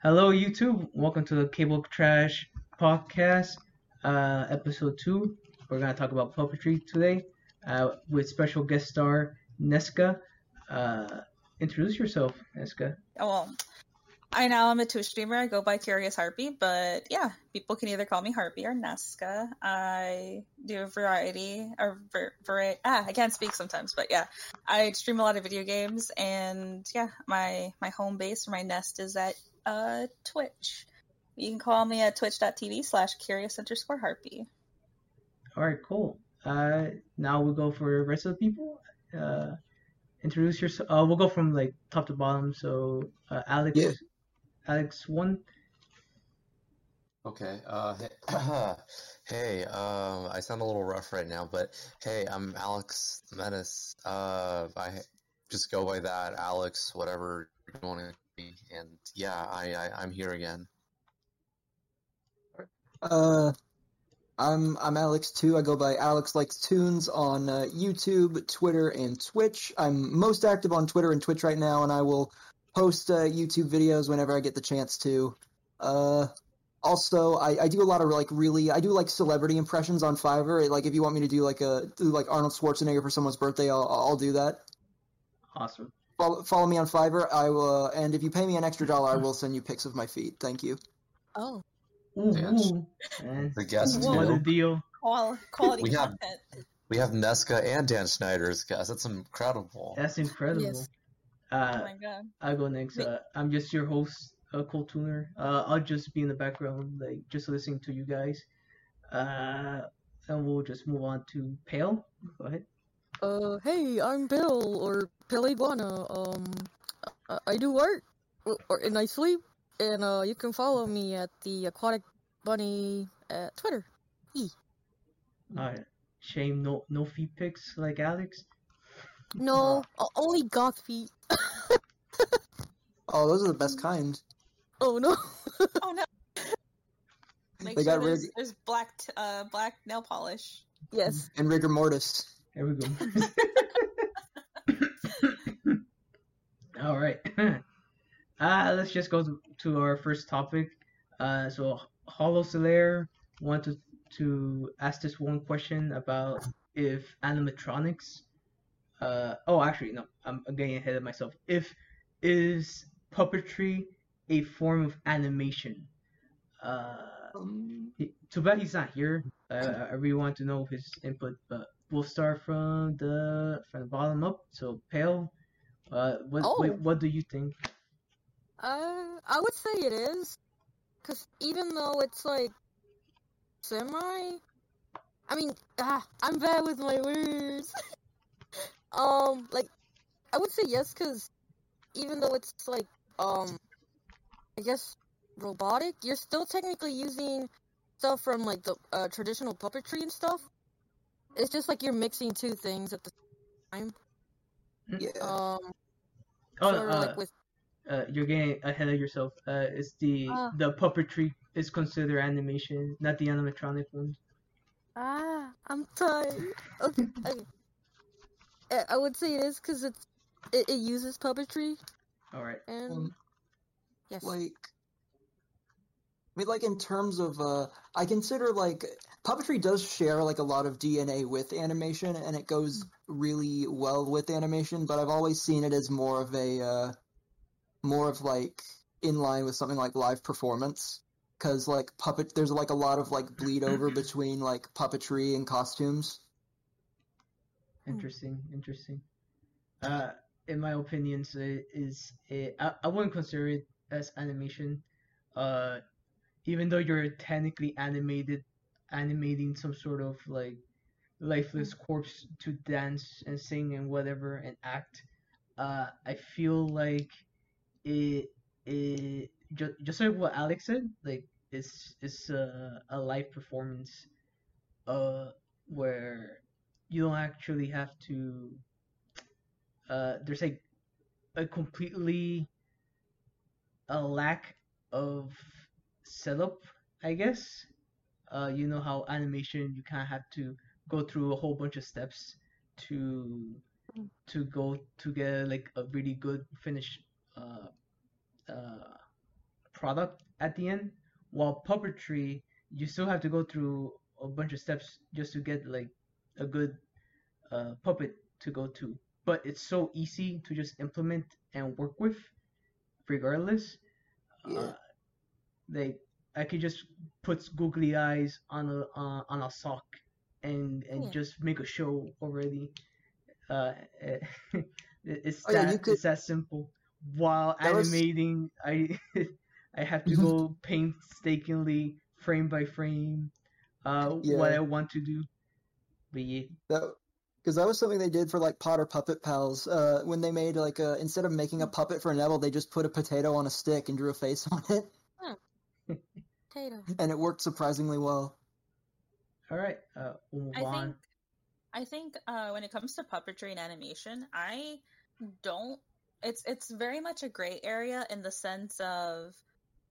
Hello, YouTube. Welcome to the Cable Trash Podcast, uh, episode two. We're gonna talk about puppetry today, uh, with special guest star Nesska. Uh, introduce yourself, Nesska. Oh, well, I now am a Twitch streamer. I go by Curious Harpy, but yeah, people can either call me Harpy or Nesska. I do a variety or ver- vari- ah, I can't speak sometimes, but yeah, I stream a lot of video games, and yeah, my my home base or my nest is at uh Twitch. You can call me at twitch.tv slash curious underscore harpy. All right, cool. Uh, now we'll go for the rest of the people. Uh, introduce yourself. Uh, we'll go from like top to bottom. So, uh, Alex, Yeah. Alex one. Okay. Uh, hey, hey, um, I sound a little rough right now, but hey, I'm Alex Menace. Uh, I just go by that, Alex, whatever you want to be. And yeah, I, I I'm here again. Uh, I'm I'm Alex too. I go by Alex Likes Tunes on uh, YouTube, Twitter, and Twitch. I'm most active on Twitter and Twitch right now, and I will post uh, YouTube videos whenever I get the chance to. Uh, also, I, I do a lot of like really I do like celebrity impressions on Fiverr. Like if you want me to do like a do like Arnold Schwarzenegger for someone's birthday, I'll I'll do that. Awesome. Follow, follow me on Fiverr. I will, uh, and if you pay me an extra dollar, I will send you pics of my feet. Thank you. Oh, Ooh, Yes. The guest Whoa. what a deal. qual- quality We have- content. We have Nesska and Dan Schneider's guest. That's incredible. That's incredible. Yes. Oh Uh, my god. I'll go next. Uh, I'm just your host, uh, Cool Tuner. Uh, I'll just be in the background, like just listening to you guys. Uh, and we'll just move on to Pale. Go ahead. Uh, hey, I'm Bill, or Pale Iguana. Um, I, I do art, or, or, and I sleep, and uh, you can follow me at the Aquatic Bunny at Twitter. Alright. Shame no no feet pics like Alex. No, o- only goth feet. Oh, those are the best kind. Oh no. Oh no. Make They sure got there's, rig- there's black t- uh black nail polish. yes. And rigor mortis. There we go. All right. Uh, let's just go to, to our first topic. Uh, so Hollow Solaire wanted to ask this one question about if animatronics. Uh, oh, actually, no, I'm getting ahead of myself. If is puppetry a form of animation? Uh, Um, he- too bad he's not here. Uh, I really want to know his input, but we'll start from the from the bottom up. So Pale, uh, what Oh. wait, what do you think? Uh, I would say it is, cause even though it's like semi, I mean, ah, I'm bad with my words. um, like, I would say yes, cause even though it's like, um, I guess robotic, you're still technically using stuff from like the uh, traditional puppetry and stuff. It's just like you're mixing two things at the same yeah. time. Um, Oh, sort of uh, like with uh, you're getting ahead of yourself. Uh, it's the Ah. the puppetry is considered animation, not the animatronic ones. Ah, I'm tired. Okay, okay. Uh, I would say it is because it's it, it uses puppetry All right. and Um, yes. like I mean like in terms of uh I consider like puppetry does share like a lot of DNA with animation and it goes really well with animation, but I've always seen it as more of a uh more of like in line with something like live performance cuz like puppet there's like a lot of like bleed over between like puppetry and costumes. Interesting, interesting. Uh, in my opinion, so it is a, I, I wouldn't consider it as animation. Uh, even though you're technically animated, animating some sort of like lifeless corpse to dance and sing and whatever and act. Uh, I feel like it it just just like what Alex said, like it's it's a, a live performance, uh, where you don't actually have to uh there's like a completely a lack of setup i guess uh you know how animation you kind of have to go through a whole bunch of steps to to go to get like a really good finished uh uh product at the end. While puppetry, you still have to go through a bunch of steps just to get like a good uh, puppet to go to. But it's so easy to just implement and work with, regardless. Yeah. Like I could just put googly eyes on a uh, on a sock and and Yeah. just make a show already. Uh, it's Oh, yeah, that you could- it's that simple. While That was- animating, I I have to go painstakingly frame by frame uh, what I want to do. But yeah, That because that was something they did for like Potter Puppet Pals. Uh, when they made like a instead of making a puppet for Neville, they just put a potato on a stick and drew a face on it, Potato. and it worked surprisingly well. all right, uh, we'll move I on. think I think uh, when it comes to puppetry and animation, I don't. It's it's very much a gray area in the sense of,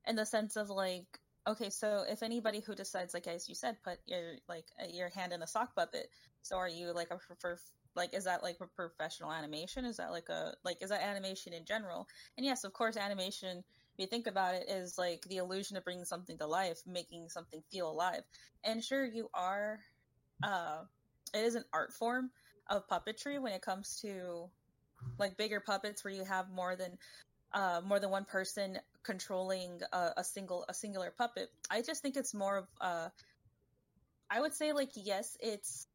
in the sense of like, okay, so if anybody who decides, like as you said, put your like uh, your hand in a sock puppet, so are you like a prefer like is that like a professional animation? Is that like a like is that animation in general? And yes, of course, animation. If you think about it, is like the illusion of bringing something to life, making something feel alive. And sure, you are uh, it is an art form of puppetry when it comes to like bigger puppets where you have more than uh, more than one person controlling a, a single a singular puppet. I just think it's more of uh, I would say like yes, it's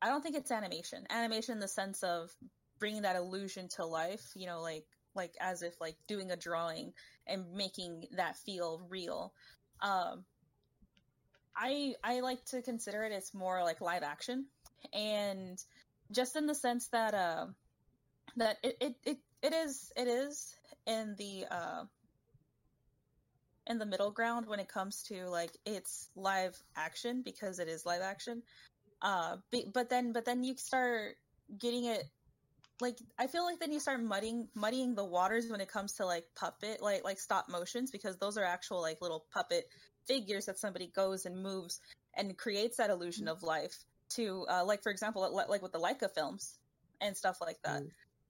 I don't think it's animation. Animation in the sense of bringing that illusion to life, you know, like like as if like doing a drawing and making that feel real. Um, I I like to consider it as more like live action, and just in the sense that uh, that it, it, it, it is it is in the uh, in the middle ground when it comes to like it's live action because it is live action. Uh, but then but then you start getting it like I feel like then you start muddying muddying the waters when it comes to like puppet like like stop motions because those are actual like little puppet figures that somebody goes and moves and creates that illusion of life to uh, like for example like, with the Laika films and stuff like that.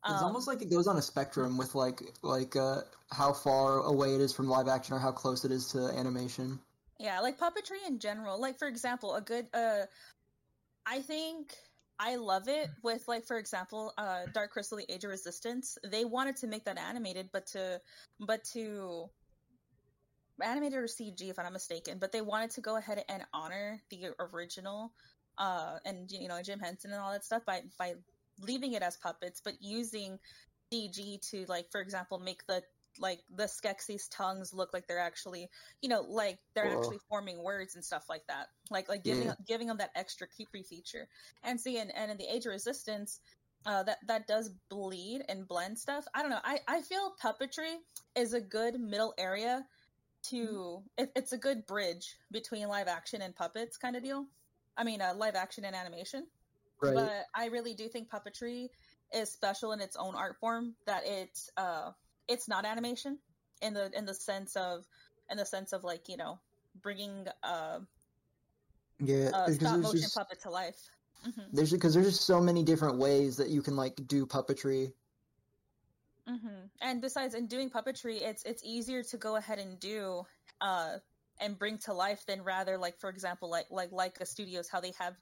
It's Um, almost like it goes on a spectrum with like like uh, how far away it is from live action or how close it is to animation. Yeah, like puppetry in general. Like for example, a good uh I think I love it with like for example, uh Dark Crystal the Age of Resistance. They wanted to make that animated but to but to animated or CG if I'm not mistaken, but they wanted to go ahead and honor the original uh and you know Jim Henson and all that stuff by by leaving it as puppets but using CG to like for example make the like the Skeksis tongues look like they're actually you know like they're Whoa. actually forming words and stuff like that like like giving Yeah. giving them that extra creepy feature and see and, and in the age of resistance uh that that does bleed and blend stuff i don't know i i feel puppetry is a good middle area to it, it's a good bridge between live action and puppets kind of deal i mean uh, live action and animation Right. but I really do think puppetry is special in its own art form. That it's uh, it's not animation in the in the sense of in the sense of like you know bringing uh, yeah, a stop motion just puppet to life. hmm there's because there's just so many different ways that you can like do puppetry. hmm And besides, in doing puppetry, it's it's easier to go ahead and do uh, and bring to life than rather like for example like like Laika Studios how they have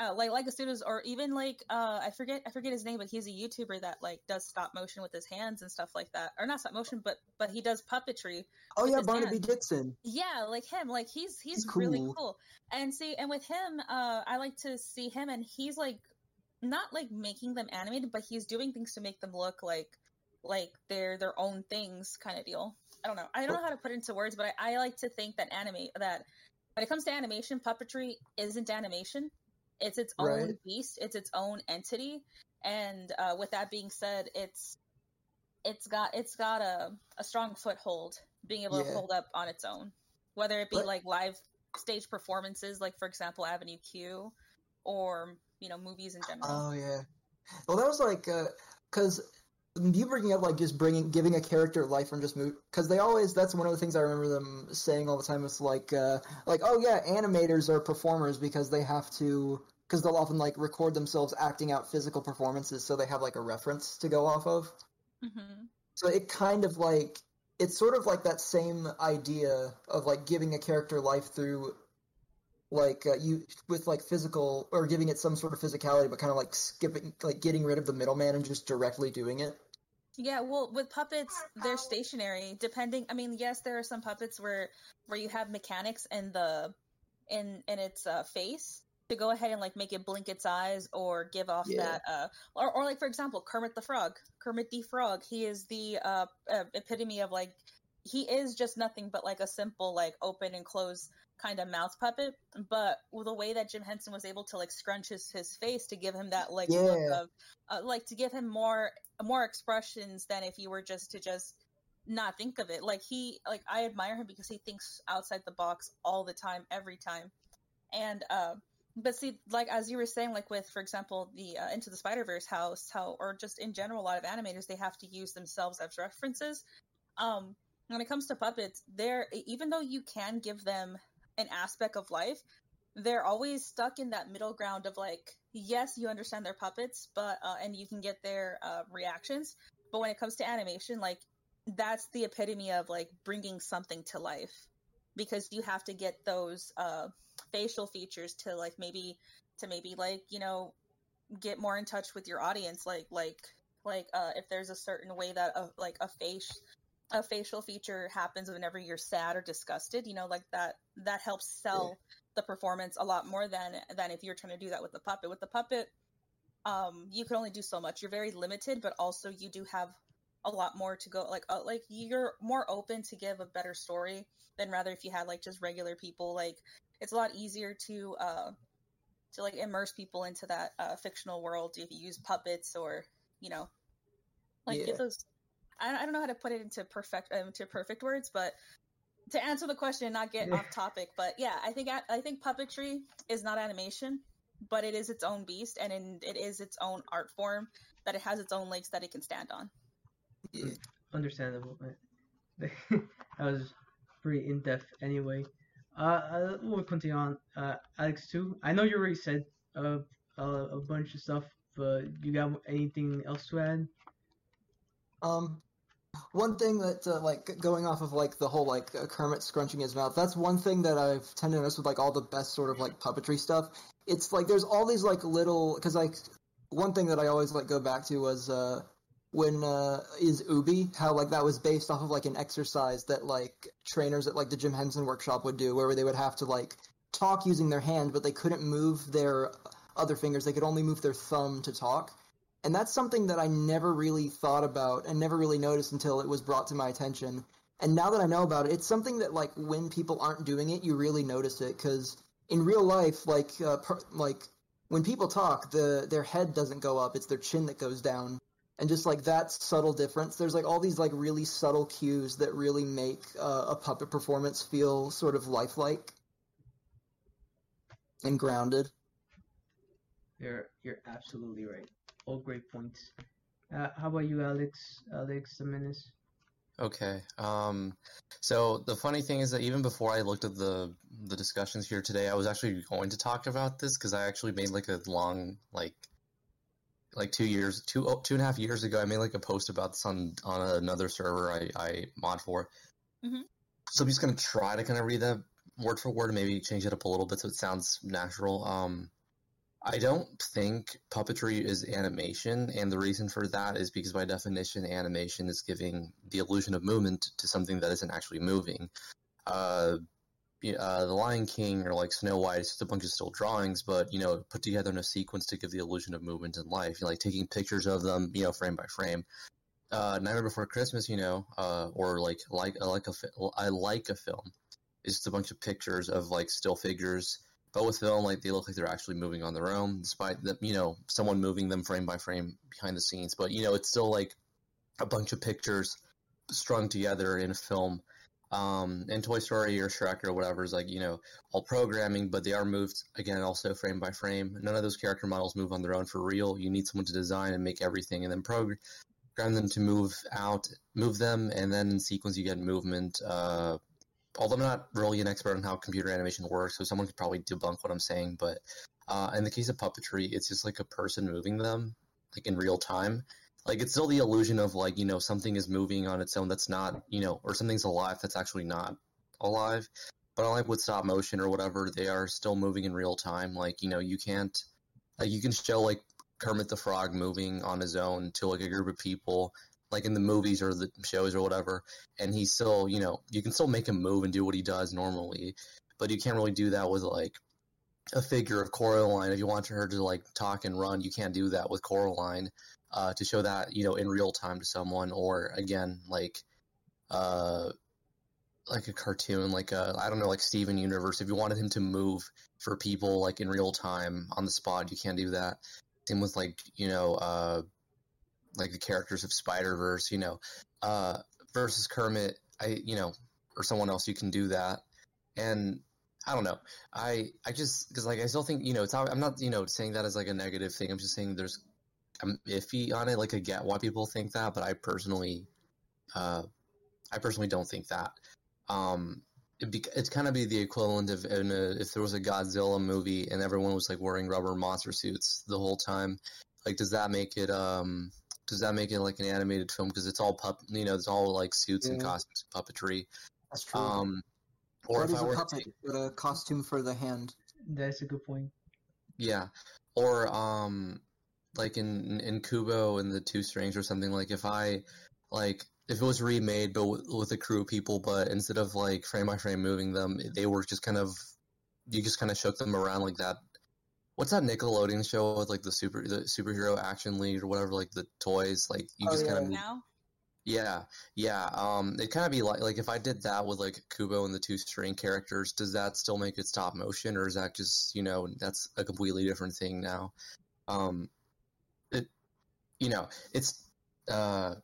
uh, like Laika Studios or even like uh, I forget I forget his name but he's a YouTuber that like does stop motion with his hands and stuff like that or not stop motion but but he does puppetry Oh yeah, Barnaby hand. Dixon. yeah like him like he's he's, He's really cool. cool and see and with him uh I like to see him and he's like not like making them animated but he's doing things to make them look like like they're their own things kind of deal I don't know I don't know how to put it into words but I, I like to think that anime that when it comes to animation puppetry isn't animation it's its own Right. beast it's its own entity and uh, with that being said it's it's got it's got a, a strong foothold being able to hold up on its own whether it be But- like live stage performances like for example avenue q or you know movies in general Oh yeah. Well, that was like because you bringing up like just bringing giving a character life from just move because they always that's one of the things I remember them saying all the time. It's like uh, like oh yeah, animators are performers because they have to because they'll often like record themselves acting out physical performances, so they have like a reference to go off of. hmm So it kind of like it's sort of like that same idea of like giving a character life through like uh, you with like physical or giving it some sort of physicality but kind of like skipping like getting rid of the middleman and just directly doing it Yeah, well, with puppets, they're stationary. Depending, I mean, yes, there are some puppets where where you have mechanics in the in in its uh, face to go ahead and like make it blink its eyes or give off Yeah. that uh or, or like for example Kermit the Frog, Kermit the Frog. He is the uh, uh epitome of like he is just nothing but like a simple like open and close kind of mouth puppet but with the way that jim henson was able to like scrunch his, his face to give him that like look Yeah. of uh, like to give him more more expressions than if you were just to just not think of it. Like he like i admire him because he thinks outside the box all the time every time. And uh but see like as you were saying like with for example the uh, into the spider verse house how or just in general a lot of animators they have to use themselves as references. Um when it comes to puppets they're even though you can give them an aspect of life they're always stuck in that middle ground of like yes you understand they're puppets but uh, and you can get their uh, reactions. But when it comes to animation like that's the epitome of like bringing something to life because you have to get those uh, facial features to like maybe to maybe like you know get more in touch with your audience. Like like like uh, if there's a certain way that a, like a face a facial feature happens whenever you're sad or disgusted you know like that that helps sell the performance a lot more than than if you're trying to do that with the puppet. With the puppet um you can only do so much. You're very limited but also you do have a lot more to go like uh, like you're more open to give a better story than rather if you had like just regular people. Like it's a lot easier to uh to like immerse people into that uh fictional world if you use puppets or you know like Yeah. get those I, I don't know how to put it into perfect um, into perfect words but to answer the question and not get Yeah. off topic but yeah i think i think puppetry is not animation but it is its own beast and in, it is its own art form that it has its own legs that it can stand on Yeah, Understandable. but that was pretty in depth anyway. Uh, uh, we'll continue on. Uh, Alex too. I know you already said uh, uh, a bunch of stuff, but you got anything else to add? Um, one thing that uh, like going off of like the whole like uh, Kermit scrunching his mouth. That's one thing that I've tended to notice with like all the best sort of like puppetry stuff. It's like there's all these like little because like one thing that I always like go back to was uh when uh is Ubi how like that was based off of like an exercise that like trainers at like the Jim Henson workshop would do where they would have to like talk using their hand but they couldn't move their other fingers they could only move their thumb to talk and that's something that I never really thought about and never really noticed until it was brought to my attention. And now that I know about it, it's something that like when people aren't doing it, you really notice it because in real life, like uh, per, like when people talk, the their head doesn't go up; it's their chin that goes down. And just like that subtle difference, there's like all these like really subtle cues that really make uh, a puppet performance feel sort of lifelike and grounded. You're you're absolutely right. All great points. Uh, how about you, Alex? Alex, the. Okay. Um, so the funny thing is that even before I looked at the the discussions here today, I was actually going to talk about this because I actually made like a long like like two years two oh, two and a half years ago. I made like a post about this on on another server I I mod for. Mhm. So I'm just gonna try to kind of read that word for word and maybe change it up a little bit so it sounds natural. Um, I don't think puppetry is animation, and the reason for that is because by definition, animation is giving the illusion of movement to something that isn't actually moving. Uh, uh, the Lion King or like Snow White, it's just a bunch of still drawings, but you know, put together in a sequence to give the illusion of movement and life. You know, like taking pictures of them, you know, frame by frame. Uh, Nightmare Before Christmas, you know, uh, or like like I like a fi- I like a film. It's just a bunch of pictures of like still figures but with film, like they look like they're actually moving on their own, despite the you know someone moving them frame by frame behind the scenes. But you know, it's still like a bunch of pictures strung together in a film. Um, and Toy Story or Shrek or whatever is like you know all programming, but they are moved again also frame by frame. None of those character models move on their own for real. You need someone to design and make everything, and then program them to move out, move them, and then in sequence you get movement. Uh, although I'm not really an expert on how computer animation works, so someone could probably debunk what I'm saying. But uh, in the case of puppetry, it's just like a person moving them, like in real time. like it's still the illusion of like you know something is moving on its own that's not you know or something's alive that's actually not alive. But unlike with stop motion or whatever, they are still moving in real time. Like you know you can't like you can show like Kermit the Frog moving on his own to like a group of people, like in the movies or the shows or whatever, and he's still, you know, you can still make him move and do what he does normally, but you can't really do that with like a figure of Coraline. If you want her to like talk and run, you can't do that with Coraline. Uh, to show that you know in real time to someone, or again like, uh, like a cartoon, like a I don't know, like Steven Universe. If you wanted him to move for people like in real time on the spot, you can't do that. Same with like you know, uh, like the characters of Spider Verse, you know, uh, versus Kermit. I you know, or someone else, you can do that, and I don't know. I I just because like I still think you know it's I'm not you know saying that as like a negative thing. I'm just saying there's I'm iffy on it. Like I get why people think that, but I personally, uh, I personally don't think that. Um, be, it's kind of be the equivalent of a, if there was a Godzilla movie and everyone was like wearing rubber monster suits the whole time. Like, does that make it um? Does that make it like an animated film? Because it's all pup, you know, it's all like suits and Yeah. costumes, puppetry. That's true. Um, or That if is I a were to puppet with a costume for the hand. That's a good point. Yeah, or um, like in in Kubo and the Two Strings or something. Like if I like if it was remade but with, with a crew of people, but instead of like frame by frame moving them, they were just kind of you just kind of shook them around like that. What's that Nickelodeon show with like the super the superhero action league or whatever? Like the toys, like you Oh, just yeah. kind of Now, yeah, yeah. Um, it kind of be like like if I did that with like Kubo and the two string characters, does that still make it stop motion, or is that just you know that's a completely different thing now? Um, it, you know, it's uh,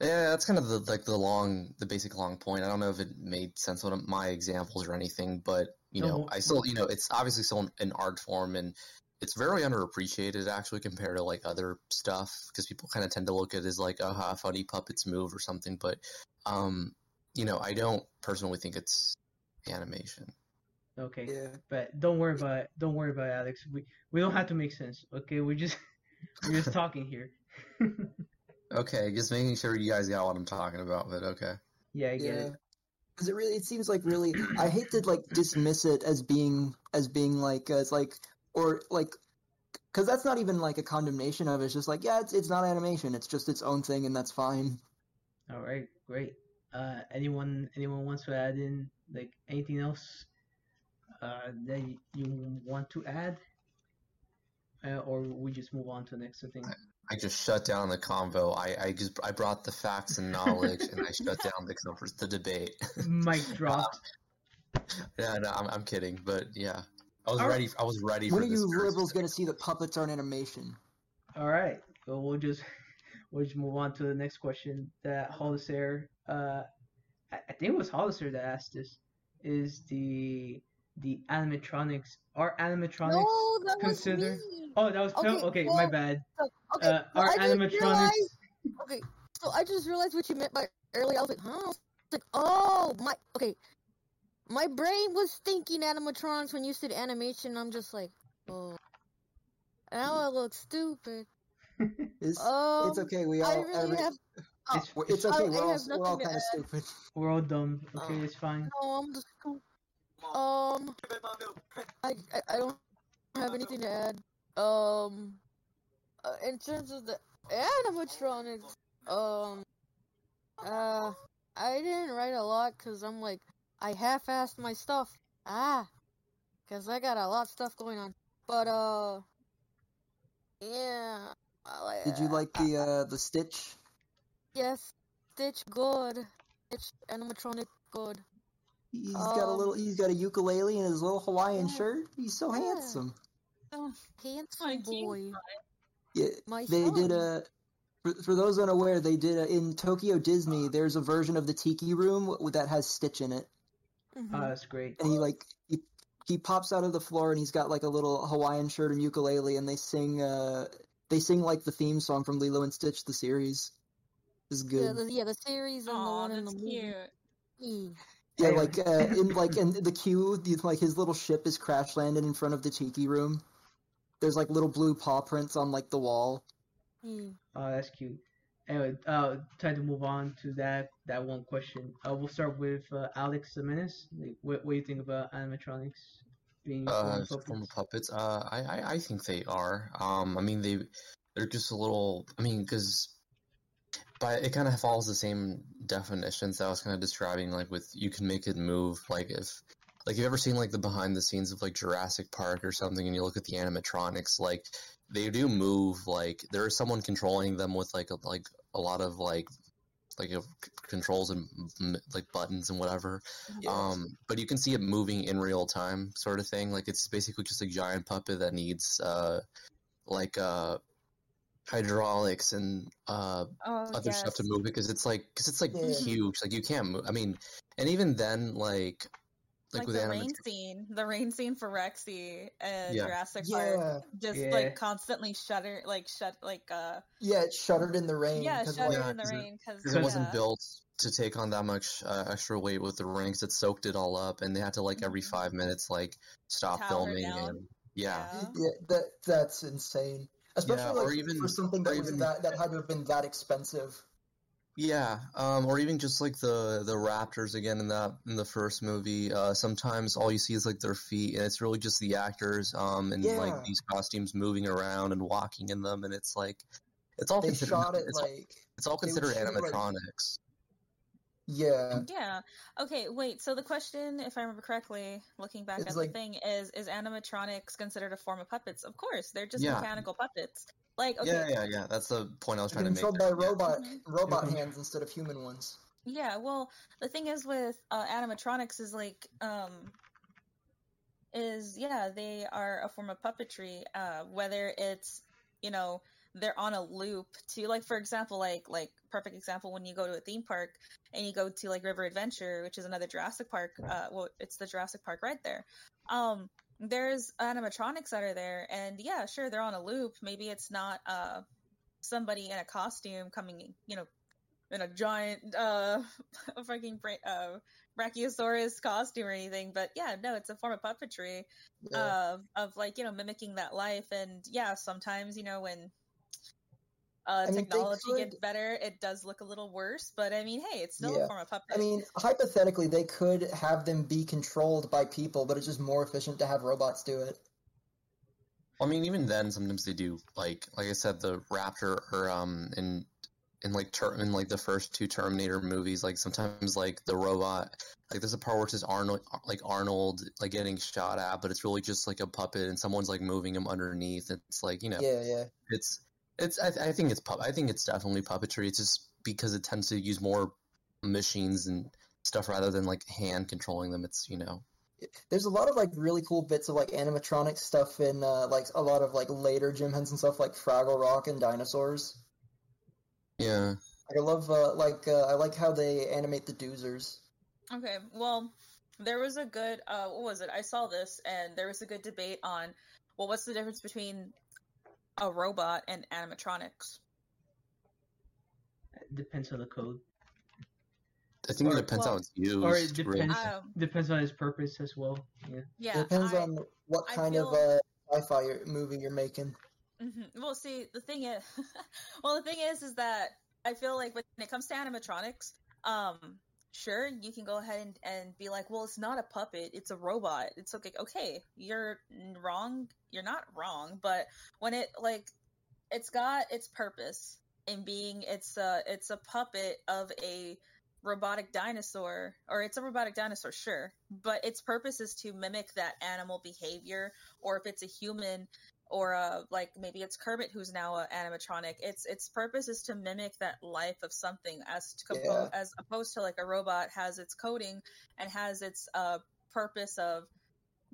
yeah, that's kind of the like the long, the basic long point. I don't know if it made sense with my examples or anything, but you know, No. I still you know it's obviously still an, an art form and. It's very underappreciated actually compared to like other stuff because people kind of tend to look at it as like, oh, how funny puppets move or something. But, um, you know, I don't personally think it's animation. Okay, Yeah. but don't worry about it. Don't worry about it, Alex. We we don't have to make sense. Okay, we just we're just talking here. Okay, just making sure you guys got what I'm talking about. But okay, yeah, I get Yeah. it. Because it really, it seems like really, I hate to like dismiss it as being, as being like, as like, or like, because that's not even like a condemnation of it. It's just like, yeah, it's it's not animation. It's just its own thing, and that's fine. All right, great. Uh, anyone anyone wants to add in like anything else uh, that you want to add, uh, or we just move on to the next thing? I just shut down the convo. I, I just I brought the facts and knowledge, and I shut down the conver- the debate. Mic dropped. Uh, yeah, no, I'm, I'm kidding, but yeah, I was All ready. I was ready for this. When for are this. you very liberals going to see that puppets aren't animation? All right, so we'll just we'll just move on to the next question that Hollister, uh, I, I think it was Hollister that asked this. Is the the animatronics are animatronics No, that was me. Oh, that was Phil. Okay, Okay, my bad. So, okay, Uh, so are animatronics? realized- Okay, so I just realized what you meant by earlier. I was like, huh? I was like, oh my. Okay, my brain was thinking animatronics when you said animation. I'm just like, oh, now I look stupid. It's Um, it's okay. We all I really every- have. Oh, It's, we're- it's okay. I We're all we're all kind of stupid. we're all dumb. Okay, it's fine. no, I'm just. Um, I, I I don't have anything to add. Um, uh, in terms of the animatronics, um, uh, I didn't write a lot because I'm like I half-assed my stuff. Ah, because I got a lot of stuff going on. But uh, yeah. Did you like the uh the Stitch? Yes, Stitch good. Stitch animatronic good. He's got a Um, little. He's got a ukulele and his little Hawaiian yeah. shirt. He's so Yeah. handsome. Handsome My boy. Yeah, My they son. did a. For, for those unaware, they did a, in Tokyo Disney. There's a version of the Tiki Room that has Stitch in it, Mhm. Oh, that's great. and he like he he pops out of the floor and he's got like a little Hawaiian shirt and ukulele, and they sing uh they sing like the theme song from Lilo and Stitch the series. This is yeah, good. the, yeah, the series and the Aw, one in the that's movie. Mm. Yeah, Anyway. like uh, in like in the queue, the, like his little ship is crash landed in front of the Tiki Room. There's like little blue paw prints on like the wall. Mm. Oh, that's cute. anyway, uh, try to move on to that that one question. Uh, we'll start with uh, Alex Jimenez. Like, what, what do you think about animatronics being Uh, form of form of puppets? puppets. Uh, I, I, I think they are. Um, I mean they, they're just a little. I mean, because, but it kind of follows the same definitions that I was kind of describing. Like with you can make it move. Like if, like you've ever seen like the behind the scenes of like Jurassic Park or something, and you look at the animatronics, like they do move. Like there is someone controlling them with like a, like a lot of like like c- controls and mm, like buttons and whatever. Yeah. Um, but you can see it moving in real time, sort of thing. Like it's basically just a giant puppet that needs uh, like uh, hydraulics and uh, Oh, other yes. stuff to move it because it's like because it's like Yeah. huge. Like you can't move. I mean, and even then, like like, Like, with the animat- rain scene, the rain scene for Rexy and Yeah. Jurassic Park, yeah, just Yeah. like constantly shudder, like shut, like uh, yeah, it shuddered in the rain. yeah, 'cause, shudder like, Yeah, in the 'cause it- rain because because it wasn't yeah. built to take on that much uh, extra weight with the rings. It soaked it all up, and they had to like every Mhm. five minutes like stop Towel her filming and yeah. Yeah. yeah, that that's insane. Especially Yeah, like or even- for something that was even- that that had to have been that expensive. Yeah, um, or even just like the the raptors again in that in the first movie. Uh, sometimes all you see is like their feet, and it's really just the actors um and Yeah. like these costumes moving around and walking in them, and it's like it's all They considered shot it it's, all- like it's all considered shoot, like- animatronics. Yeah, Yeah. Okay. Wait. So the question, if I remember correctly, looking back It's at like- the thing, is: Is animatronics considered a form of puppets? Of course, they're just Yeah. mechanical puppets. Like, okay, Yeah, yeah, yeah. That's the point I was trying to make. controlled by robot robot hands instead of human ones. Yeah, well, the thing is with uh, animatronics is like, um, is yeah, they are a form of puppetry. Uh, whether it's you know they're on a loop to like, for example, like like perfect example when you go to a theme park and you go to like River Adventure, which is another Jurassic Park. Uh, well, it's the Jurassic Park right there. Um, there's animatronics that are there, and yeah, sure, they're on a loop. Maybe it's not uh somebody in a costume coming, you know, in a giant uh fucking bra- uh brachiosaurus costume or anything but yeah no it's a form of puppetry Yeah. of of like you know mimicking that life and yeah sometimes you know when uh I mean, technology could- gets better it does look a little worse but i mean hey it's still Yeah. a form of puppet I mean, hypothetically, they could have them be controlled by people, but it's just more efficient to have robots do it. I mean, even then, sometimes they do like, like I said, the Raptor or um in in like ter- in like the first two Terminator movies, like sometimes like the robot, like there's a part where it's just Arnold, like Arnold, like getting shot at, but it's really just like a puppet and someone's like moving him underneath. It's like you know, Yeah, yeah. it's it's I, I think it's pup I think it's definitely puppetry. It's just because it tends to use more machines and stuff rather than like hand controlling them. It's you know There's a lot of like really cool bits of like animatronic stuff in uh, like a lot of like later Jim Henson stuff, like Fraggle Rock and dinosaurs. yeah. I love uh, like uh, I like how they animate the doozers. okay well there was a good uh what was it i saw this and there was a good debate on well what's the difference between a robot and animatronics It depends on the code, I think Or- it depends well, how it's used. or it really. depends um depends on its purpose as well. Yeah. yeah it depends I- on what I kind of feel- uh, sci-fi movie you're making. hmm Well, see, the thing is, well, the thing is, is that I feel like when it comes to animatronics, um, sure, you can go ahead and, and be like, well, it's not a puppet, it's a robot. It's okay. Okay, you're wrong. You're not wrong, but when it like, it's got its purpose in being it's a it's a puppet of a robotic dinosaur or it's a robotic dinosaur sure but its purpose is to mimic that animal behavior or if it's a human or uh, like maybe it's Kermit who's now an animatronic. Its its purpose is to mimic that life of something, as to compo- as opposed to like a robot has its coding and has its uh purpose of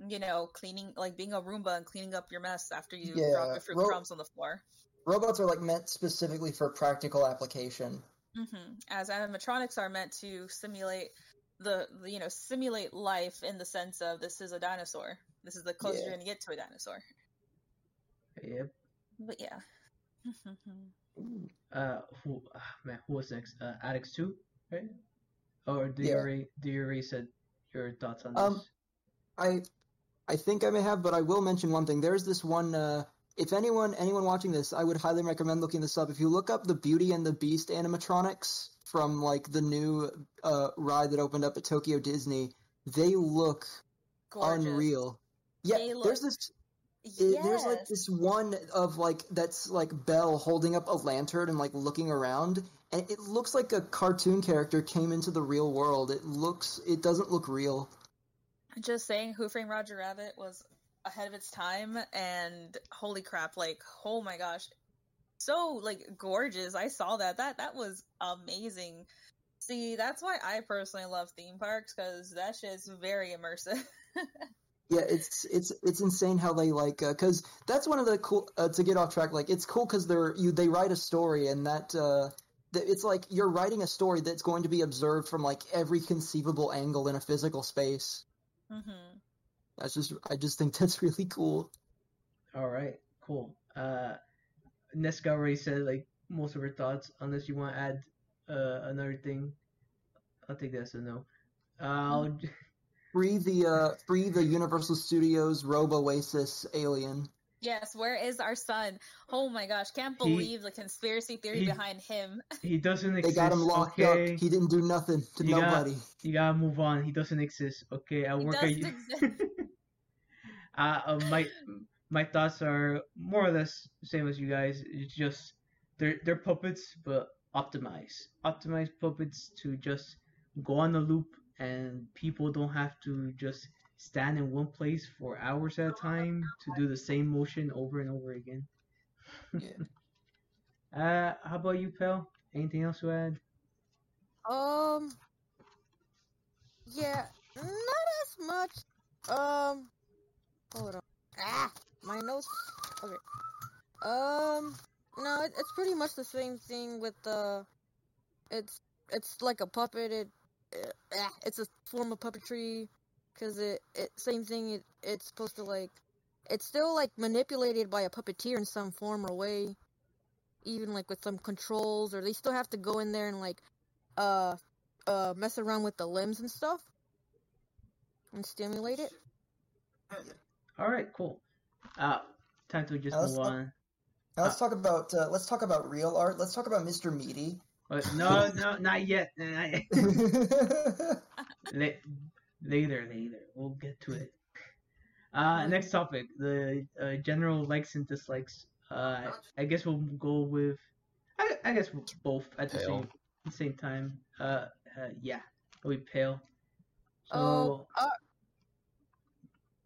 you know cleaning like being a Roomba and cleaning up your mess after you Yeah, drop your fruit ro- crumbs on the floor. Robots are like meant specifically for practical application. hmm As animatronics are meant to simulate the, the you know simulate life in the sense of this is a dinosaur. This is the closest Yeah. you're gonna get to a dinosaur. Yep. But yeah. Uh, who ah, man? Who was next? Uh, Alex two, right? Or do you Yeah. already do you already said your thoughts on this? Um, I I think I may have, but I will mention one thing. There's this one uh, if anyone anyone watching this, I would highly recommend looking this up. If you look up the Beauty and the Beast animatronics from like the new uh, ride that opened up at Tokyo Disney, they look Gorgeous. unreal. Yeah, They look- there's this it- there's like this one of like that's like Belle holding up a lantern and like looking around and it looks like a cartoon character came into the real world. It looks it doesn't look real. Just saying, Who Framed Roger Rabbit was ahead of its time, and holy crap! Like, oh my gosh, so like gorgeous. I saw that. That that was amazing. See, that's why I personally love theme parks because that shit's very immersive. Yeah, it's it's it's insane how they like because that's one of the cool uh, to get off track. Like it's cool because they're you they write a story and that uh, that it's like you're writing a story that's going to be observed from like every conceivable angle in a physical space. hmm That's just I just think that's really cool. All right, cool. Uh, Nesska already said like most of her thoughts. Unless you want to add uh, another thing, I'll take that as a no. Uh, I'll, Free the uh, free the Universal Studios Robo Oasis alien. Yes, where is our son? Oh my gosh, can't He- believe the conspiracy theory he- behind him. he doesn't exist. They got him locked okay? up. He didn't do nothing to You got- nobody. You gotta move on. He doesn't exist. Okay, I He work doesn't at. exist. uh, uh, my my thoughts are more or less same as you guys. It's just they're they're puppets, but optimized. Optimized puppets to just go on a loop, and people don't have to just stand in one place for hours at a time to do the same motion over and over again. Yeah. Uh, how about you, pal? Anything else to add? Um. Yeah, not as much. Um. Hold on. Ah, my nose. Okay. Um. No, it, it's pretty much the same thing with the. It's it's like a puppet. It, it's a form of puppetry, cause it it same thing. It it's supposed to like. It's still like manipulated by a puppeteer in some form or way. Even like with some controls, or they still have to go in there and like uh uh mess around with the limbs and stuff and stimulate it. All right, cool. Uh, time to just Now let's move talk- on. Now let's talk about uh, let's talk about real art. Let's talk about Mr. Meaty. Uh, no, no, not yet. Not yet. Later, later. We'll get to it. Uh, next topic: the uh, general likes and dislikes. Uh, I guess we'll go with. I, I guess we'll both at the Pale. same the same time. Uh, uh yeah, we pale. So Oh, uh,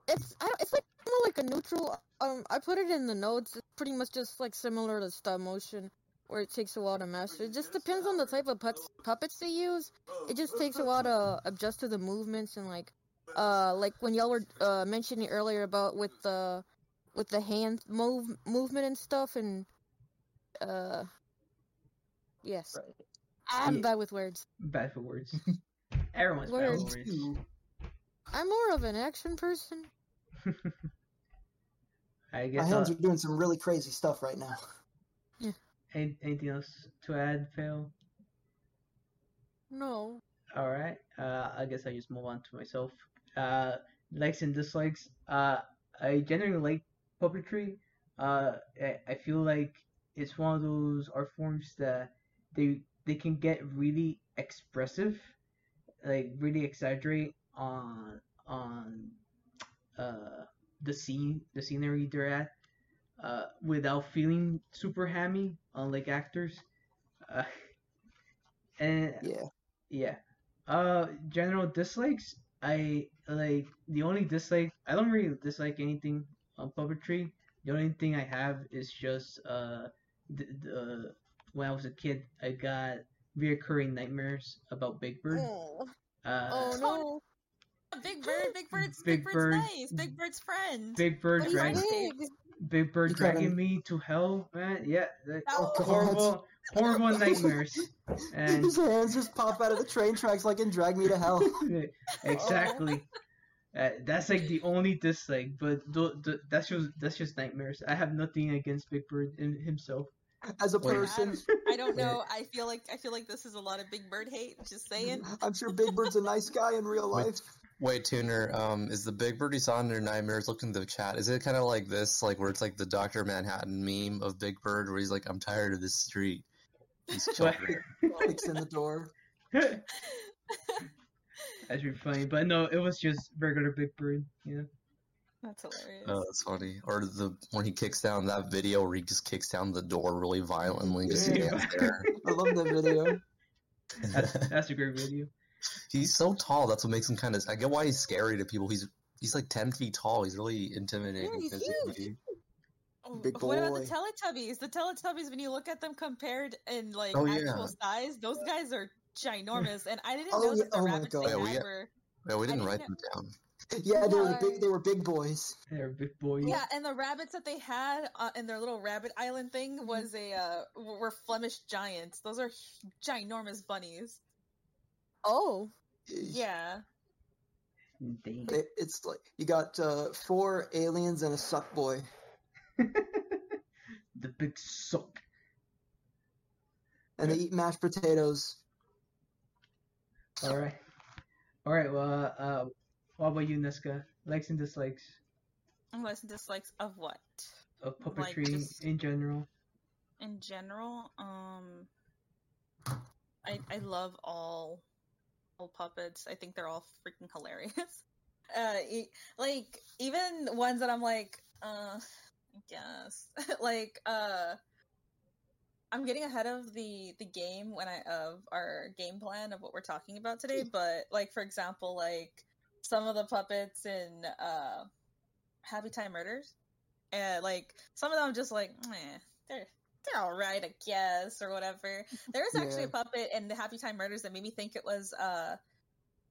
it's I, don't- it's like more like a neutral. Um, I put it in the notes. It's pretty much just like similar to stop motion, where it takes a while to master. It just depends on the type of puts, puppets they use. It just takes a while to adjust to the movements and like, uh, like when y'all were uh mentioning earlier about with the with the hand move movement and stuff and uh, yes, I'm Yeah. bad with words. bad for words. Everyone's bad Words. for words. I'm more of an action person. I My hands Uh, are doing some really crazy stuff right now. Any, anything else to add, Phil? No. All right. Uh, I guess I just move on to myself. Uh, likes and dislikes. Uh, I generally like puppetry. Uh, I, I feel like it's one of those art forms that they they can get really expressive, like really exaggerate on on uh the scene the scenery they're at, uh, without feeling super hammy, unlike actors. Uh, and Yeah. yeah. Uh, general dislikes. I like the only dislike. I don't really dislike anything on puppetry. The only thing I have is just uh, the, the when I was a kid, I got reoccurring nightmares about Big Bird. Oh, Uh, oh no. Big Bird, Big Bird's Big Big, Bird's Bird. nice. Big Bird's friend. Big Bird But he's drag, big. Big Bird You dragging me to hell, man. Yeah, like, Oh, horrible, horrible nightmares. And His hands just pop out of the train tracks like and Drag Me to Hell. exactly. Uh, that's like the only dislike, but th- th- that's just that's just nightmares. I have nothing against Big Bird in himself. As a Wait. person, I don't know. I feel like I feel like this is a lot of Big Bird hate. Just saying. I'm sure Big Bird's a nice guy in real Wait. life. Wait, Tuner, um, is the Big Bird you saw in your nightmares? Look in the chat. Is it kind of like this, like where it's like the Doctor Manhattan meme of Big Bird, where he's like, "I'm tired of this street." He's What? children. Kicks in the door. That's pretty funny, but no, it was just regular Big Bird. You know. That's hilarious. Oh, that's funny. Or the when he kicks down that video where he just kicks down the door really violently, and just Yeah. stands there. I love that video. That's that's a great video. He's so tall. That's what makes him kind of. I get why he's scary to people. He's he's like ten feet tall. He's really intimidating Yeah, he's physically. Oh, Big What about the Teletubbies? The Teletubbies, when you look at them compared in like Oh, actual yeah. size, those guys are ginormous. And I didn't Oh, know yeah. that the Oh my rabbits God. they Yeah, we had were. Yeah, we didn't didn't write know- them down. Yeah, they were big. They were big boys. They're big boys. Yeah, and the rabbits that they had uh, in their little rabbit island thing was a uh, were Flemish giants. Those are ginormous bunnies. Oh, Yeah. It- It's like you got uh, four aliens and a suck boy. the big suck. and they eat mashed potatoes. All right. All right. Well, uh, what about you, Nesska? Likes and dislikes Likes and dislikes of what? of Like puppetry just- in general. in general, um, I I love all all puppets. I think they're all freaking hilarious. Uh, e- like even ones that I'm like, uh, I guess like uh, I'm getting ahead of the the game when I of our game plan of what we're talking about today. But like for example, like some of the puppets in uh, Happy Time Murders, and like some of them I'm just like, meh, they're they're all right, I guess, or whatever. There was actually Yeah. a puppet in the Happy Time Murders that made me think it was uh,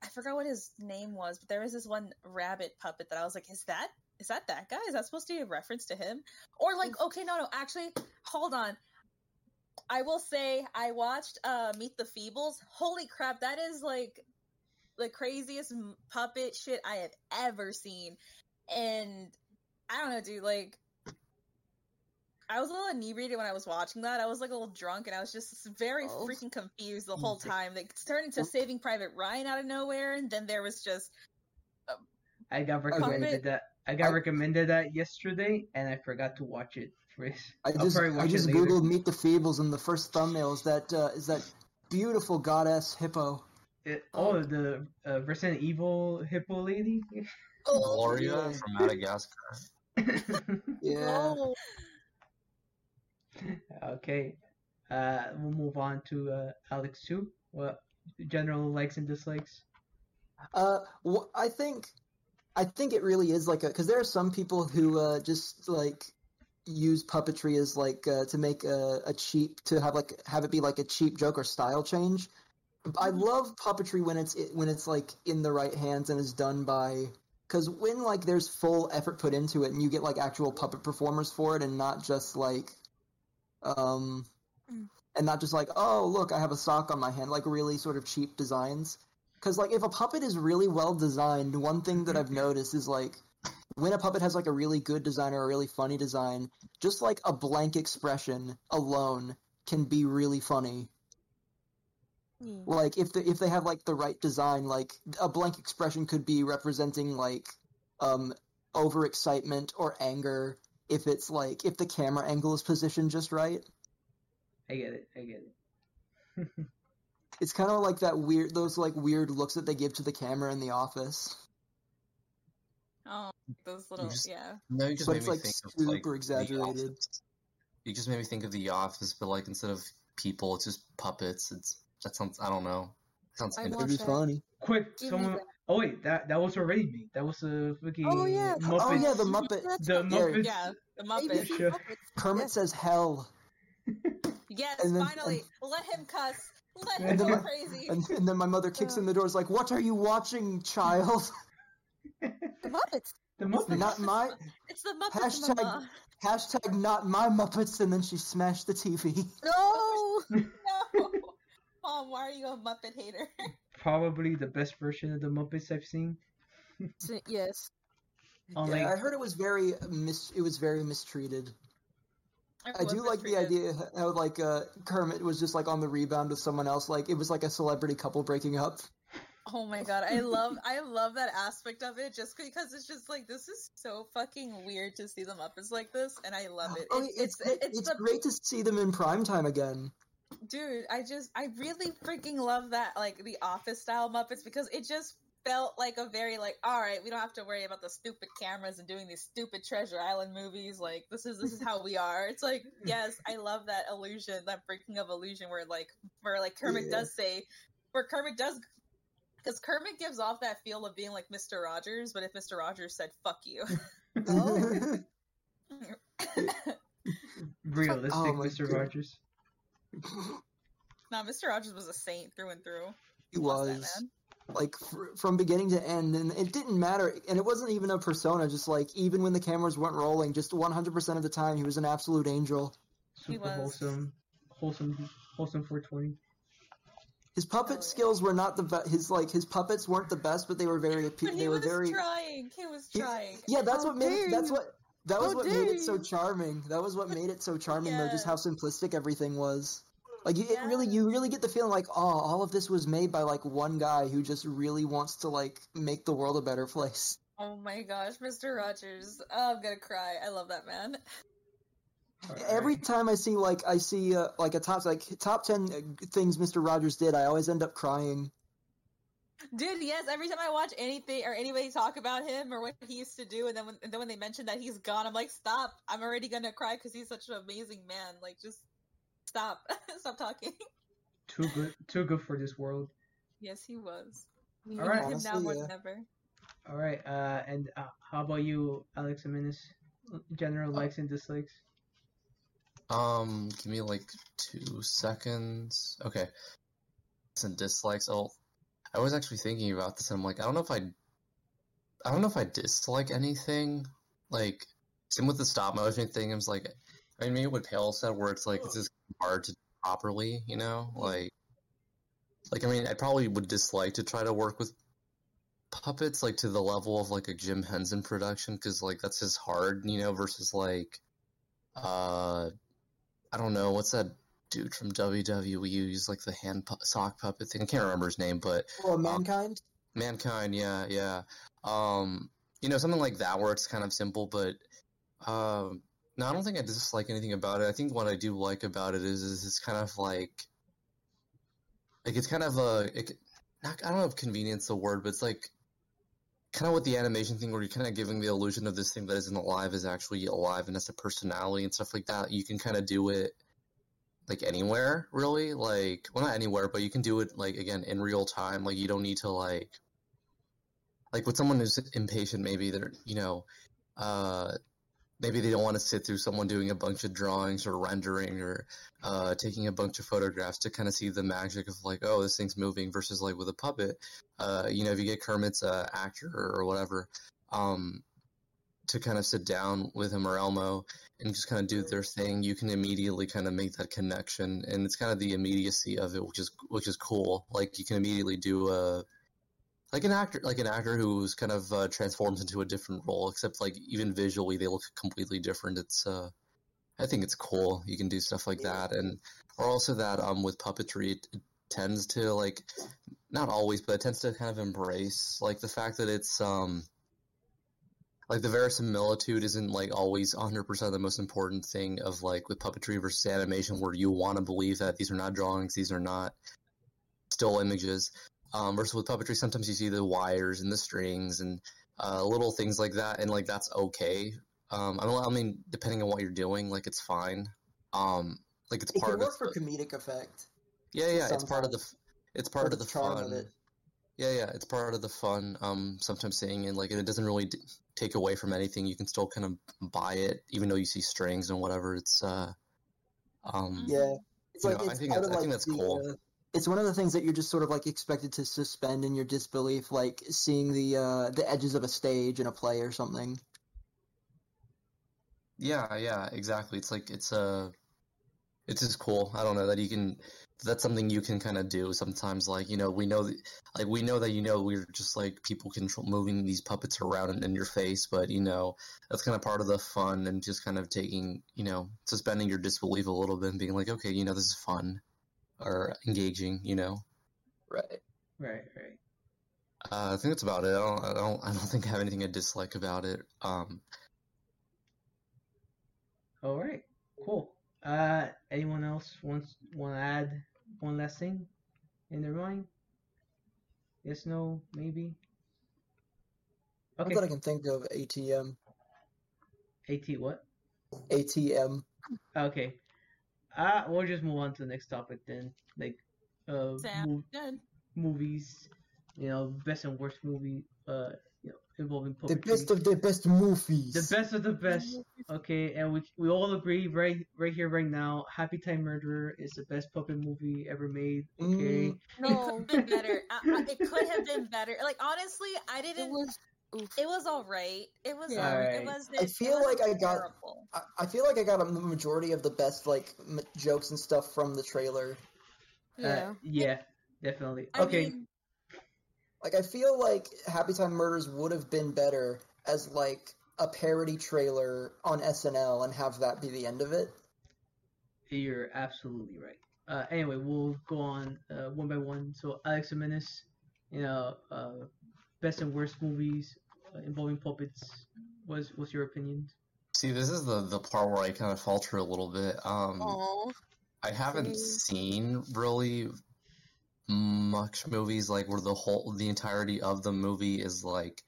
I forgot what his name was, but there was this one rabbit puppet that I was like, is that is that that guy? Is that supposed to be a reference to him? Or like, okay, no, no, actually, hold on. I will say I watched uh Meet the Feebles. Holy crap, that is like the craziest puppet shit I have ever seen. And I don't know, dude, like I was a little inebriated when I was watching that. I was like a little drunk and I was just very Oh. freaking confused the whole time. Like, it turned into Saving Private Ryan out of nowhere, and then there was just I got Puppet. recommended that. I got I- recommended that yesterday, and I forgot to watch it. I just I just googled Meet the Feebles and the first thumbnail is that uh, is that beautiful goddess hippo. It, oh, the uh, Resident Evil hippo lady. Gloria yeah. from Madagascar. Yeah. no. Okay. Uh, we'll move on to uh, Alex too. What general likes and dislikes? Uh, wh- I think, I think it really is like a because there are some people who uh, just like use puppetry as like uh, to make a, a cheap to have like have it be like a cheap joke or style change. I love puppetry when it's when it's like in the right hands and is done by because when like there's full effort put into it and you get like actual puppet performers for it and not just like um Mm. and not just like oh look I have a sock on my hand like really sort of cheap designs because like if a puppet is really well designed one thing that I've noticed is like when a puppet has like a really good design or a really funny design just like a blank expression alone can be really funny Yeah. like if the, if they have like the right design like a blank expression could be representing like um overexcitement or anger if it's like if the camera angle is positioned just right I get it. I get it. it's kind of like that weird those like weird looks that they give to the camera in the office oh those little just- yeah. No, you just But made it's, me like, think of like The exaggerated. Office. You just made me think of The Office, but like instead of people, it's just puppets. It's that sounds. I don't know. sounds. I it'd be funny Quick, Give someone. That. Oh wait, that that was already made. That was a freaking Oh, yeah. Oh, muppets. oh yeah the muppet That's The what- Muppets. Yeah, the ABC Muppets. Sure. Kermit Yes. says hell Yes, And then- finally. Let him cuss. Let him then go my- crazy. and, and then my mother kicks in the door is like what are you watching child The Muppets. The Muppets. not my It's the Muppets, Hashtag- Mama. hashtag not my muppets and then she smashed the tv No. No. Mom, why are you a Muppet hater? Probably the best version of the Muppets I've seen. Yes. Unlike, yeah, I heard it was very mis- it was very mistreated. It I do like the idea how like uh, Kermit was just like on the rebound with someone else, like it was like a celebrity couple breaking up. Oh my god, I love I love that aspect of it just because it's just like this is so fucking weird to see them up Muppets like this, and I love it. Oh, It's it's it's, it's, it's the great to see them in prime time again. Dude. I just I really freaking love that like the Office style Muppets because it just felt like a very like all right, we don't have to worry about the stupid cameras and doing these stupid Treasure Island movies. Like this is this is how we are. It's like yes, I love that illusion, that breaking of illusion where like where like Kermit Yeah. does say where Kermit does because Kermit gives off that feel of being like Mr. Rogers, but if Mr. Rogers said "fuck you," Oh. Realistic, Oh Mr. God. Rogers. nah, Mr. Rogers was a saint through and through. he Loves was man. like fr- from beginning to end, and it didn't matter. And it wasn't even a persona. Just like even when the cameras weren't rolling, just 100% of the time, he was an absolute angel. He Super was. wholesome, wholesome, wholesome 420. His puppet Oh, skills were not the best. His like his puppets weren't the best, but they were very. appe- But he They were was very. trying. He was He- trying. Yeah, that's How what made dare that's what that was How what dare made it so charming. That was what made it so charming though, just how simplistic everything was. Like you, it really you really get the feeling like oh, all of this was made by like one guy who just really wants to like make the world a better place. Oh my gosh, Mr. Rogers. Oh, I'm gonna cry. I love that man. Every time I see like I see uh, like a top like top 10 uh, things Mr. Rogers did, I always end up crying. Dude, yes, every time I watch anything or anybody talk about him or what he used to do, and then when, and then when they mention that he's gone, I'm like, stop. I'm already gonna cry because he's such an amazing man. Like, just stop. stop talking. Too good, too good for this world. yes, he was. We All need him now more yeah. than ever. All right, uh, and uh, how about you, Alex Aminis? General likes and dislikes. Um, give me like two seconds. Okay. Some dislikes. Oh, I was actually thinking about this. And I'm like, I don't know if I, I don't know if I dislike anything. Like, same with the stop motion thing. I was like, I mean, maybe what Pale said, where it's like it's just hard to do properly. You know, like, like I mean, I probably would dislike to try to work with puppets like to the level of like a Jim Henson production because like that's just hard. You know, versus like, uh. I don't know what's that dude from WWE. He's like the hand pu- sock puppet thing. I can't remember his name, but Oh, mankind. mankind. Yeah, yeah. Um, you know, something like that where it's kind of simple, but um, no, I don't think I dislike anything about it. I think what I do like about it is, is it's kind of like, like it's kind of a, it, not, I don't know if convenience the word, but it's like kind of with the animation thing where you're kind of giving the illusion of this thing that isn't alive is actually alive and has a personality and stuff like that. You can kind of do it like anywhere, really. Like, well, not anywhere, but you can do it like again in real time. Like, you don't need to like, like with someone who's impatient, maybe they're, you know, uh, maybe they don't want to sit through someone doing a bunch of drawings or rendering or uh, taking a bunch of photographs to kind of see the magic of like, oh, this thing's moving versus like with a puppet. Uh, you know, if you get Kermit's uh, actor or whatever, um, to kind of sit down with him or Elmo and just kind of do their thing, you can immediately kind of make that connection, and it's kind of the immediacy of it, which is which is cool. Like you can immediately do a like an actor like an actor who's kind of uh, transforms into a different role, except like even visually they look completely different. It's uh, I think it's cool. You can do stuff like that, and or also that um with puppetry it, it tends to like not always, but it tends to kind of embrace like the fact that it's um like the verisimilitude isn't like always 100% the most important thing of like with puppetry versus animation where you want to believe that these are not drawings these are not still images um, versus with puppetry sometimes you see the wires and the strings and uh, little things like that and like that's okay um, I, don't, I mean depending on what you're doing like it's fine um, like it's It part can of work for the, comedic effect. yeah yeah it's part of the it's part, Part of of the the fun of it. Yeah, yeah, it's part of the fun. Um, sometimes seeing and like and it doesn't really d- take away from anything. You can still kind of buy it, even though you see strings and whatever. It's uh, um, Yeah, it's like know, I it's think part that's- of I like think that's the, cool. uh, it's one of the things that you're just sort of like expected to suspend in your disbelief, like seeing the uh, the edges of a stage in a play or something. yeah, yeah, exactly. It's like it's uh, it's just cool. I don't know that you can. That's something you can kind of do sometimes. Like you know, we know, that, like we know that you know we're just like people control moving these puppets around in, in your face, but you know that's kind of part of the fun and just kind of taking you know suspending your disbelief a little bit and being like, okay, you know, this is fun or engaging. You know. Right. Right, right. Uh, I think that's about it. I don't, I don't, I don't think I have anything I dislike about it. Um, All right, cool. Uh, anyone else wants want to add one last thing in their mind? Yes, no, maybe. Not Okay. that I can think of ATM. At what? ATM. Okay. Uh, we'll just move on to the next topic then. Like, uh, Sam. mov- movies. You know, best and worst movie. Uh, you know, involving The best of the best movies. The best of the best. Okay, and we we all agree right right here right now. Happy Time Murderer is the best puppet movie ever made. Okay. Mm, It could No, have been better. Uh, uh, it could have been better. Like honestly, I didn't. It was. It was all right. It was. Yeah. all right. It was. I feel like I got- I, I feel like I got a majority of the best like m- jokes and stuff from the trailer. Yeah. Uh, yeah, definitely. I Okay. mean, Like I feel like Happy Time Murders would have been better as like a parody trailer on SNL and have that be the end of it. You're absolutely right. Uh, anyway, we'll go on uh, one by one. So, Alex Jimenez, you know, uh, best and worst movies uh, involving puppets. What's what's your opinion? see, this is the the part where I kind of falter a little bit. Um, Aw. I haven't Same. seen really much movies like where the whole the entirety of the movie is like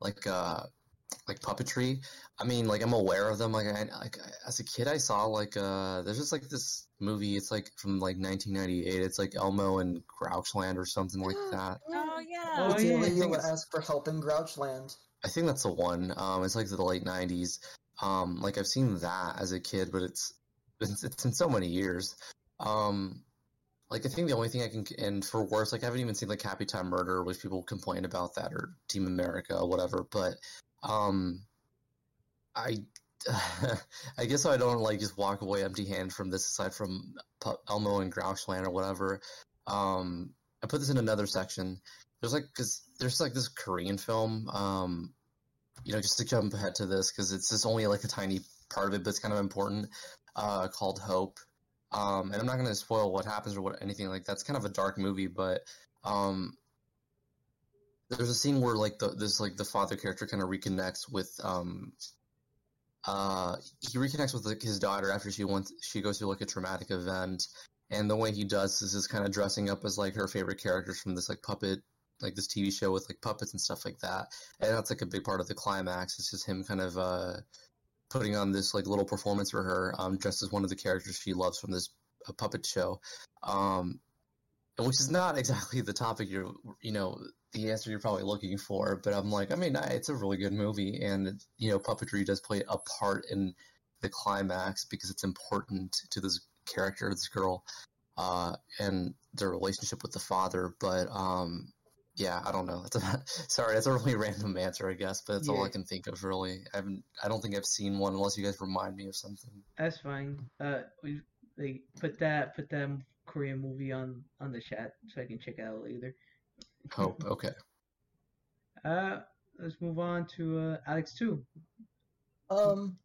like uh like puppetry. I mean, like I'm aware of them. Like, I, like as a kid, I saw like uh there's just like this movie. It's like from like 1998. It's like Elmo and Grouchland or something like that. oh yeah. Oh, it's yeah. a I lady think will it's- ask for help in Grouchland. I think that's the one. Um, it's like the late '90s. Um, like I've seen that as a kid, but it's it's, it's in so many years. Um, like I think the only thing I can and for worse, like I haven't even seen like Happy Time Murder, which people complain about that or Team America or whatever. But um, I I guess I don't like just walk away empty-handed from this aside from Elmo and Grouchland or whatever. Um, I put this in another section. There's like because there's like this Korean film. Um, you know, just to jump ahead to this because it's just only like a tiny part of it, but it's kind of important. Uh, called Hope. Um, and I'm not going to spoil what happens or what anything like that's kind of a dark movie, but um, there's a scene where like the this like the father character kind of reconnects with um uh he reconnects with like his daughter after she wants she goes through like a traumatic event. And the way he does this is kind of dressing up as like her favorite characters from this like puppet like this TV show with like puppets and stuff like that. And that's like a big part of the climax. It's just him kind of uh putting on this like little performance for her um dressed as one of the characters she loves from this uh, puppet show. Um which is not exactly the topic you're you know the answer you're probably looking for but i'm like i mean it's a really good movie and you know puppetry does play a part in the climax because it's important to this character this girl uh and their relationship with the father but um yeah i don't know that's a, sorry that's a really random answer i guess but that's all i can think of really i haven't i don't think i've seen one unless you guys remind me of something That's fine. Uh, we like put that put that Korean movie on on the chat so I can check it out later. hope okay Uh, let's move on to uh, Alex two. Um,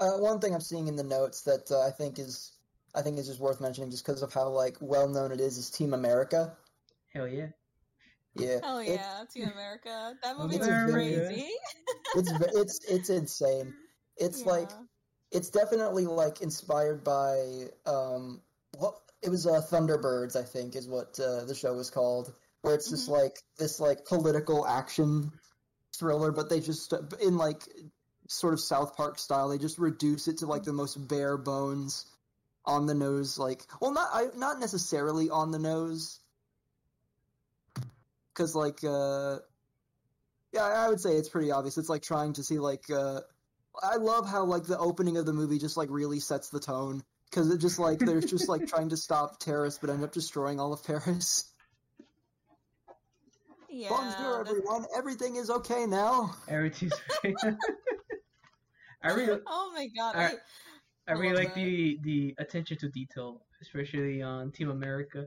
uh, one thing I'm seeing in the notes that uh, I think is I think is just worth mentioning, just because of how like well known it is, is Team America. Hell yeah. Yeah, Hell it- yeah, Team America. That movie was crazy. it's it's it's insane. It's like it's definitely like inspired by um what it was uh Thunderbirds I think is what uh, the show was called where it's just like this like political action thriller but they just uh, in like sort of South Park style they just reduce it to like the most bare bones on the nose like well not I, not necessarily on the nose cuz like uh yeah I would say it's pretty obvious it's like trying to see like uh I love how like the opening of the movie just like really sets the tone because it just like they're just like trying to stop terrorists but end up destroying all of Paris. Yeah. Bonjour, that's- everyone. Everything is okay now. Everything's great. I really Oh my god. I- I, I really like that. the the attention to detail, especially on Team America, Es-.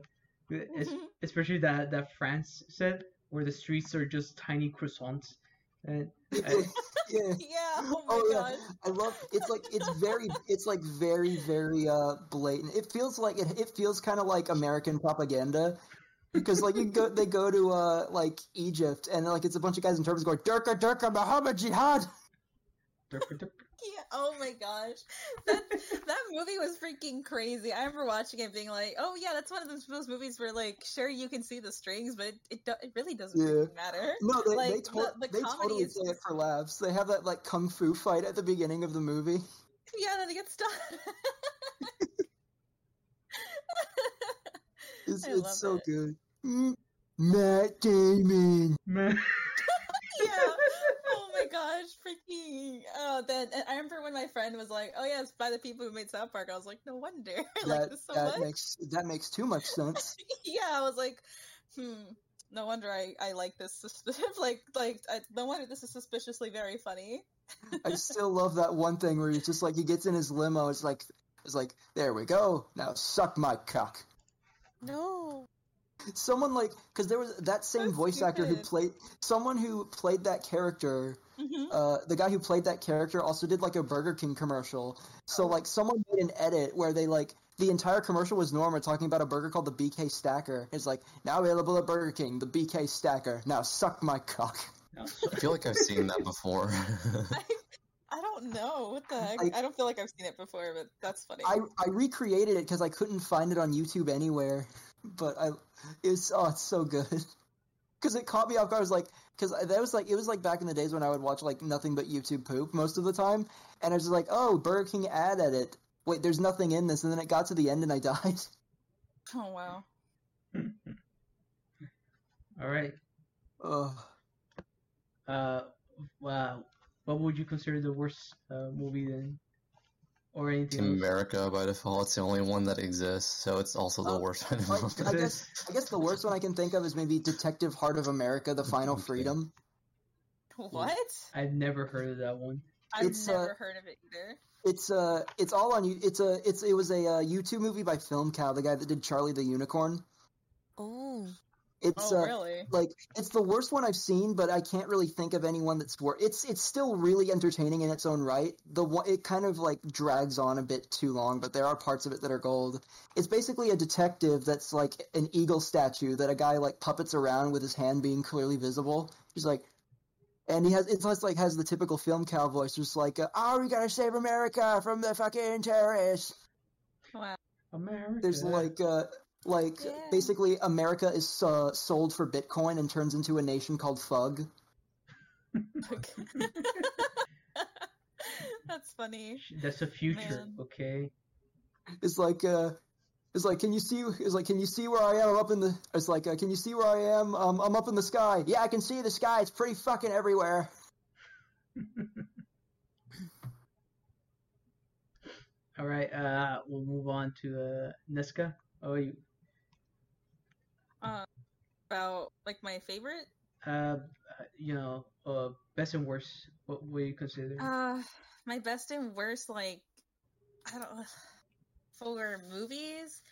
Especially that that France set where the streets are just tiny croissants. And yeah. yeah. Oh my Oh god. yeah, I love. It's like it's very, it's like very, very uh blatant. It feels like it. It feels kind of like American propaganda, because like you go, they go to uh like Egypt, and like it's a bunch of guys in turbans going Durka Durka Muhammad Jihad. Derp, derp. Yeah. Oh my gosh, that that movie was freaking crazy. I remember watching it, being like, "Oh yeah, that's one of those, those movies where like, sure you can see the strings, but it it, do- it really doesn't Yeah. freaking matter." No, they Like, they, to- the- the they comedy totally is say it for laughs. They have that like kung fu fight at the beginning of the movie. Yeah, then it gets done. It's I love it's so it. good. Mm, Matt Damon. Man. yeah. Oh my gosh, freaking. Oh, then I remember when my friend was like, "Oh yeah, it's by the people who made South Park." I was like, "No wonder." Like That this so that much. makes that makes too much sense. yeah, I was like, hmm. No wonder I, I like this. like like I, no wonder this is suspiciously very funny. I still love that one thing where he's just like he gets in his limo. It's like it's like there we go. Now suck my cock. No. Someone like because there was that same That's voice actor who played someone who played that character. Hmm Uh, the guy who played that character also did like a Burger King commercial. So like someone made an edit where they like the entire commercial was Norma talking about a burger called the BK Stacker. It's like now available at Burger King, the BK Stacker. Now suck my cock. No, I feel like I've seen that before. I, I don't know what the heck. I- I, don't feel like I've seen it before, but that's funny. I I recreated it because I couldn't find it on YouTube anywhere. But I it's oh it's so good because it caught me off guard. I was like because that was like it was like back in the days when I would watch like nothing but YouTube poop most of the time, and I was just like oh Burger King ad edit. Wait, there's nothing in this, and then it got to the end and I died. oh wow. All right. Ugh. Uh, wow. What would you consider the worst uh, movie then, or anything else? America by default, it's the only one that exists, so it's also the Uh, worst. one. Like, I guess I guess the worst one I can think of is maybe Detective Heart of America: The Final Okay. Freedom. What? I've never heard of that one. I've It's, never uh, heard of it either. It's uh, it's all on you. It's a, it's it was a uh, YouTube movie by Film Cow, the guy that did Charlie the Unicorn. Oh. It's oh uh, really? like it's the worst one I've seen, but I can't really think of anyone that's worse. It's it's still really entertaining in its own right. The one it kind of like drags on a bit too long, but there are parts of it that are gold. It's basically a detective that's like an eagle statue that a guy like puppets around with his hand being clearly visible. He's like, and he has it's just like has the typical film cow voice, just like, uh, "Oh, we gotta save America from the fucking terrorists." Wow. America. There's like uh like Yeah. basically America is uh, sold for Bitcoin and turns into a nation called Fug. That's funny. That's the future. Man. Okay. It's like uh it's like can you see it's like can you see where I am I'm up in the it's like uh, can you see where I am um, I'm up in the sky. Yeah, I can see the sky. It's pretty fucking everywhere. All right. Uh, we'll move on to uh, Nesska. Oh, you. Uh, about like my favorite. Uh, you know, uh, best and worst. What would you consider? Uh, my best and worst, like, I don't for movies.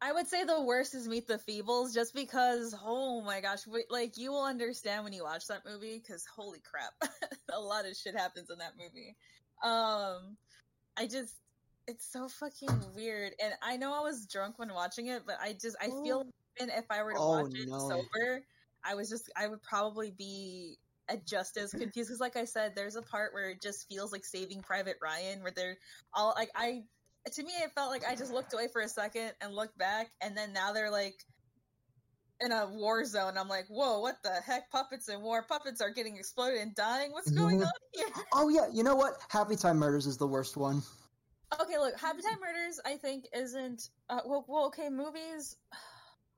I would say the worst is Meet the Feebles, just because, oh my gosh, wait, like you will understand when you watch that movie, because holy crap, a lot of shit happens in that movie. Um, I just, it's so fucking weird, and I know I was drunk when watching it, but I just, I feel, oh. even if I were to Oh, watch it no. sober, I was just, I would probably be just as confused because like i said there's a part where it just feels like saving private ryan where they're all like i to me it felt like i just looked away for a second and looked back and then now they're like in a war zone. I'm like whoa what the heck? Puppets in war. Puppets are getting exploded and dying. What's going on here? Oh yeah, you know what? Happy Time Murders is the worst one. Okay look Happy Time Murders i think isn't uh, well, well okay movies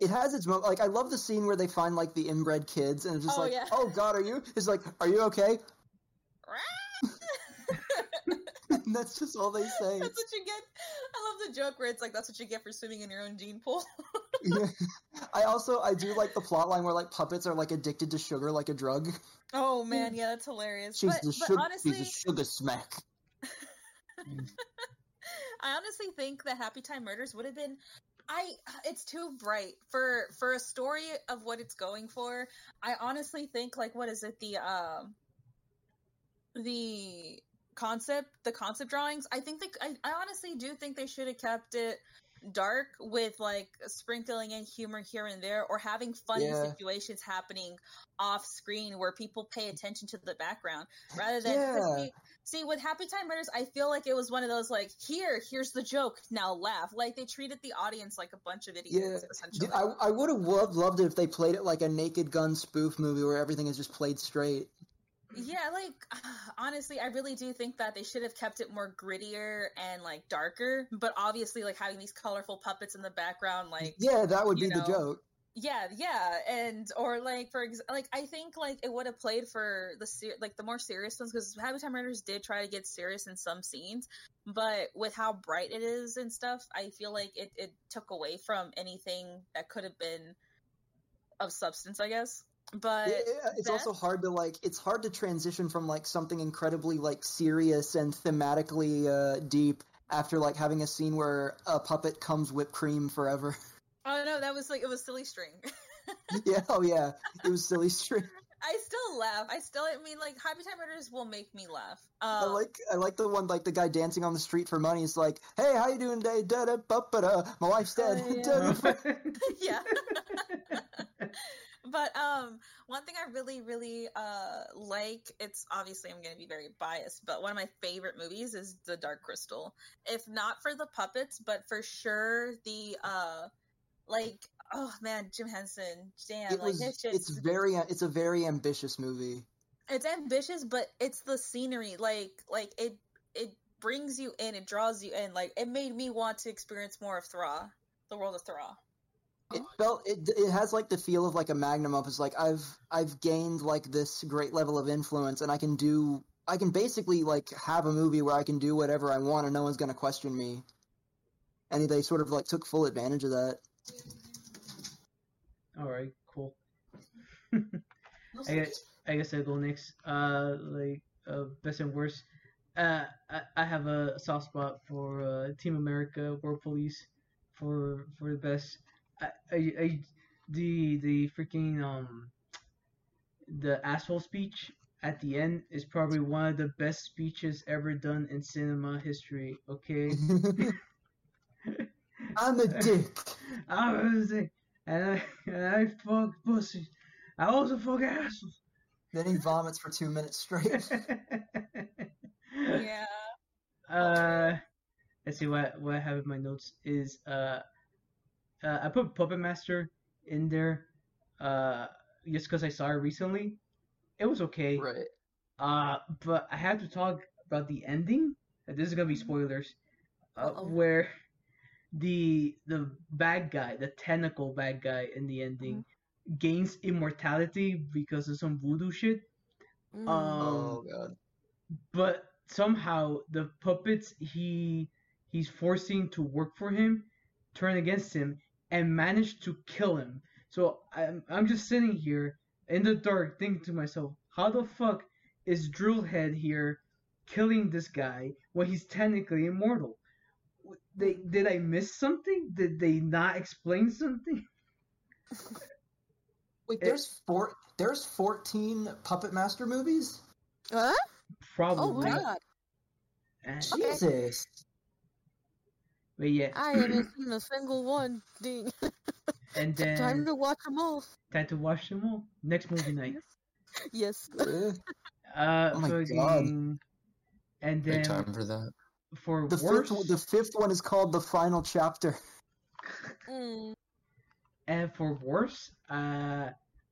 It has its mo- like I love the scene where they find like the inbred kids and it's just Oh, like, yeah. "Oh god, are you?" It's like, "Are you okay?" That's just all they say. that's what you get i love the joke where it's like that's what you get for swimming in your own gene pool Yeah. I also I do like the plot line where like puppets are like addicted to sugar like a drug. oh man yeah that's hilarious She's but, the sugar honestly she's a sugar smack. I honestly think that Happy Time Murders would have been I it's too bright for for a story of what it's going for. I honestly think like what is it the um the concept the concept drawings I think they I, I honestly do think they should have kept it dark with like sprinkling in humor here and there, or having funny Yeah. situations happening off screen where people pay attention to the background rather than Yeah. see, see with Happy Time Murders, I feel like it was one of those like here, here's the joke, now laugh. Like they treated the audience like a bunch of idiots, Yeah. essentially. I, I would have loved, loved it if they played it like a Naked Gun spoof movie where everything is just played straight. Yeah, like honestly, I really do think that they should have kept it more grittier and like darker. But obviously, like having these colorful puppets in the background, like Yeah, that would be the joke. yeah, yeah, and or like for ex- like I think like it would have played for the ser- like the more serious ones because Happy Time Murders did try to get serious in some scenes, but with how bright it is and stuff, I feel like it it took away from anything that could have been of substance, I guess. But Yeah, yeah, it's also hard to like. It's hard to transition from like something incredibly like serious and thematically uh, deep after like having a scene where a puppet comes whipped cream forever. oh no, that was like it was silly string. yeah, oh yeah, it was silly string. I still laugh. I still, I mean, like Happy Time Murders will make me laugh. I Um, like I like the one like the guy dancing on the street for money. It's like, hey, how you doing today? Da da ba ba da. My wife's dead. Oh, yeah. Da, da, ba." yeah. But um, one thing I really, really uh like, it's obviously I'm gonna be very biased, but one of my favorite movies is The Dark Crystal. If not for the puppets, but for sure the uh, like, oh man, Jim Henson, damn, it like was. shit's It's very. It's a very ambitious movie. it's ambitious but it's the scenery like like it it brings you in it draws you in like it made me want to experience more of thra the world of thra It felt it. It has like the feel of like a magnum opus. Like I've I've gained like this great level of influence, and I can do. I can basically like have a movie where I can do whatever I want, and no one's gonna question me. And they sort of like took full advantage of that. All right, cool. I guess I guess I go next. Uh, like uh, best and worst. Uh, I, I have a soft spot for uh, Team America, World Police, for for the best. I, I, I the the freaking um the asshole speech at the end is probably one of the best speeches ever done in cinema history. Okay. I'm a dick. I was like, and I and I fuck pussy. I also fuck assholes. Then he vomits for two minutes straight. yeah uh, let's see what what I have in my notes is uh, uh I put Puppet Master in there, uh, just because I saw it recently. It was okay. right. Uh, but I have to talk about the ending. This is gonna be spoilers. Uh, where the the bad guy, the tentacle bad guy in the ending, gains immortality because of some voodoo shit. Mm. Um, oh god. but somehow the puppets he he's forcing to work for him turn against him and managed to kill him. So I'm I'm just sitting here in the dark thinking to myself, how the fuck is Drillhead here killing this guy when he's technically immortal? They did I miss something? Did they not explain something? Wait, It- there's four. There's 14 Puppet Master movies. Huh? Probably. Oh Probably. god, Eh, Jesus. But yeah, I haven't seen a single one. Ding. and then Time to watch them all. time to watch them all. Next movie night. Yes. Yeah. Uh, Oh my fucking- God. And Big then time for that. for The worse, fifth. The fifth one is called the final chapter. Mm. and for worse, uh,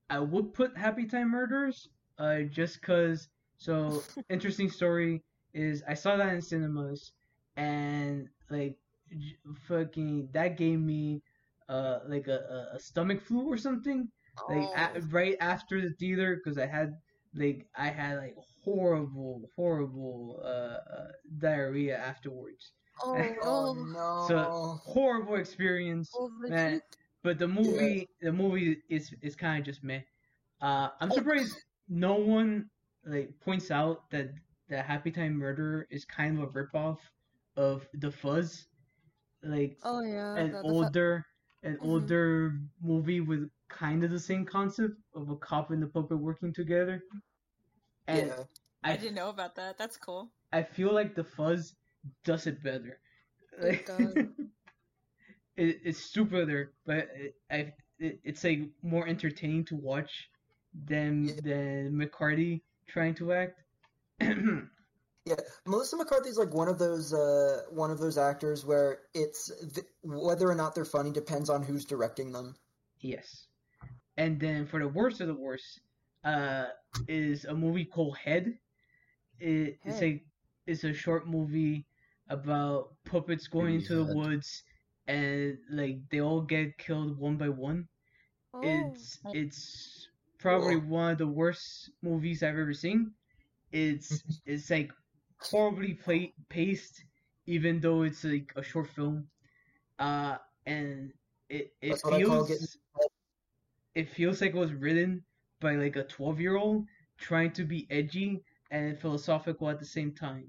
I would put Happy Time Murders, uh, just cause. So interesting story is I saw that in cinemas, and like, j- fucking that gave me, uh, like a, a, a stomach flu or something. Like a, right after the theater, cause I had like I had like horrible, horrible uh, uh diarrhea afterwards. Oh Oh no. no. So horrible experience. Man, Overheat. but the movie, the movie is is kind of just meh. Uh, I'm surprised no one like points out that the Happy Time Murder is kind of a ripoff of The Fuzz, like Oh yeah. an the- the fu- older, an Mhm. older movie with kind of the same concept of a cop and the puppet working together. And yeah. I, I, didn't know about that that's cool I feel like The Fuzz does it better. It does. it, it's stupider, but it, I it, it's like more entertaining to watch than Yeah. than McCarthy trying to act. Yeah, Melissa McCarthy's like one of those uh, one of those actors where it's th- whether or not they're funny depends on who's directing them. yes, and then for the worst of the worst, uh, is a movie called Head. It, it's Head. like it's a short movie about puppets going into the woods and like they all get killed one by one. Oh, It's it's probably Cool. one of the worst movies I've ever seen. It's it's like horribly play, paced, even though it's like a short film. Uh, and it it That's what I call feels it feels like it was written by like a twelve year old trying to be edgy and philosophical at the same time.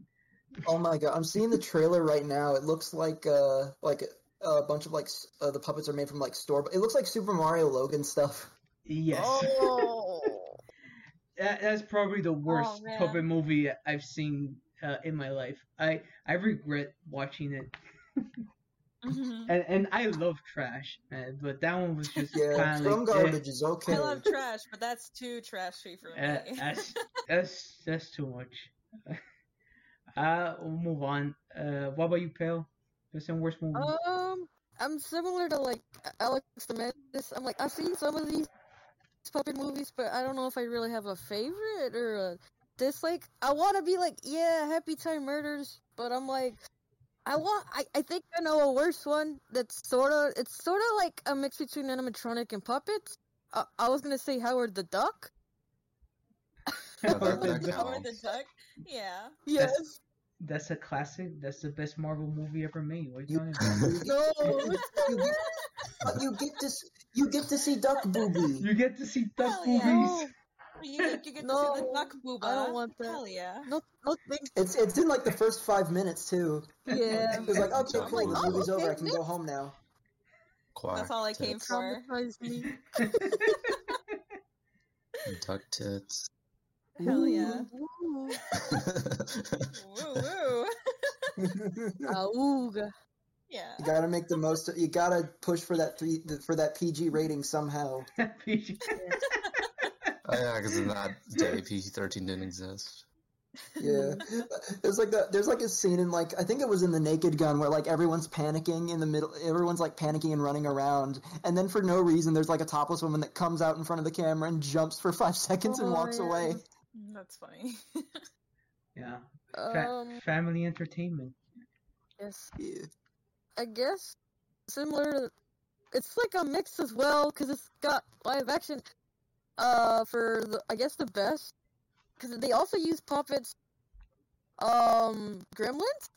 Oh my god, I'm seeing the trailer right now. It looks like uh like a bunch of like uh, the puppets are made from like store. It looks like Super Mario Logan stuff. Yes, Oh. that, that's probably the worst man. puppet movie I've seen uh, in my life. I I regret watching it. Mhm. And and I love trash, man, but that one was just Yeah, kind of film like, eh, garbage is okay. I love trash, but that's too trashy for eh, me. that's that's that's too much. Uh, we'll move on. Uh, what about you, Pale? Best and worst movie? Um, I'm similar to like Alex the Menace. I'm like I've seen some of these puppet movies, but I don't know if I really have a favorite or a dislike. I want to be like, yeah, Happy Time Murders, but I'm like, I want. I, I think I know a worse one. That's sort of. It's sort of like a mix between animatronic and puppets. I, I was gonna say Howard the Duck. Yeah, that- that Howard the. Duck. Yeah. That's, that's a classic. That's the best Marvel movie ever made. What are you You- talking about? No. you, get, you get to you get to see Duck boobies. You get to see duck Hell yeah. Movies. You get, you get to see the No, Duck Booba. I don't want that. Hell yeah. No, no, thank It's it's in like the first five minutes too. Yeah. It's like okay, I'm cool, like, the oh, movie's over. I can go home now. Quack That's all I came tits. for. Traumatize me. Duck tits. Hell yeah. Ooh. Woo woo. Auga. Yeah. You gotta make the most. Of, you gotta push for that three for that PG rating somehow. PG. Yeah, because in that day PG-13 didn't exist. Yeah, there's like the, there's like a scene in like I think it was in the Naked Gun where like everyone's panicking in the middle. Everyone's like panicking and running around, and then for no reason there's like a topless woman that comes out in front of the camera and jumps for five seconds and Oh, walks yeah. away. That's funny. yeah. Fa- Um, family entertainment. yes. Yeah. I guess similar. To, it's like a mix as well because it's got live action. Uh, for the I guess the best because they also use puppets. Um, Gremlins.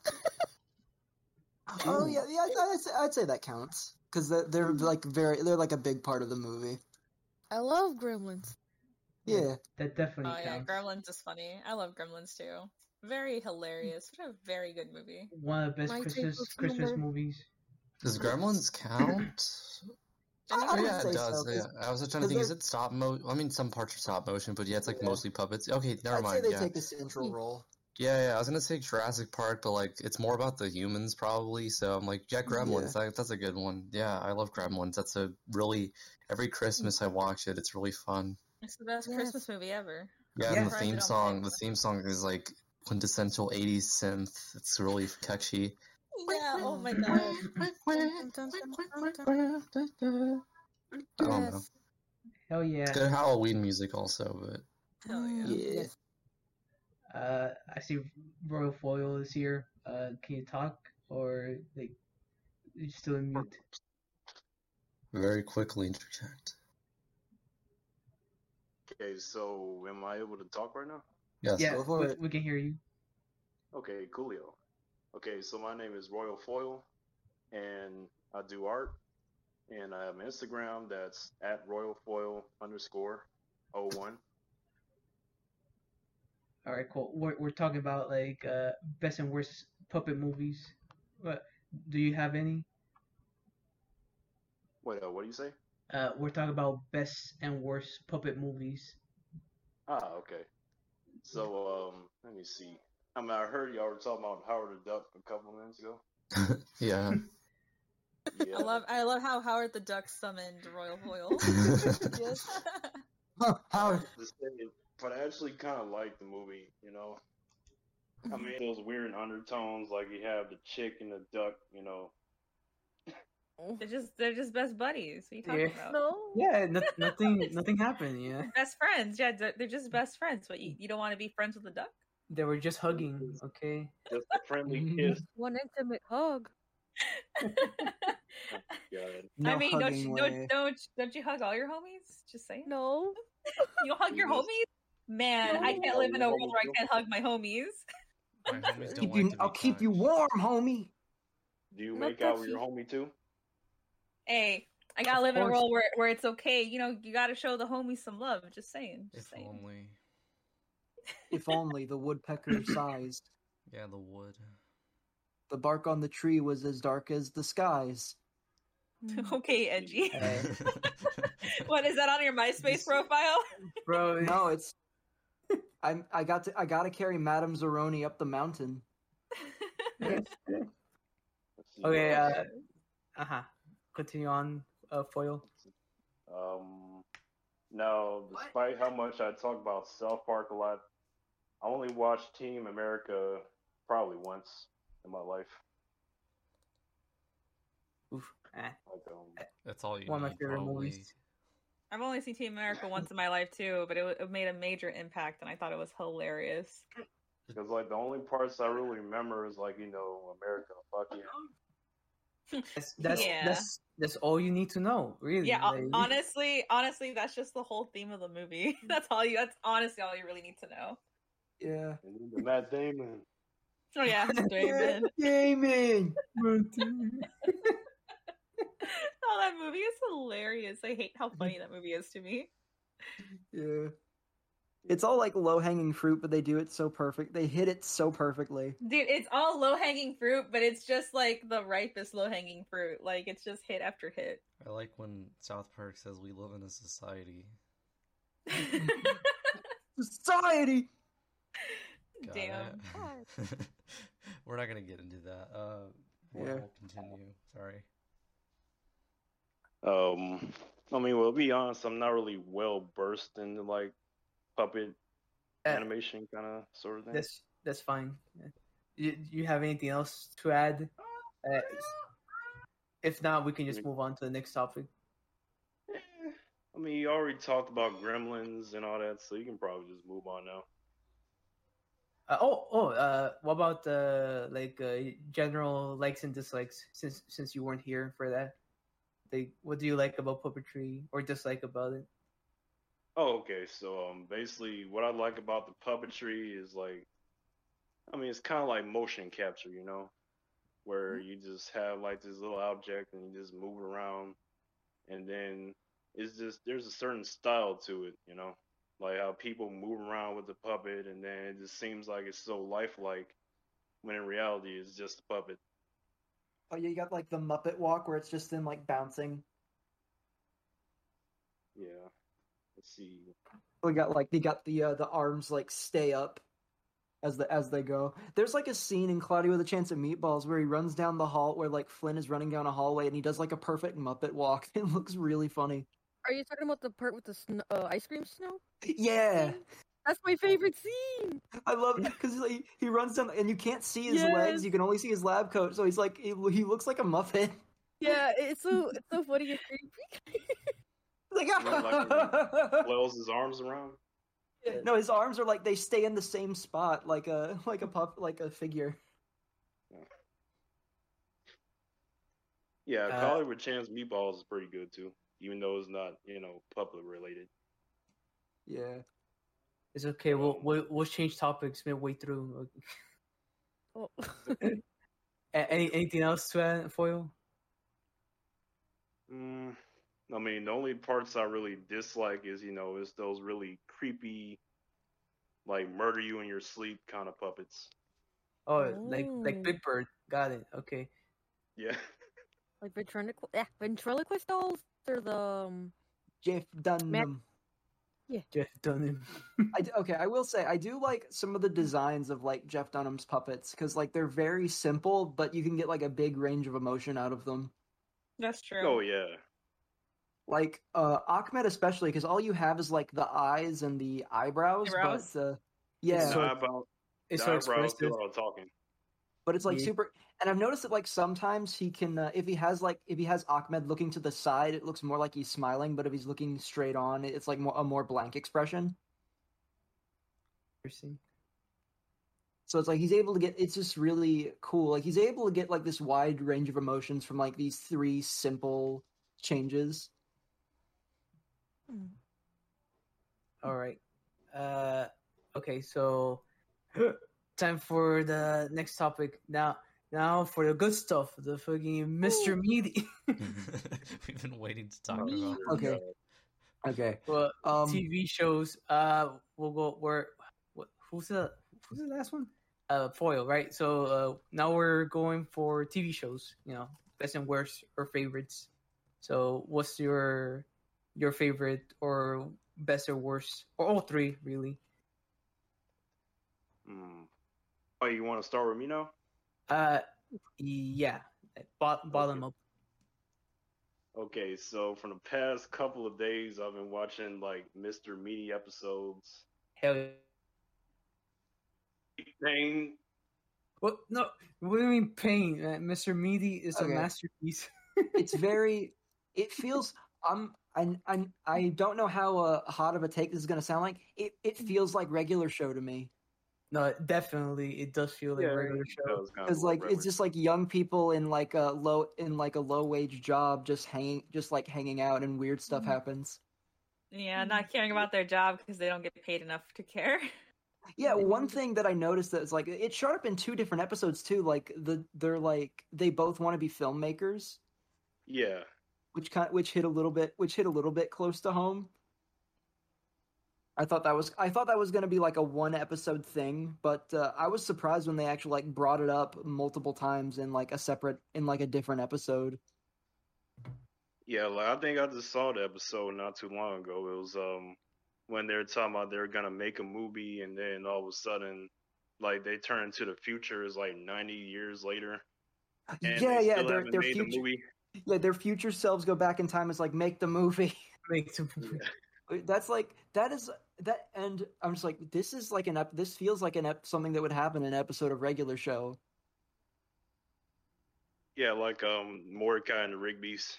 Oh yeah, yeah. I'd, I'd, say, I'd say that counts because they're, they're like very they're like a big part of the movie. I love Gremlins. Yeah, That definitely Oh yeah. Gremlins is funny. I love Gremlins too. Very hilarious. What a very good movie. One of the best My Christmas Christmas humor. movies. Does Gremlins count? I, I Oh, yeah, it does. so. yeah. 'cause I was just trying to think. Is it stop mo? I mean, some parts are stop motion, but yeah, it's like Yeah. mostly puppets. Okay, never I'd mind. say they yeah. take the central hmm. role. yeah, yeah. I was gonna say Jurassic Park, but like it's more about the humans probably. So I'm like, yeah, Gremlins. That, that's a good one. Yeah, I love Gremlins. That's a really every hmm. Christmas I watch it. It's really fun. It's the best Yes. Christmas movie ever. Yeah, Yeah. and the theme song. The theme song is like quintessential '80s synth. It's really catchy. Yeah. Oh my god. Know. Yes. Hell yeah. It's good Halloween music also, but Hell yeah. Yeah. Yes. Uh, I see Royal Foil is here. Uh, can you talk or like you still in mute? very quickly interject. Okay, so am I able to talk right now? Yes. yeah, go for we, it. we can hear you. Okay, coolio. Okay, so my name is Royal Foil, and I do art, and I have an Instagram that's at Royal Foil underscore 01. All right, cool. We're we're talking about like uh best and worst puppet movies. What do you have any? Wait, uh, what do you say? Uh, we're talking about best and worst puppet movies. Ah, okay. So, um, let me see. I mean, I heard y'all were talking about Howard the Duck a couple minutes ago. yeah. Yeah. I love I love how Howard the Duck summoned Royal Foil. Yes. How? Just but I actually kind of like the movie. You know, I mean those weird undertones, like you have the chick and the duck. You know, they're just they're just best buddies. What are you talking Yeah. about? No. Yeah, no, nothing nothing happened. Yeah, Best friends. Yeah, they're they're just best friends. But you, mm. you don't want to be friends with a duck? They were just hugging. Okay. just a friendly Mhm. kiss. One intimate hug. God. No I mean, don't you way. don't, don't don't you hug all your homies? Just saying. No. You hug your homies? Man, I can't live in a world where I can't hug my homies. My homies don't Keep like you, I'll keep you warm, homie. Do you Not make out with your homie too? Hey, I gotta Of live in a world where, where it's okay. You know, you gotta show the homies some love. Just saying. Just If saying. only. If only the woodpecker sized. Yeah, the wood. The bark on the tree was as dark as the skies. okay, edgy. Hey. what is that on your MySpace profile? Bro, No, it's. I I got to I got to carry Madame Zeroni up the mountain. Okay, uh, uh huh. Continue on, uh, foil. Um, no, despite how much I talk about South Park a lot, I only watched Team America probably once in my life. Oof. Eh. Like, um, That's all you One of my favorite probably. movies. I've only seen Team America once in my life too, but it, it made a major impact, and I thought it was hilarious. because like the only parts I really remember is like you know America, fuck you. That's that's, Yeah. that's that's all you need to know, really. Yeah, like- honestly, honestly, that's just the whole theme of the movie. That's all you. That's honestly all you really need to know. Yeah. And then the Matt Damon. Oh yeah, David. Gaming. oh, that movie is hilarious. I hate how funny that movie is to me. Yeah. It's all like low hanging fruit, but they do it so perfect. They hit it so perfectly. Dude, it's all low hanging fruit, but it's just like the ripest low hanging fruit. Like it's just hit after hit. I like when South Park says we live in a society. Society. Got Damn. We're not gonna get into that. Uh, we'll, Yeah. we'll continue. Sorry. Um, I mean, well, to be honest, I'm not really well burst into like puppet Uh, animation kind of sort of thing. That's that's fine. You you have anything else to add? Uh, if not, we can just move on to the next topic. Eh, I mean, you already talked about Gremlins and all that, so you can probably just move on now. Uh, oh oh. Uh, what about uh like uh, general likes and dislikes? Since since you weren't here for that, like what do you like about puppetry or dislike about it? Oh, okay. So, um, basically, what I like about the puppetry is like, I mean, it's kind of like motion capture, you know, where you just have like this little object and you just move it around, and then it's just there's a certain style to it, you know, like how people move around with the puppet, and then it just seems like it's so lifelike, when in reality it's just a puppet. Oh yeah, you got like the Muppet walk where it's just them like bouncing. Yeah. Let's see. We got like they got the uh, the arms like stay up as the as they go. There's like a scene in Cloudy with a Chance of Meatballs where he runs down the hall where like Flynn is running down a hallway and he does like a perfect Muppet walk. It looks really funny. Are you talking about the part with the sn- uh, ice cream snow? Yeah, That's my favorite scene. I love because like, he runs down and you can't see his Yes. legs. You can only see his lab coat. So he's like he, he looks like a muffin. Yeah, it's so it's so funny and creepy. Like, Yeah, like Flails his arms around. no, his arms are like they stay in the same spot, like a like a pup, like a figure. Yeah, Uh, Cloudy with Chance Meatballs is pretty good too, even though it's not, you know, puppet related. Yeah. It's okay. We'll we'll, we'll change topics midway through. Oh. Any anything else to add, foil? Mm, I mean, the only parts I really dislike is, you know, is those really creepy, like murder you in your sleep kind of puppets. Oh, like like. Big Bird. Got it. Okay. Yeah. like ventriloquist, yeah, ventriloquist dolls. They're the um, Jeff Dunham. Jeff Dunham. I d- okay, I will say I do like some of the designs of like Jeff Dunham's puppets because like they're very simple, but you can get like a big range of emotion out of them. That's true. Oh yeah. Like uh Achmed especially because all you have is like the eyes and the eyebrows, Eyebrows? but uh, yeah, It's so- The eyebrow, It's the so eyebrows do expressive. all talking. But it's like Yeah. super. And I've noticed that like sometimes he can uh, if he has like if he has Achmed looking to the side, it looks more like he's smiling, but if he's looking straight on, it's like more, a more blank expression. Interesting. So it's like he's able to get. It's just really cool. Like he's able to get like this wide range of emotions from like these three simple changes. All right. Uh, okay, so time for the next topic. Now, now for the good stuff. The fucking Mr. Meaty. We've been waiting to talk about. Okay. Okay. well, Um. TV shows. Uh, we'll go. Where? What? Who's the? Who's the last one? Uh, foil. Right. So uh, now we're going for TV shows. You know, best and worst or favorites. So, what's your your favorite or best or worst or all three really? Hmm. Oh, you want to start with me now? Uh, yeah, Bot- bottom up. Okay, so from the past couple of days, I've been watching like Mr. Meaty episodes. Hell, yeah. Pain. what? No, what do you mean pain? Uh, Mr. Meaty is Okay. a masterpiece. it's very it feels i'm i i, I don't know how uh, hot of a take this is going to sound like it it feels like regular show to me no, definitely, it does feel like Yeah, regular that show. was kind of because like it's just like young people in like a low in like a low wage job just hanging just like hanging out and weird stuff happens Yeah, not caring about their job because they don't get paid enough to care. yeah one thing that i noticed that is like it showed up in two different episodes too like the they're like they both want to be filmmakers yeah. which kind which hit a little bit which hit a little bit close to home. I thought that was I thought that was going to be like a one episode thing, but uh, I was surprised when they actually like brought it up multiple times in like a separate in like a different episode. Yeah, like I think I just saw the episode not too long ago. It was um when they were talking about they were gonna make a movie, and then all of a sudden, like they turn into the future is like ninety years later. And yeah, they yeah, still their their made the future movie. yeah their future selves go back in time. It's like make the movie. Makes a- That's like that is that, and I'm just like this is like an ep- this feels like an ep- something that would happen in an episode of regular show. Yeah, like um Mordecai and the Rigby's.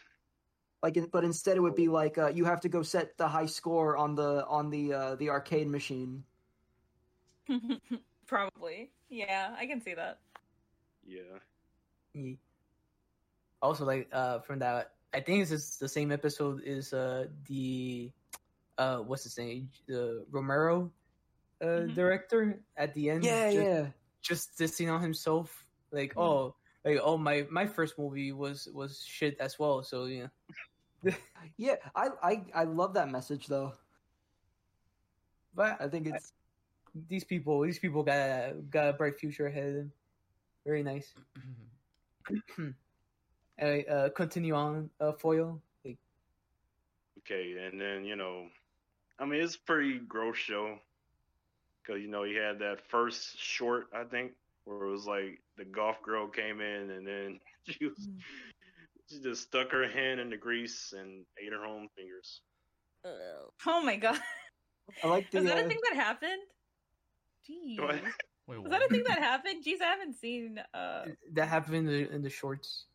like but instead it would be like uh, you have to go set the high score on the on the uh, the arcade machine Probably. Yeah, I can see that. Yeah. Yeah. Also, like uh, from that, I think it's just the same episode. Is uh the uh what's his name? The Romero uh Mhm. director at the end. yeah just, yeah just dissing on himself. Like Mm-hmm. oh, like oh my my first movie was was shit as well. So yeah, yeah I, I i love that message though but i think it's these people these people got a, got a bright future ahead of them. Very nice. Anyway, uh, continue on uh, foil. Like, Okay, and then you know, I mean, it's a pretty gross show because you know he had that first short, I think, where it was like the golf girl came in and then she was she just stuck her hand in the grease and ate her own fingers. Oh. Oh my god. i like the Was that uh, a thing that happened? Jeez. What? Wait, Was that a thing that happened? Jeez, I haven't seen uh that happened in the in the shorts.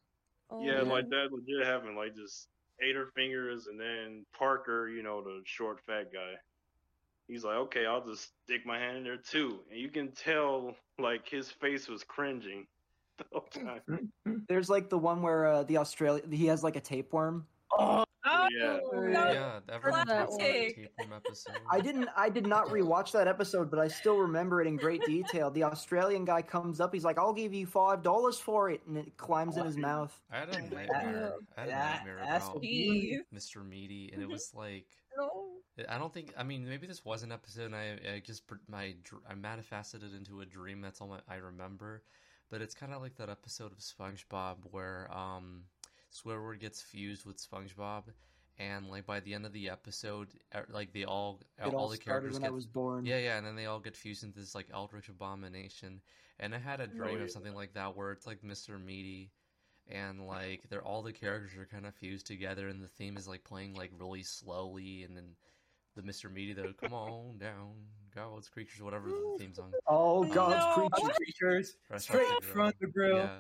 Oh, yeah, man. like that legit happened. Like just ate her fingers and then Parker, you know, the short fat guy. He's like, okay, I'll just stick my hand in there too, and you can tell like his face was cringing the whole time. there's like the one where uh, the australia he has like a tapeworm Oh Yeah. no. Yeah, that talks about one. the episode. i didn't i did not rewatch that episode but i still remember it in great detail the australian guy comes up he's like i'll give you five dollars for it and it climbs in his mouth I had a nightmare. I had a nightmare about a Mr. Meaty, and it was like No. I don't think. I mean, maybe this was an episode, and I, I just my I manifested it into a dream. That's all my, I remember. But it's kind of like that episode of SpongeBob where um Squidward gets fused with SpongeBob, and like by the end of the episode, like they all it all, all the characters when get i was born yeah, yeah, and then they all get fused into this like eldritch abomination. And I had a dream yeah. of something like that where it's like Mr. Meaty, and like they're all the characters are kind of fused together, and the theme is like playing like really slowly, and then the Mr. Meaty though, come on down, God's creatures, whatever the theme song. Oh, God's No. creatures. creatures Fresh straight off the from the grill. Yeah.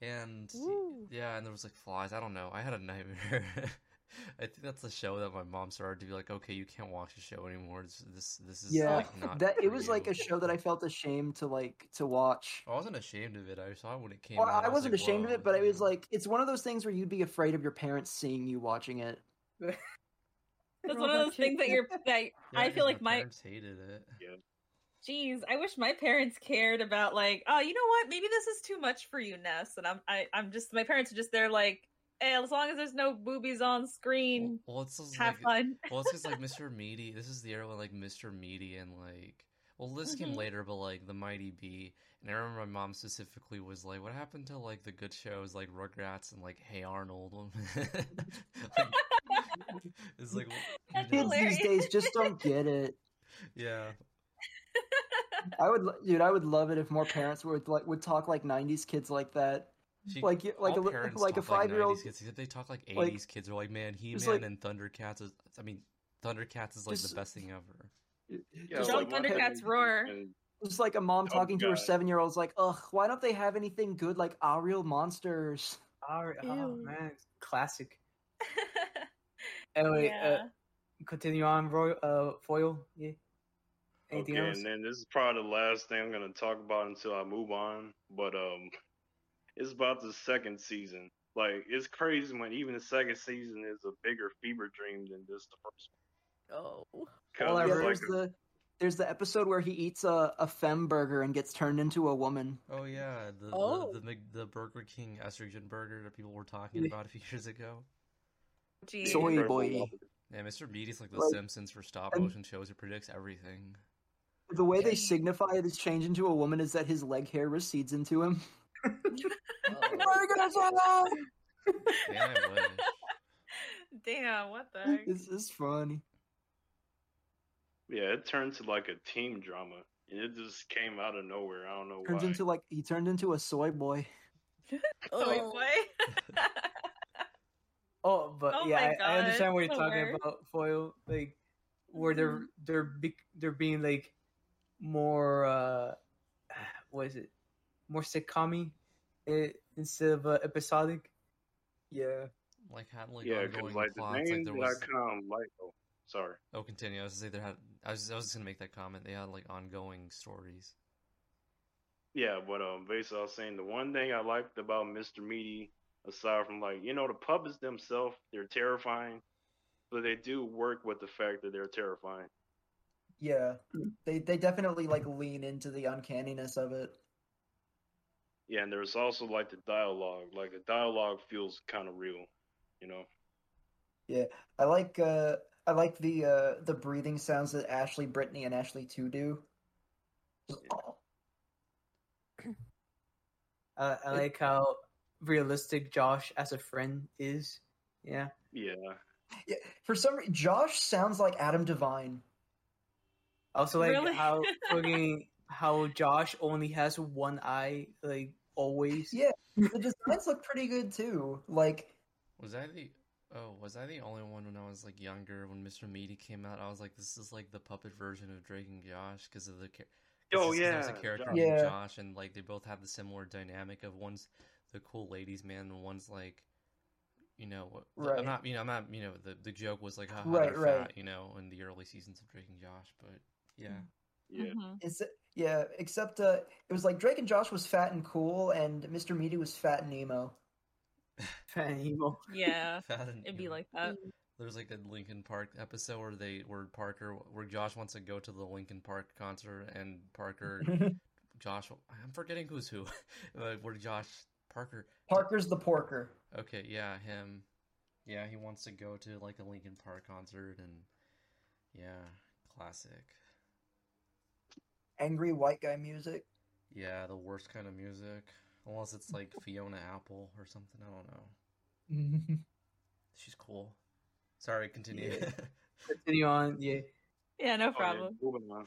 And Woo. yeah, and there was like flies. I don't know. I had a nightmare. I think that's the show that my mom started to be like, okay, you can't watch the show anymore. This this this is Yeah, like not. that it for was like a show that I felt ashamed to like to watch. I wasn't ashamed of it. I saw it when it came Well, out. I was wasn't like, ashamed of it, but it was like it's one of those things where you'd be afraid of your parents seeing you watching it. That's one of those things that you're that Yeah, I 'cause feel like my parents hated it. Jeez, I wish my parents cared about like, oh, you know what? Maybe this is too much for you, Ness. And I'm, I, I'm just my parents are just there like, hey, as long as there's no boobies on screen, Well, it's just have like, fun. well, it's just like Mr. Meaty. This is the era when like Mr. Meaty and like, well, this came Mhm. later, but like the Mighty B. And I remember my mom specifically was like, "What happened to like the good shows like Rugrats and like Hey Arnold?" Like, it's like, That's you know, Kids hilarious. these days just don't get it. yeah, I would, lo- dude, I would love it if more parents would like would talk like '90s kids like that. She- Like like all a li- like a talk 5-year-old 90s kids, they talk like 80s like- kids. Are like, man, He Man like- and Thundercats is. I mean, Thundercats is like Just- the best thing ever. Yeah, Just like like Thundercats parents roar. and- It's like a mom Oh, talking to her seven year olds like, ugh, why don't they have anything good like Our Real Monsters? Alright, oh man, classic. Anyway, yeah. uh, continue on, Roy, uh, foil. Yeah. Anything okay, else? and then this is probably the last thing I'm gonna talk about until I move on. But um, it's about the second season. Like it's crazy when even the second season is a bigger fever dream than just the first Oh. one. All 'Cause I Yeah, there's like a- the there's the episode where he eats a, a femme burger and gets turned into a woman. Oh yeah, the Oh. the, the the Burger King estrogen burger that people were talking about a few years ago. Jeez. Soy Incredible boy. Yeah, Mr. Meaty's like the Like- Simpsons for stop motion shows. It predicts everything. The way they signify this change into a woman is that his leg hair recedes into him. Yeah, I wish. Damn, what the heck? This is funny. Yeah, it turned to like a team drama, and it just came out of nowhere. I don't know Turns why. into like he turned into a soy boy. Soy Oh. boy. Oh, but Oh yeah, I, I understand what you're the talking worst. about, foil. Like, where they're Mhm. they're be, they're being like more uh, what is it? More sitcom eh, instead of uh, episodic. Yeah. Like had like yeah, ongoing because like the plots. Like name there was. I kind of like. Oh, sorry. Oh, continue. I was gonna say there had. I was I was just gonna make that comment. They had like ongoing stories. Yeah, but um, basically, I was saying the one thing I liked about Mr. Meaty, aside from like you know the puppets themselves, they're terrifying, but they do work with the fact that they're terrifying. Yeah, they they definitely like lean into the uncanniness of it. Yeah, and there's also like the dialogue. Like the dialogue feels kind of real, you know. Yeah, I like uh I like the uh the breathing sounds that Ashley, Brittany, and Ashley two do. Just, oh. Uh, I like how realistic Josh as a friend is. Yeah. Yeah, Yeah, for some reason, Josh sounds like Adam Devine. Also like Really? how fucking how Josh only has one eye, like always. Yeah, the designs look pretty good too. Like, Was I the? Oh, was I the only one when I was like younger when Mr. Meaty came out? I was like, this is like the puppet version of Drake and Josh because of the. 'cause Oh, this- 'cause there was a yeah, character Josh. named Josh, and like they both have the similar dynamic of one's the cool ladies man, and one's like, you know, Right. I'm not, you know, I'm not, you know, the the joke was like, haha, Right, they're right. fat, you know, in the early seasons of Drake and Josh, but yeah, yeah. Mhm. it's yeah, except uh, it was like Drake and Josh was fat and cool, and Mr. Meaty was fat and emo. Fan emo. Yeah, fat and it'd be like that. There's like a Linkin Park episode where they where Parker where Josh wants to go to the Linkin Park concert and Parker Josh I'm forgetting who's who. uh, where Josh Parker Parker's the porker. Okay, yeah, him. Yeah, he wants to go to like a Linkin Park concert and yeah, classic. Angry white guy music. Yeah, the worst kind of music. Unless it's like Fiona Apple or something, I don't know. She's cool. Sorry, continue. Yeah. Continue on. Yeah. Yeah, no Oh, yeah, problem. moving on.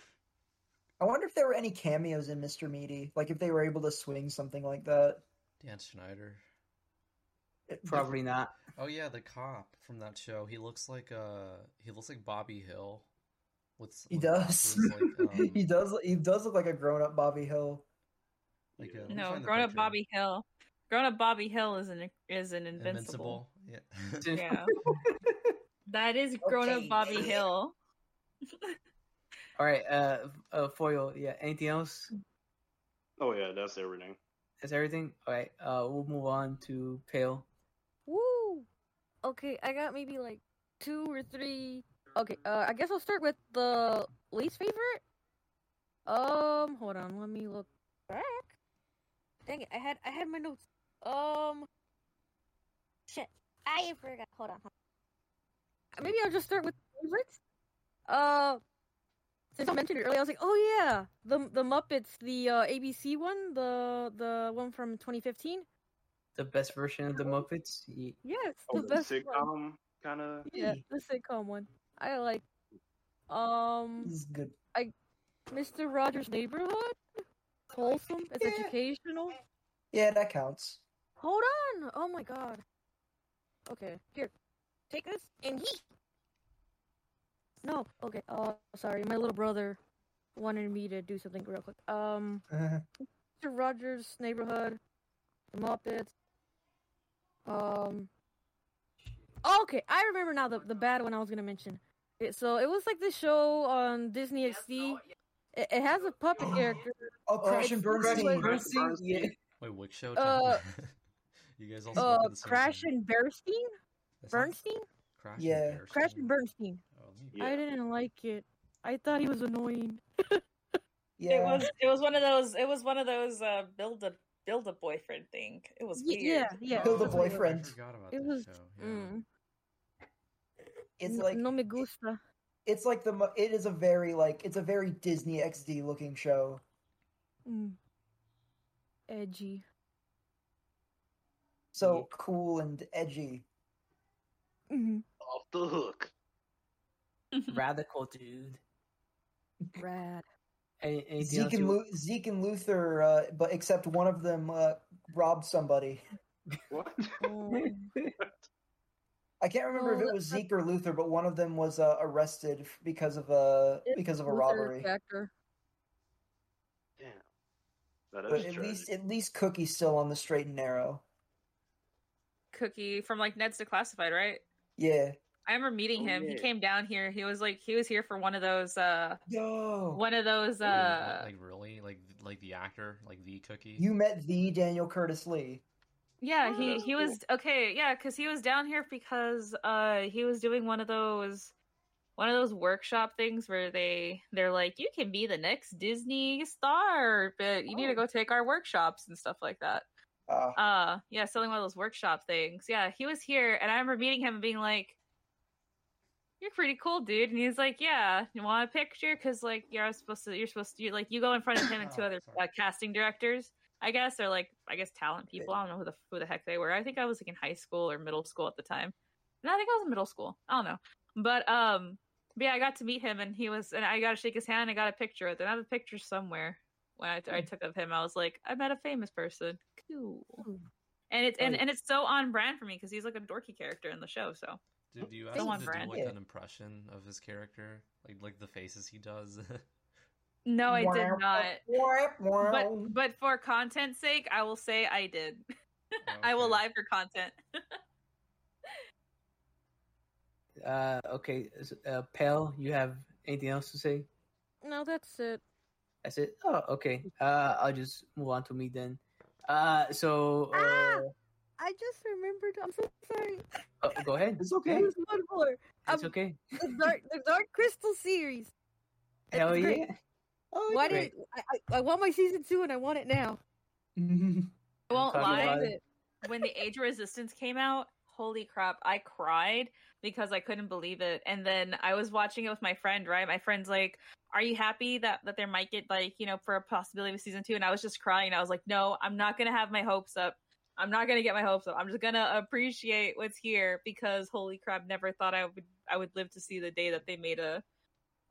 I wonder if there were any cameos in Mr. Meaty, like if they were able to swing something like that. Dan Schneider. Probably not. Oh yeah, the cop from that show. He looks like uh he looks like Bobby Hill. With He does. like, um, he does. He does look like a grown-up Bobby Hill. like, uh, Yeah. let me No, grown up. Bobby Hill. Grown up Bobby Hill is an is an invincible. Invincible. Yeah. Yeah. That is grown up Okay. Bobby Hill. All right, uh, uh, foil. Yeah. Anything else? Oh yeah, that's everything. That's everything. All right. Uh, we'll move on to pale. Woo! Okay, I got maybe like two or three. Okay, uh, I guess I'll start with the least favorite. Um, hold on, let me look back. Dang it, I had I had my notes. Um, shit, I forgot. Hold on. hold on. Maybe I'll just start with favorites. Uh, since I mentioned it earlier, I was like, oh yeah, the the Muppets, the uh, ABC one, the the one from 2015. The best version of the Muppets. Ye- Yes, Oh, the the best one. sitcom kind of. Yeah, the sitcom one. I like. Um, This is good. I, Mr. Rogers' Neighborhood. Wholesome. It's Yeah. educational. Yeah, that counts. Hold on. Oh my god. Okay, here. Take this and he. No. Okay. Oh, sorry. My little brother wanted me to do something real quick. Um, Mr. Rogers' Neighborhood. The Muppets. Um. Okay, I remember now the the bad one I was gonna mention. It, so it was like the show on Disney XD. It, it has a puppet character. oh, Crash and Bernstein. Bernstein, yeah. Wait, which show? Uh, you guys all Uh, spoke at the Crash and Bernstein. Bernstein. Crash Yeah. and Crash and Bernstein. Oh, Yeah. I didn't like it. I thought he was annoying. Yeah. It was it was one of those it was one of those uh build a build a boyfriend thing. It was Y- weird. yeah, yeah. Build a that's what it was. boyfriend. I forgot about It that was. show. Yeah. Mm, It's no, like no me gusta. it's like the mo- it is a very like it's a very Disney XD looking show. Mm. Edgy. So cool and edgy. hmm Off the hook. Radical dude. Rad. Any, Zeke and, Lu- Zeke and Luther, uh, but except one of them uh, robbed somebody. What? Oh. I can't remember Oh, if it was Zeke or Luther, but one of them was uh, arrested because of a because of a Luther robbery. Factor. Damn. That But at tragic. least at least Cookie's still on the straight and narrow. Cookie from like Ned's Declassified, right? Yeah. I remember meeting Oh, him. He came down here. He was like he was here for one of those uh Yo. one of those uh like really, like like the actor, like the Cookie. You met the Daniel Curtis Lee. Yeah, Oh, he he was okay. Yeah, because he was down here because uh he was doing one of those one of those workshop things where they they're like you can be the next Disney star, but you need to Oh. go take our workshops and stuff like that. Uh, Uh yeah, selling one of those workshop things. Yeah, he was here, and I remember meeting him and being like. You're pretty cool, dude. And he's like, "Yeah, you want a picture? Because like you're supposed to, you're supposed to, you like you go in front of him and two Oh, other uh, casting directors, I guess, or like I guess talent people. I don't know who the who the heck they were. I think I was like in high school or middle school at the time. No, I think I was in middle school. I don't know. But um, but yeah, I got to meet him and he was, and I got to shake his hand. and I got a picture with him. I have a picture somewhere when I, I took of him. I was like, I met a famous person. Cool. And it's and, and it's so on brand for me because he's like a dorky character in the show. So Did you So ask him on to brand. do like an impression of his character, like like the faces he does? no, I did not. wah, wah. But but for content's sake, I will say I did. I will lie for content. Uh, okay. s- Uh, pale. You have anything else to say? No, that's it. That's it. Oh, okay. Uh, I'll just move on to me then. Uh, so uh, Ah! I just remembered. I'm so sorry. oh, go ahead. It's okay. There's one more. It's Um, okay. The Dark, the Dark Crystal series. Hell It's great. Yeah. Oh, Why great. did I, I? I want my season two, and I want it now. I won't Talk lie. about when the Age of Resistance came out, holy crap, I cried because I couldn't believe it. And then I was watching it with my friend, right? My friend's like, Are you happy that, that there might get like, you know, for a possibility of season two? And I was just crying. I was like, No, I'm not gonna have my hopes up. I'm not gonna get my hopes up. I'm just gonna appreciate what's here because holy crap, never thought I would I would live to see the day that they made a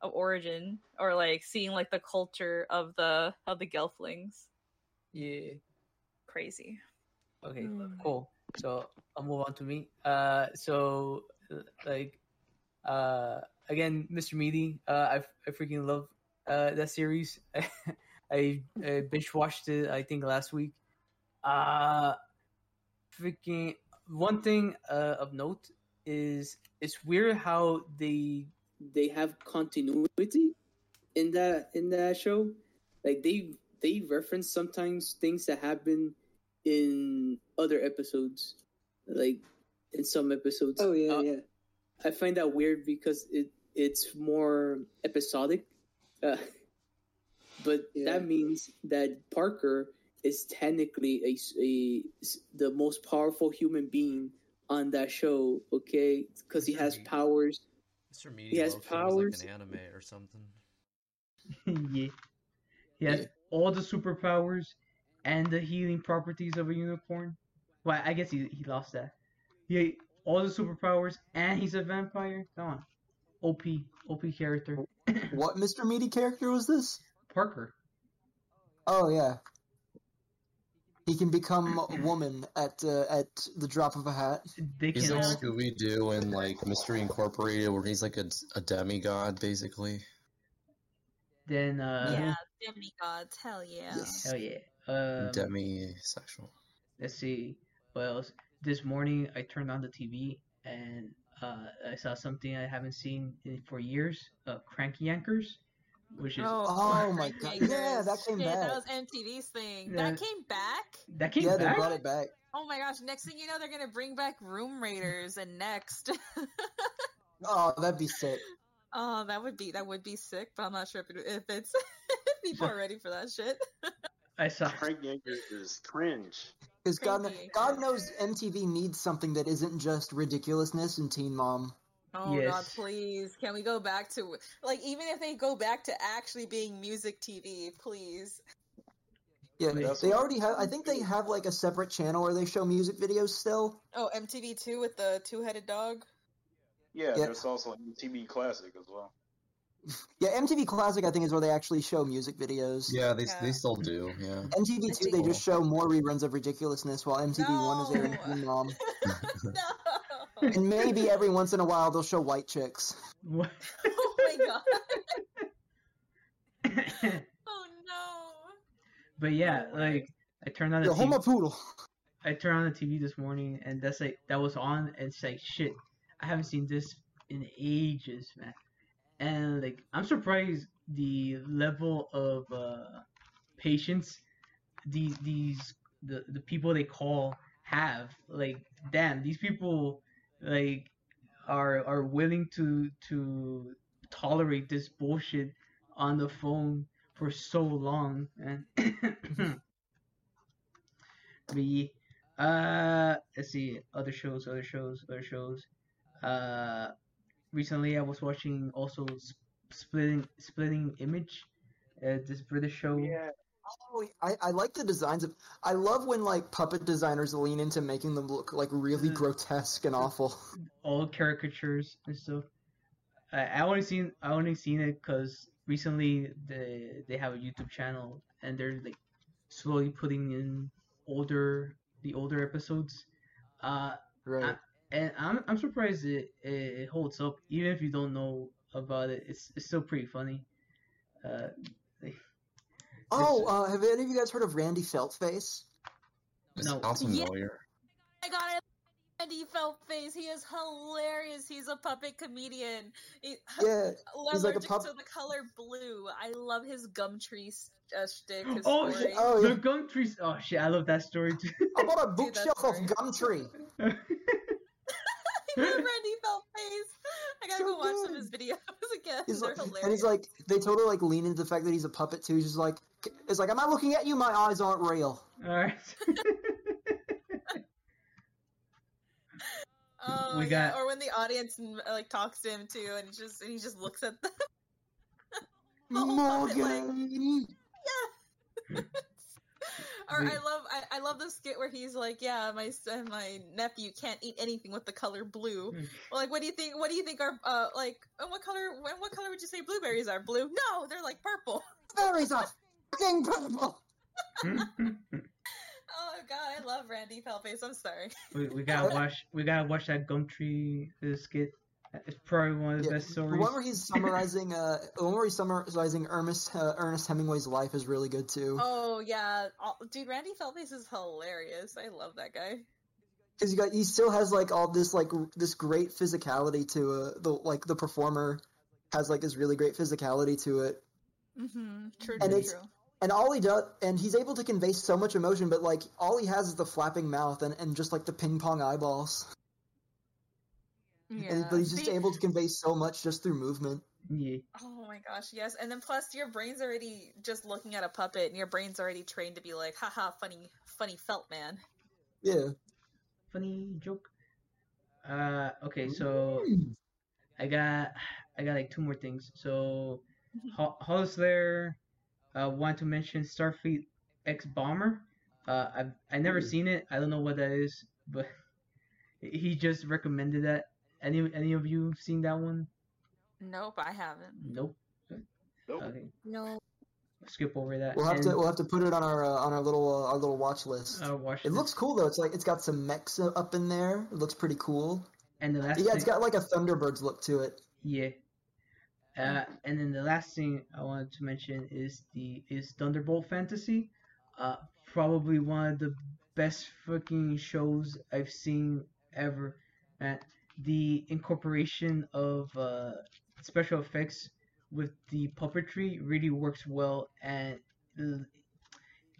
a origin or like seeing like the culture of the of the Gelflings. Yeah. Crazy. Okay. Mm. Cool. so I'll move on to me. Uh, so like, uh, again, Mr. Meaty, uh, I I freaking love uh that series. I, I binge watched it. I think last week. Uh, freaking one thing uh, of note is it's weird how they they have continuity in that in that show. Like they they reference sometimes things that happen in other episodes, like in some episodes. Oh yeah, Uh, yeah. I find that weird because it it's more episodic. Uh, but Yeah. that means that Parker is technically a, a the most powerful human being on that show. Okay, because he has powers. Mr. Meaty He has powers. like an anime or something. yeah. He has all the superpowers and the healing properties of a unicorn. Well, I guess he he lost that. Yeah, all the superpowers and he's a vampire. Come on, OP OP character. What Mr. Meaty character was this? Parker. Oh yeah. He can become a woman at uh, at the drop of a hat. They He's like Scooby Doo and like Mystery Incorporated, where he's like a, a demigod, basically. then uh yeah, demigods, hell yeah. hell yeah. Um, Demisexual. let's see what else. This morning I turned on the TV and uh, I saw something I haven't seen in, for years. Uh, Crank Yankers, which is Oh my god! Yeah, that came Shit, back. that was MTV's thing. Yeah. That came back. That came yeah, back. they brought it back. Oh my gosh! Next thing you know, they're gonna bring back Room Raiders and next. Oh, that'd be sick. oh, that would be that would be sick, but I'm not sure if, it, if it's people are ready for that shit. I saw. Crank Yankers is cringe. Because God, God knows MTV needs something that isn't just ridiculousness and Teen Mom. Oh God, please! Can we go back to like even if they go back to actually being music TV, please? Yeah, That's they already have. I think they have like a separate channel where they show music videos still. Oh, MTV two with the two-headed dog. Yeah, Yeah. there's also MTV Classic as well. Yeah, MTV Classic I think is where they actually show music videos. Yeah, they Yeah. they still do. Yeah. MTV Two they just show more reruns of ridiculousness, while MTV One is airing No. Teen Mom. no! And maybe every once in a while they'll show white chicks. What? oh my god! But yeah, like I turned on the TV. poodle. I turned on the TV this morning, and that's like that was on. And it's like shit. I haven't seen this in ages, man. And like I'm surprised the level of uh, patience these these the the people they call have. Like damn, these people like are are willing to to tolerate this bullshit on the phone for so long, but yeah, uh, let's see, other shows, other shows, other shows. Uh, recently I was watching also spitting spitting image, uh, this British show. Yeah. Oh, I, I like the designs of. I love when like puppet designers lean into making them look like really Mm. grotesque and awful. all caricatures and stuff. I, I only seen I only seen it because recently they they have a YouTube channel and they're like slowly putting in older the older episodes. Uh, Right. I- and I'm I'm surprised it, it holds up even if you don't know about it. It's it's still pretty funny. Uh, Oh, uh, have any of you guys heard of Randy Feltface? It No. sounds Yeah. familiar. I got it. Randy Feltface. He is hilarious. He's a puppet comedian. He, Yeah, he's like a allergic pup- to the color blue. I love his Gumtree s- uh, shtick. His oh story. shit! Oh, the yeah. gum trees. Oh shit! I love that story too. I bought a bookshelf that's of great. Gumtree. I love Randy Feltface. I gotta So go watch some of his videos again. He's They're like, hilarious. and he's like, they totally like lean into the fact that he's a puppet too. He's just like, it's like, am I looking at you? My eyes aren't real. All right. Oh, we yeah. got- Or when the audience like talks to him too, and he just and he just looks at them. Oh, puppet leg. Morgan. Or We- I love I, I love the skit where he's like, yeah, my son, my nephew can't eat anything with the color blue. Hmm. Well, like, what do you think? What do you think are uh like? uh, What color? When what color would you say blueberries are? Blue? No, they're like purple. Berries are fucking purple. God, I love Randy Paleface. I'm sorry. We, we gotta watch. We gotta watch that Gumtree skit. It's probably one of the Yeah, best The stories. one where he's summarizing, uh, the one where he's summarizing Ernest uh, Ernest Hemingway's life is really good too. Oh yeah, All- dude, Randy Paleface is hilarious. I love that guy. Because you got he still has like all this like r- this great physicality to uh, the like the performer has like this really great physicality to it, Mm-hmm. True, And true, it's- true. And all he does and he's able to convey so much emotion, but like all he has is the flapping mouth and, and just like the ping pong eyeballs. Yeah. And, but he's just See- able to convey so much just through movement. Yeah. Oh my gosh, yes. And then plus your brain's already just looking at a puppet and your brain's already trained to be like, haha, funny funny felt man. Yeah. Funny joke. Uh, okay, so I got I got like two more things. So, Ho- Hollow Slayer, uh, want to mention Starfleet X Bomber. Uh, I've I never Ooh. seen it. I don't know what that is, but he just recommended that. Any any of you seen that one? Nope, I haven't. Nope. Nope. Okay, No. skip over that. We'll have And, to we'll have to put it on our uh, on our little uh, our little watch list. watch It this. looks cool though. It's like it's got some mechs uh, up in there. It looks pretty cool. And the last Yeah, it's got like a Thunderbirds look to it. Yeah. Uh, and then the last thing I wanted to mention is the is Thunderbolt Fantasy. Uh, probably one of the best fucking shows I've seen ever. Uh, the incorporation of uh, special effects with the puppetry really works well, and the,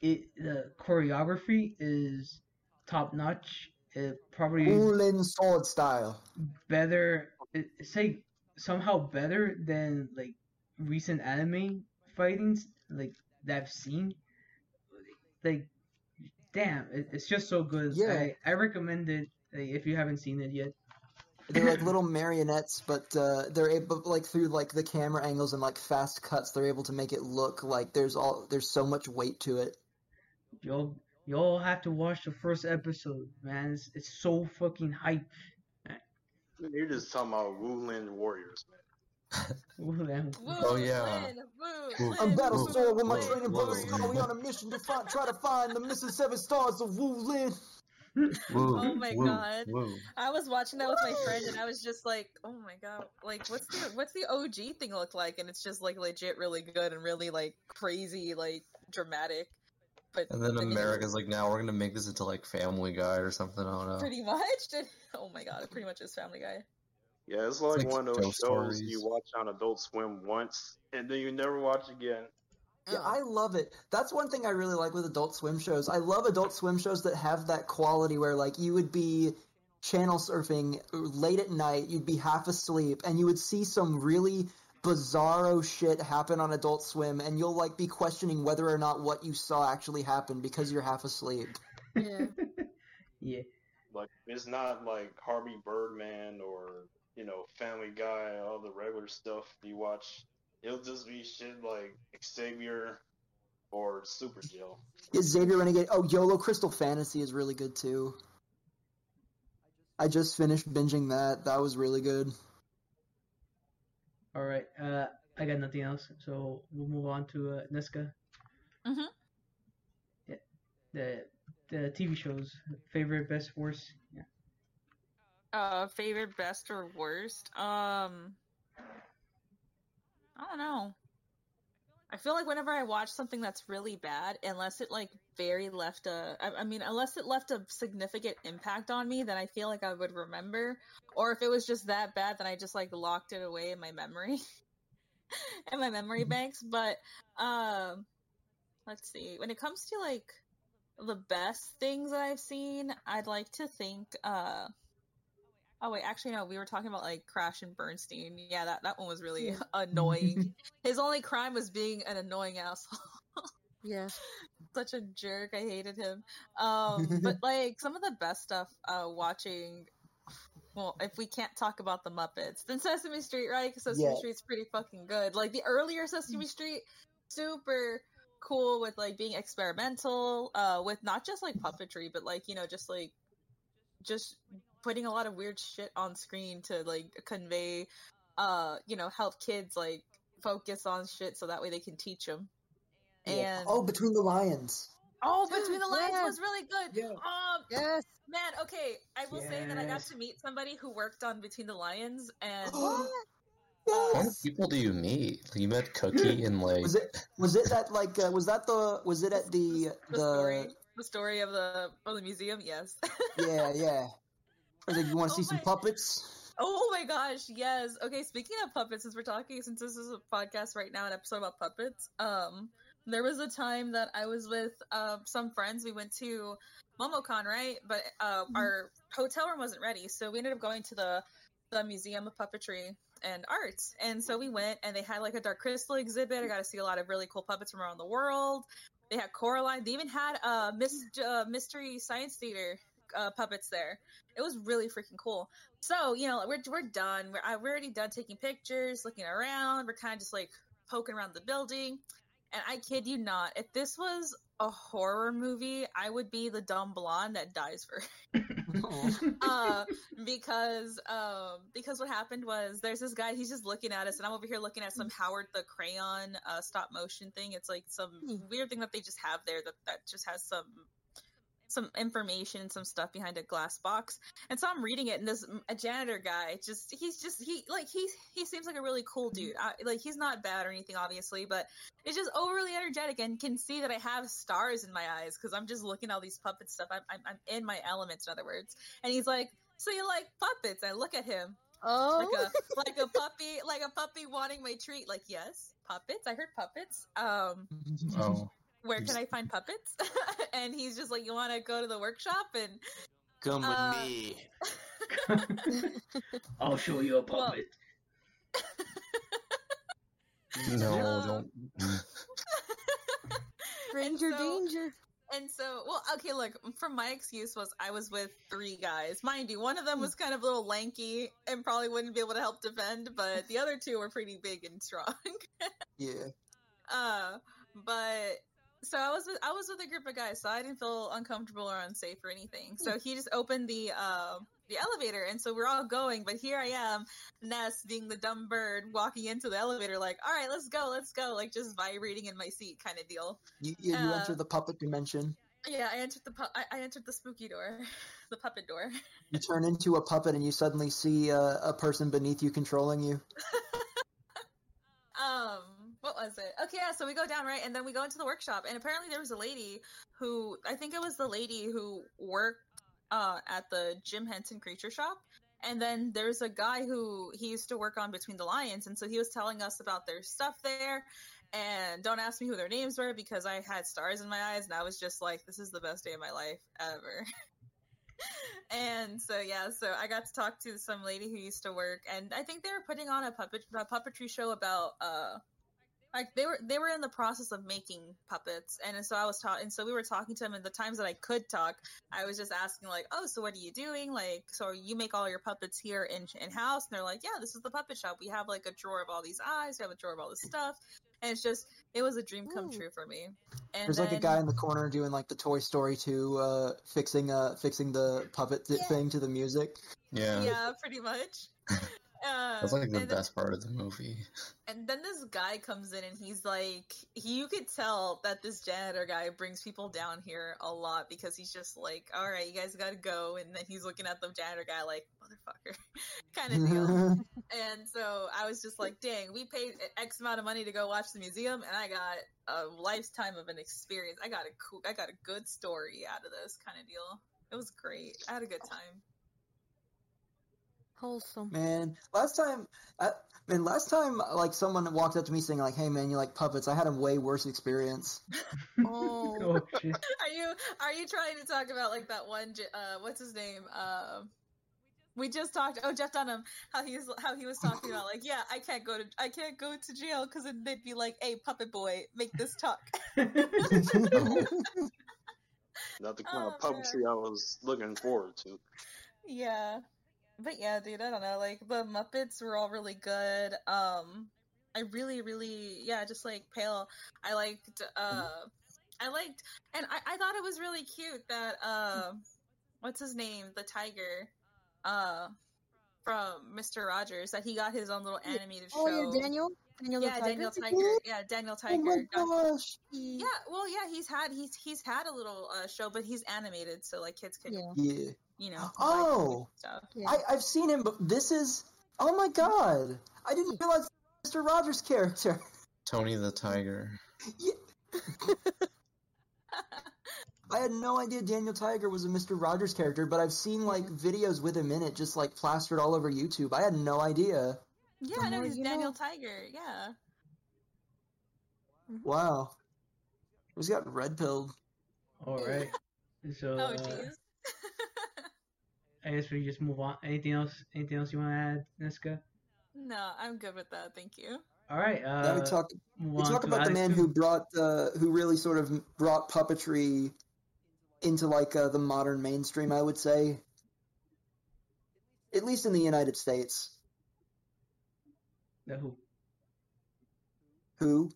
it the choreography is top notch. It probably Wulin sword style. better it's like somehow better than like recent anime fightings like that I've seen. Like damn, it, it's just so good. Yeah. I, I recommend it like, if you haven't seen it yet. They're like little marionettes, but uh, they're able like through like the camera angles and like fast cuts, they're able to make it look like there's all there's so much weight to it. You'll you'll have to watch the first episode, man. It's, it's so fucking hype. You're just talking about Wulin Warriors, man. Ooh, man. Woo, Oh, yeah. Lin, woo, Woo. I'm Battle woo, Sword with my Lin. training whoa, brother whoa. Scar. We on a mission to find, try to find the missing seven stars of Wu Lin. Woo, Oh my woo, God. woo. I was watching that with my friend and I was just like, oh my god, like what's the what's the OG thing look like? And it's just like legit really good and really like crazy, like dramatic. But And then America's like, now we're gonna make this into like Family Guy or something. I don't know. pretty much. Oh my god, it pretty much is Family Guy. Yeah, it's like, like one of those shows stories. you watch on Adult Swim once and then you never watch again. Yeah, I love it. That's one thing I really like with Adult Swim shows. I love Adult Swim shows that have that quality where like you would be channel surfing late at night, you'd be half asleep, and you would see some really bizarro shit happen on Adult Swim, and you'll like be questioning whether or not what you saw actually happened because you're half asleep. Yeah. yeah. Like it's not like Harvey Birdman or you know Family Guy, all the regular stuff you watch. It'll just be shit like Xavier or Superjail. Is Xavier Renegade? Oh, YOLO Crystal Fantasy is really good too. I just finished binging that. That was really good. All right. Uh, I got nothing else, so we'll move on to uh, Nesska. Mhm. Yeah. The the TV shows, favorite, best, worst. Yeah. Uh, favorite, best, or worst? Um, I don't know. I feel like whenever I watch something that's really bad, unless it like very left a, I, I mean, unless it left a significant impact on me, then I feel like I would remember. Or if it was just that bad, then I just like locked it away in my memory, in my memory banks. But um, let's see. When it comes to like the best things that I've seen, I'd like to think. uh Oh wait, actually no, we were talking about like Crash and Bernstein. Yeah, that, that one was really annoying. His only crime was being an annoying asshole. Yeah. Such a jerk. I hated him. Um but like some of the best stuff uh watching well, if we can't talk about the Muppets, then Sesame Street, right? Because Sesame Yeah. Street's pretty fucking good. Like the earlier Sesame Street, super cool with like being experimental, uh, with not just like puppetry, but like you know, just like just putting a lot of weird shit on screen to like convey, uh, you know, help kids like focus on shit so that way they can teach them. Yeah. And Oh, Between the Lions. Oh, Between the Lions Yes. was really good. Yeah. Um, Yes. man, okay, I will say that I got to meet somebody who worked on Between the Lions, and What? What Yes. people do you meet? You met Cookie and like. Was it was it that like uh, was that the was it at the the story, the the story of the of the museum. Yes. yeah yeah? Was it you want to Oh see some puppets? Oh my gosh, yes. Okay, speaking of puppets, since we're talking, since this is a podcast right now, an episode about puppets, um, there was a time that I was with um some friends. We went to MomoCon, right? But uh, our hotel room wasn't ready, so we ended up going to the the Museum of Puppetry and Arts. And so we went, and they had like a Dark Crystal exhibit. I got to see a lot of really cool puppets from around the world. They had Coraline. They even had uh, Miss uh, Mystery Science Theater uh, puppets there. It was really freaking cool. So you know, we're we're done. We're we're already done taking pictures, looking around. We're kind of just like poking around the building. And I kid you not, if this was a horror movie, I would be the dumb blonde that dies for uh, because um, because what happened was there's this guy he's just looking at us and I'm over here looking at some Howard the Crayon uh, stop motion thing. It's like some weird thing that they just have there that that just has some some information some stuff behind a glass box. And so i'm reading it and this a janitor guy just he's just he like he he seems like a really cool dude. I, like he's not bad or anything obviously but it's just overly energetic and can see that i have stars in my eyes because i'm just looking at all these puppet stuff. I'm, I'm, I'm in my elements, in other words. And he's like so you like puppets? I look at him. Oh. like a like a puppy like a puppy wanting my treat. Like yes puppets? I heard puppets. Um Oh. Where can I find puppets? and he's just like, you want to go to the workshop? And Come with Uh, me. I'll show you a Well- puppet. No, Uh, don't. Stranger so- danger. and so, well, okay, look, from my excuse was I was with three guys. Mind you, one of them was kind of a little lanky and probably wouldn't be able to help defend, but the other two were pretty big and strong. Yeah. uh, but so I was with I was with a group of guys, so I didn't feel uncomfortable or unsafe or anything. So he just opened the uh, the elevator, and so we're all going. But here I am, Ness being the dumb bird, walking into the elevator, like, "All right, let's go, let's go," like just vibrating in my seat, kind of deal. You you, you Uh, enter the puppet dimension. Yeah, I entered the pu- I, I entered the spooky door, the puppet door. You turn into a puppet and you suddenly see uh, a person beneath you controlling you. um what was it? Okay yeah so we go down right and then we go into the workshop and apparently there was a lady who i think it was the lady who worked uh at the jim henson creature shop and then there's a guy who he used to work on between the lions and so he was telling us about their stuff there and don't ask me who their names were because i had stars in my eyes and i was just like this is the best day of my life ever. And so yeah, so I got to talk to some lady who used to work, and I think they were putting on a puppet a puppetry show about uh, like they were they were in the process of making puppets, and so I was talking, and so we were talking to them, and the times that I could talk, I was just asking like, oh, so what are you doing? Like, so you make all your puppets here in in house? And they're like, yeah, this is the puppet shop. We have like a drawer of all these eyes, we have a drawer of all this stuff, and it's just it was a dream come Ooh. true for me. And There's like a guy in the corner doing like the Toy Story 2, uh, fixing uh, fixing the puppet th- Yeah. thing to the music. Yeah. yeah, pretty much. Uh, That's like the then- best part of the movie. And then this guy comes in and he's like, he, you could tell that this janitor guy brings people down here a lot because he's just like, all right, you guys gotta go. And then he's looking at the janitor guy like, motherfucker, kind of deal. and so I was just like, dang, we paid X amount of money to go watch the museum and I got a lifetime of an experience. I got a cool, I got a good story out of this kind of deal. It was great. I had a good time. Wholesome. man, last time, I, man, last time like someone walked up to me saying like, "Hey man, you like puppets?" I had a way worse experience. Oh. Oh. Are you are you trying to talk about like that one? Uh, what's his name? Um, we just talked. Oh, Jeff Dunham. How he's how he was talking about like, yeah, I can't go to I can't go to jail because they'd be like, hey, puppet boy, make this talk. Not the kind Oh, of puppetry I was looking forward to. yeah, but yeah, dude, I don't know. Like the Muppets were all really good. Um, I really, really, yeah, just like Pale. I liked. Uh, I liked, and I, I thought it was really cute that uh, what's his name, the tiger, uh, from Mister Rogers, that he got his own little animated Oh, show. you're Daniel? Daniel yeah, Tiger? Daniel Tiger. Yeah, Daniel Tiger. Oh my gosh! yeah, well, yeah, he's had he's he's had a little uh, show, but he's animated, so like kids can Yeah. Yeah. You know. Oh. stuff. Yeah. I, I've seen him, but this is. Oh my god! I didn't realize Mr. Rogers' character. Tony the Tiger. I had no idea Daniel Tiger was a Mr. Rogers character, but I've seen like videos with him in it, just like plastered all over YouTube. I had no idea. Yeah, The no, more he's Daniel know. Tiger. Yeah. Wow. He's got red pilled. All right. So Oh uh, jeez. I guess we just move on. Anything else? Anything else you want to add, Nesska? no, I'm good with that. Thank you. All right. Uh, Then we talk. We talk about the man Alex. who brought, uh, who really sort of brought puppetry into like uh, the modern mainstream. I would say, at least in the United States. The who? Who?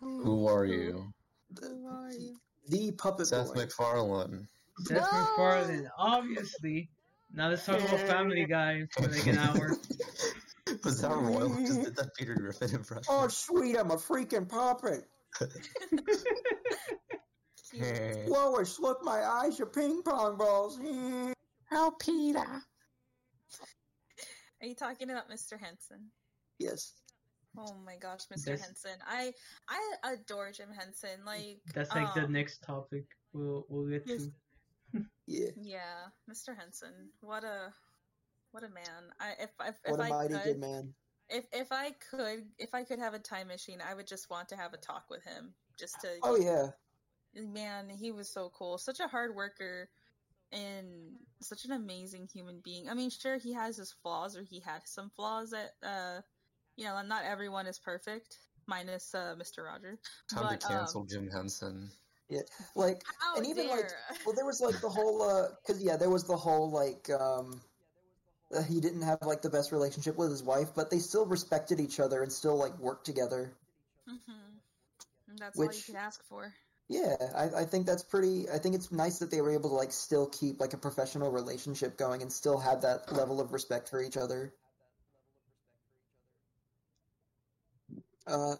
Who are you? Who are you? The puppet Seth boy. MacFarlane. Seth No! MacFarlane, obviously. Now let's talk about Family Guy for like an hour. Was that Royal just did that Peter Griffin impression? Oh, sweet! I'm a freaking puppet. Lois, look, my eyes are ping pong balls. Oh, Peter. Are you talking about Mr. Henson? yes. Oh my gosh, Mr. That's- Henson. I I adore Jim Henson. Like That's like the um, next topic we'll we'll get to. Yeah. Yeah, Mr. Henson. What a what a man. I if if, if What a I mighty could, good man. if if I could if I could have a time machine, I would just want to have a talk with him just to Oh yeah. man, he was so cool. Such a hard worker and such an amazing human being. I mean, sure he has his flaws or he had some flaws that uh you know, not everyone is perfect minus uh Mr. Rogers. Time But, to um, cancel Jim Henson. Like, How and even like, well, there was like the whole, uh, cause yeah, there was the whole like, um, uh, he didn't have like the best relationship with his wife, but they still respected each other and still like worked together. Mhm. That's all you Which- could ask for. Yeah, I, I think that's pretty. I think it's nice that they were able to like still keep like a professional relationship going and still have that level of respect for each other. Uh,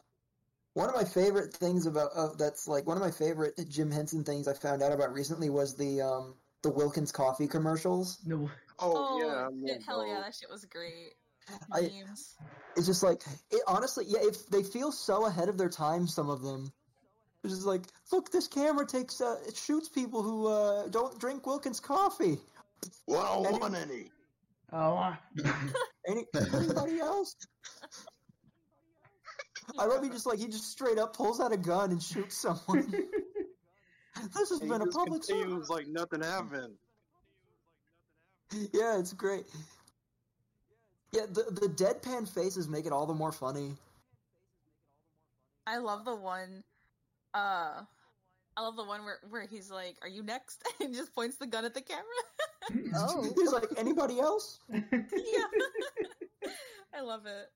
one of my favorite things about uh, that's like one of my favorite Jim Henson things I found out about recently was the um the Wilkins coffee commercials. No, Oh, yeah, I yeah, remember hell yeah, that shit was great. I- It's just like it honestly, yeah. If they feel so ahead of their time, some of them. It's just like, look, this camera takes uh, it shoots people who uh, don't drink Wilkins coffee. Well, I don't want any. oh, uh, Any, anybody else? I love he just like he just straight up pulls out a gun and shoots someone. this has And he been a just public service. continues like nothing happened. Yeah, it's great. Yeah, the the deadpan faces make it all the more funny. I love the one. Uh, I love the one where where he's like, "Are you next?" and just points the gun at the camera. Oh. He's like, anybody else? yeah, I love it.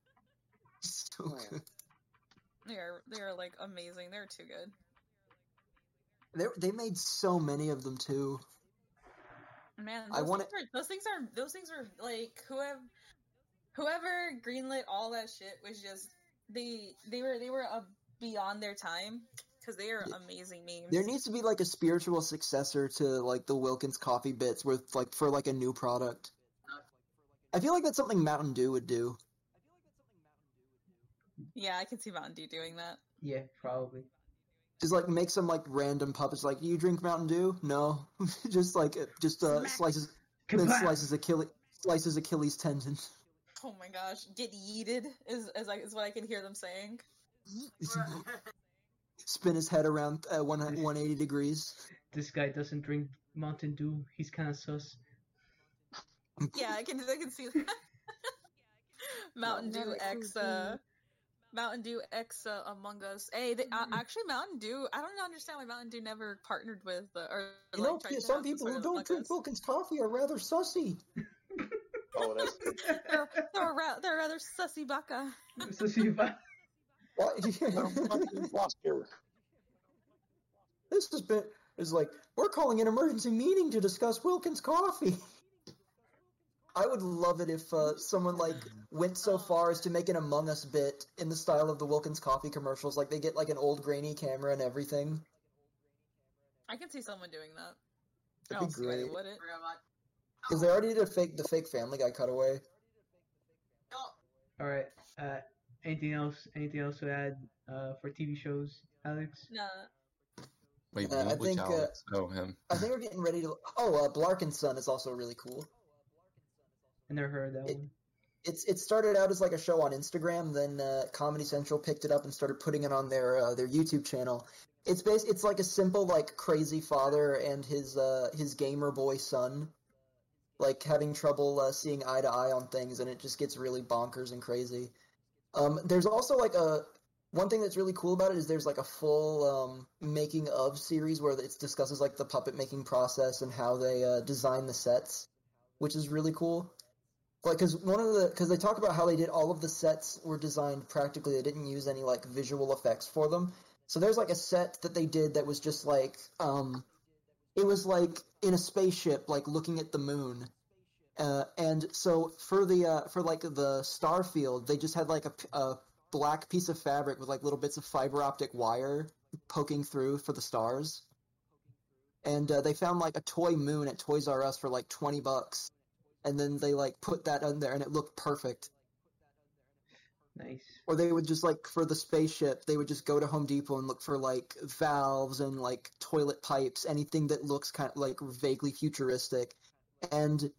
So good. They are they are like amazing. They're too good. They they made so many of them too. Man, I are, those things are those things are like whoever whoever greenlit all that shit was just they they were they were uh, beyond their time because they are amazing memes. There needs to be like a spiritual successor to like the Wilkins coffee bits with like for like a new product. I feel like that's something Mountain Dew would do. Yeah, I can see Mountain Dew doing that. yeah, probably. Just like make some like random puppets like, Do you drink Mountain Dew? No. just like uh, just uh, Smack. slices then slices Achilles slices Achilles tendon. Oh my gosh, get yeeted is is, like, is what I can hear them saying. Spin his head around uh, one 180 degrees. This guy doesn't drink Mountain Dew. He's kind of sus. Yeah, I can I can see that. Mountain Dew Never X uh Mountain Dew X uh, Among Us. Hey, they, uh, actually Mountain Dew. I don't understand why Mountain Dew never partnered with uh, or You like know, tried some people who don't drink Wilkins coffee are rather sussy. Oh, that's They're, they're, ra- they're rather sussy baka. so see if I, What? this has been is like we're calling an emergency meeting to discuss Wilkins coffee. I would love it if uh, someone like went so far as to make an Among Us bit in the style of the Wilkins Coffee commercials. Like they get like an old grainy camera and everything. I can see someone doing that. I That'd don't be see why they great. wouldn't. Because they already did a fake the fake Family Guy cutaway. All right. Uh, anything else? Anything else to add uh, for TV shows, Alex? No. Wait, Uh, I which think, uh, Alex? oh, him. I think we're getting ready to. Oh, uh, Blark and Son is also really cool. I never heard that It- one. It's it started out as like a show on Instagram, then uh, Comedy Central picked it up and started putting it on their uh, their YouTube channel. It's bas- it's like a simple like crazy father and his uh, his gamer boy son, like having trouble uh, seeing eye to eye on things, and it just gets really bonkers and crazy. Um, there's also like a one thing that's really cool about it is there's like a full um, making of series where it discusses like the puppet making process and how they uh, design the sets, which is really cool like because one of the because they talk about how they did all of the sets were designed practically. They didn't use any like visual effects for them. So there's like a set that they did that was just like um it was like in a spaceship like looking at the moon. Uh, and so for the uh, for like the star field they just had like a, a black piece of fabric with like little bits of fiber optic wire poking through for the stars. And uh, they found like a toy moon at toys r us for like 20 bucks and then they like put that on there and it looked perfect. Nice. Or they would just like for the spaceship, they would just go to Home Depot and look for like valves and like toilet pipes, anything that looks kind of like vaguely futuristic. And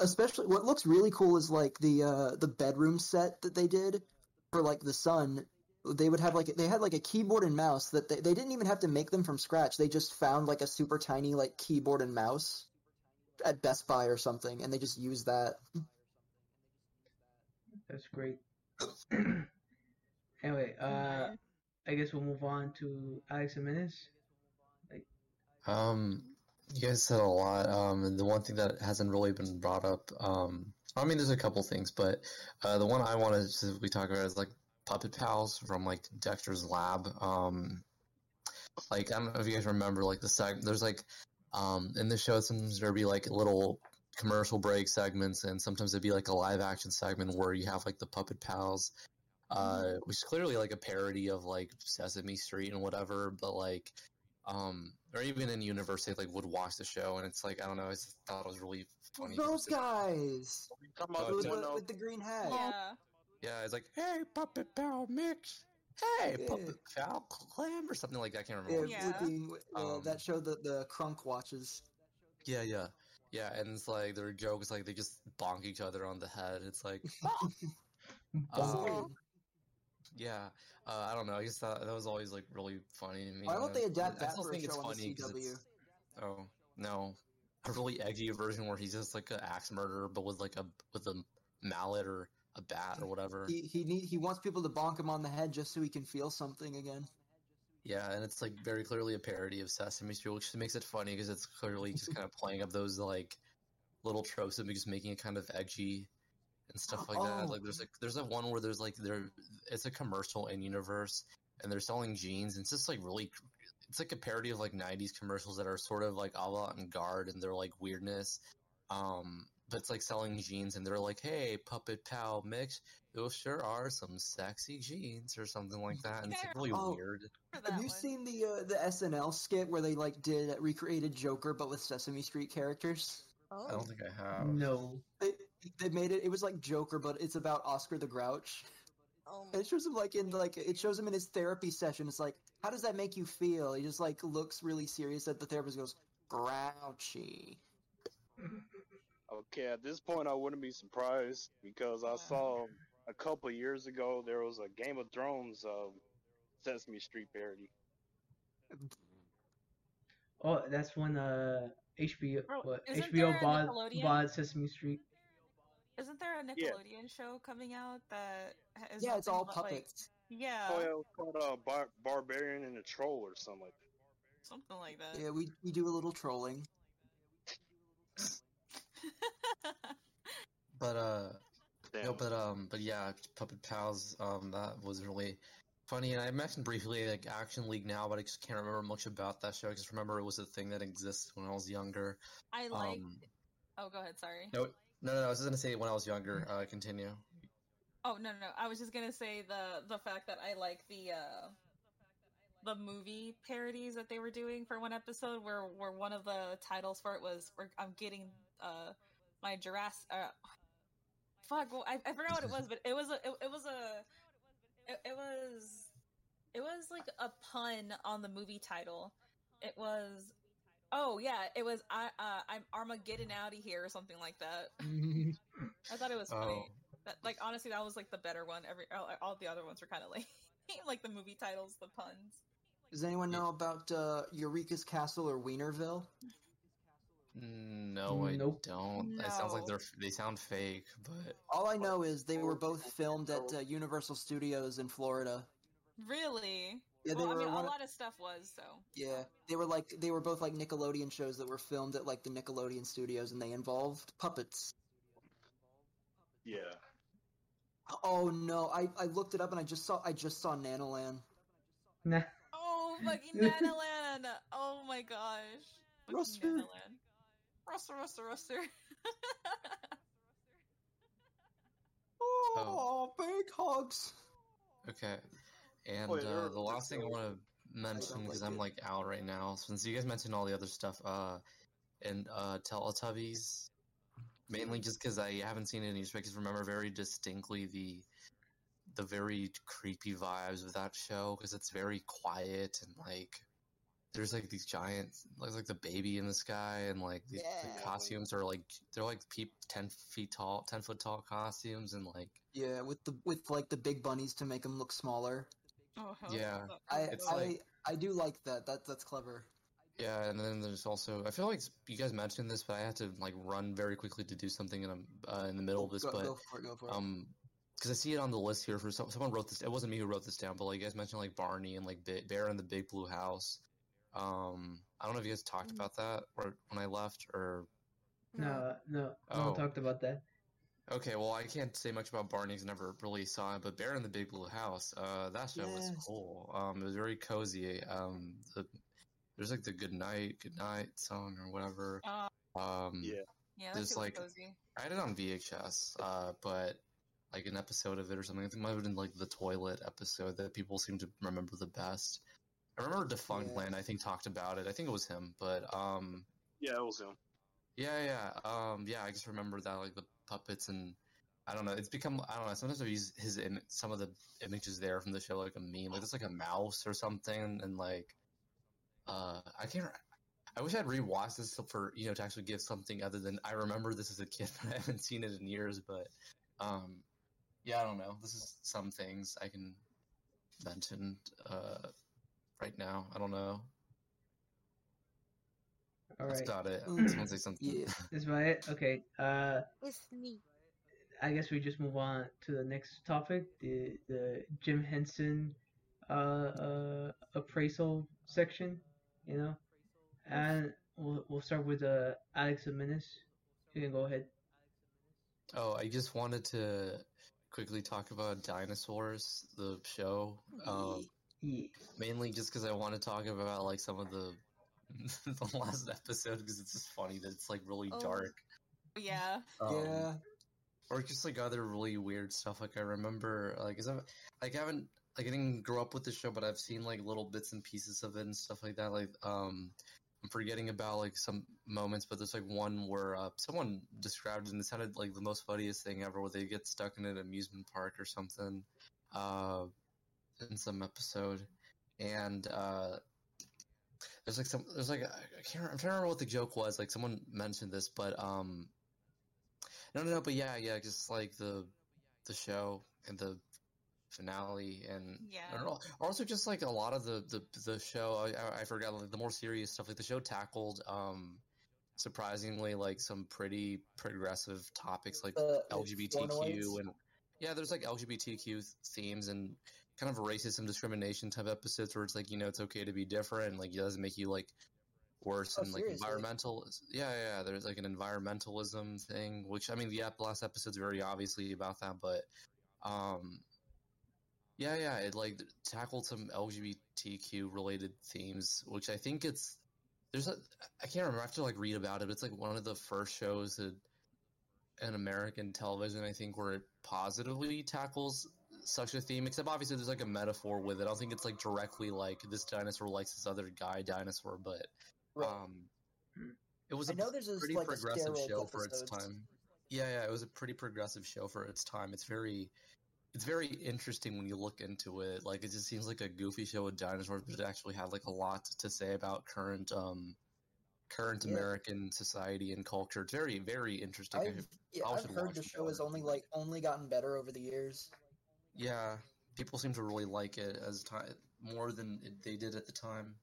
especially what looks really cool is like the uh the bedroom set that they did for like the sun. They would have like they had like a keyboard and mouse that they, they didn't even have to make them from scratch. They just found like a super tiny like keyboard and mouse at Best Buy or something, and they just use that. That's great. anyway, uh, I guess we'll move on to Alex Jimenez. Um, you guys said a lot. Um, and the one thing that hasn't really been brought up, um, I mean, there's a couple things, but uh, the one I wanted to specifically talk about is like Puppet Pals from like Dexter's Lab. Um, like I don't know if you guys remember, like the seg. There's like, um, in the show sometimes there'd be like little commercial break segments, and sometimes it'd be like a live action segment where you have like the Puppet Pals. Uh, which is clearly like a parody of like Sesame Street and whatever, but like um, or even in university, like would watch the show, and it's like I don't know, I just thought it was really funny. Those guys Come on, with, the, with the green hat. Yeah. Yeah, it's like, hey, Puppet Pal Mitch, hey, Yeah. Puppet Pal Clem, or something like that. I can't remember. Yeah. the, uh, Um, that show that the Crunk watches. Yeah, yeah, yeah, and it's like their jokes, like they just bonk each other on the head. It's like, Bonk. um, yeah, uh, I don't know. I just thought that was always like really funny to me. Why don't they adapt that for a think it's show on the CW? Oh no, a really edgy version where he's just like an axe murderer, but with like a with a mallet or a bat or whatever. He he need he wants people to bonk him on the head just so he can feel something again. Yeah, and it's like very clearly a parody of Sesame Street, which makes it funny because it's clearly just kind of playing up those like little tropes and just making it kind of edgy and stuff like Oh. that. Like there's like there's a one where there's like there it's a commercial in universe and they're selling jeans and it's just like really it's like a parody of like 90s commercials that are sort of like avant-garde and they're like weirdness um but it's like selling jeans and they're like hey puppet pal mitch those sure are some sexy jeans or something like that and it's like really Oh. weird Have you one. seen the uh, the SNL skit where they like did recreated Joker but with Sesame Street characters? i don't think i have No. They they made it. It was like Joker, but it's about Oscar the Grouch. Oh, it shows him like in like it shows him in his therapy session. It's like, how does that make you feel? He just like looks really serious at the therapist. Goes grouchy. Okay, at this point, I wouldn't be surprised because I saw a couple years ago there was a Game of Thrones um, Sesame Street parody. Oh, that's when uh HBO Bro, what, isn't HBO a bought Nickelodeon? bought Sesame Street. Isn't there a Yeah. Nickelodeon show coming out that ha- is Yeah, it's nothing all but, like- puppets. yeah, Oh yeah, it was called uh, Bar- Barbarian and the Troll or something like that. something like that. Yeah, we we do a little trolling. But uh, Damn. no, but um, but yeah, Puppet Pals. Um, that was really funny, and I mentioned briefly like Action League now, but I just can't remember much about that show. I just remember it was a thing that existed when I was younger. I like. Um, oh, go ahead. Sorry. no, No, no, I was just gonna say when I was younger. Uh, continue. Oh no, no, no. I was just gonna say the the fact that I like the uh the movie parodies that they were doing for one episode, where where one of the titles for it was I'm getting uh my Jurassic. Uh, fuck, well, I, I forgot what it was, but it was a it, it was a it, it was it was like a pun on the movie title. It was oh yeah, it was I uh, I'm Armageddon out of here or something like that. I thought it was funny. Oh, That, like honestly, that was like the better one. Every all, all the other ones were kind of like like the movie titles, the puns. Does anyone know about uh, Eureka's Castle or Wienerville? No, I Nope. don't. It sounds like they're they sound fake, but All I know is they were both filmed at uh, Universal Studios in Florida. Really? Yeah, they well, I mean, a one of- lot of stuff was so. Yeah, they were like they were both like Nickelodeon shows that were filmed at like the Nickelodeon studios, and they involved puppets. Yeah. Oh no, I, I looked it up and I just saw I just saw Nanoland. Nah. Oh fucking Nanaland! Oh my gosh. Fucking Ruster. Nanaland. Ruster, Ruster, Ruster. Oh, big hugs. okay. And Wait, uh, the last thing I want to mention because it. I'm like out right now, since you guys mentioned all the other stuff, uh, and uh, Teletubbies, mainly just because I haven't seen any I just remember very distinctly the the very creepy vibes of that show because it's very quiet and like there's like these giant like like the baby in the sky and like the, Yeah. the costumes are like they're like peep ten feet tall ten foot tall costumes and like Yeah, with the with like the big bunnies to make them look smaller. Oh Yeah. I It's I like- I do like that. That that's clever. Yeah, and then there's also I feel like you guys mentioned this, but I had to like run very quickly to do something in a, uh, in the middle of this. go, but go for it. Go for it. um, because I see it on the list here for some, someone wrote this. It wasn't me who wrote this down, but like you guys mentioned like Barney and like Bi- Bear in the Big Blue House. Um, I don't know if you guys talked about that or when I left or No, no, no Oh. one talked about that. okay. Well, I can't say much about Barney's. Never really saw it, but Bear in the Big Blue House. Uh, that show was cool. Um, it was very cozy. Um, the, there's like the good night, good night song or whatever. Uh, Um, Yeah. yeah, that There's, was like- cozy. I had it on VHS, uh, but like an episode of it or something. I think it might have been like the toilet episode that people seem to remember the best. I remember Defunct Yeah. Land. I think talked about it. I think it was him, but um, Yeah, it was him. yeah, yeah, um, yeah. I just remember that like the puppets and I don't know. It's become I don't know. Sometimes I use his Im- some of the images there from the show like a meme. Like it's like a mouse or something, and like uh, I can't. I wish I'd rewatched this for you know to actually give something other than I remember this as a kid, but I haven't seen it in years. But um, yeah, I don't know. This is some things I can mention uh, right now. I don't know. All That's right, about it. Mm. Someone say something. Yeah. that's about it. Okay. Uh, It's neat. I guess we just move on to the next topic, the the Jim Henson uh, uh appraisal section, you know, and we'll we'll start with uh Alex Aminis. You can go ahead. Oh, I just wanted to quickly talk about Dinosaurs, the show. Um, Yeah. mainly just because I want to talk about like some of the the last episode because it's just funny that it's like really Oh. dark. Yeah. Um, yeah. or just like other really weird stuff. Like I remember, like, 'cause I've, like I haven't, like I didn't grow up with the show, but I've seen like little bits and pieces of it and stuff like that. Like, um, I'm forgetting about like some moments, but there's like one where uh, someone described it and it sounded like the most funniest thing ever, where they get stuck in an amusement park or something, uh, in some episode, and uh. There's like some, there's like, I can't, I'm trying to remember what the joke was. Like someone mentioned this, but, um, no, no, no, but yeah, yeah, just like the the show and the finale and Yeah. and al- also just like a lot of the the, the show. I, I- I forgot like the more serious stuff. Like the show tackled um surprisingly like some pretty progressive topics like Uh, LGBTQ and yeah, there's like LGBTQ themes and kind of racism discrimination type episodes where it's like you know it's okay to be different and like it doesn't make you like worse Oh, and like seriously? environmental yeah yeah there's like an environmentalism thing which i mean the last episode's very obviously about that but um yeah yeah it like tackled some lgbtq related themes which i think it's there's a i can't remember i have to like read about it but it's like one of the first shows that in American television, I think, where it positively tackles such a theme. Except obviously, there's like a metaphor with it. I don't think it's like directly like this dinosaur likes this other guy dinosaur, but um, it was I a know there's this, pretty like, progressive steroid show for its time. Yeah, yeah, it was a pretty progressive show for its time. It's very, it's very interesting when you look into it. Like it just seems like a goofy show with dinosaurs, but it actually had like a lot to say about current, um, current Yeah. American society and culture. It's very, very interesting. I've, yeah, I've heard the show has only like only gotten better over the years. Yeah, people seem to really like it as time more than it, they did at the time.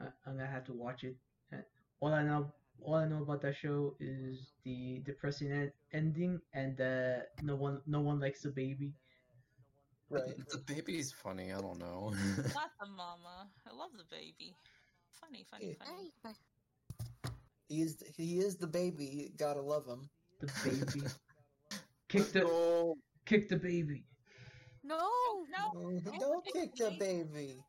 I, I'm gonna have to watch it. Uh, All I know, all I know about that show is the depressing en- ending and that no one, no one likes the baby. Right. The baby's funny. I don't know. Not the mama. I love the baby. Funny, funny, Yeah. funny. He is he is the baby. Gotta love him. The baby. kick the, kick the baby. no, No. Oh, Don't kick the baby.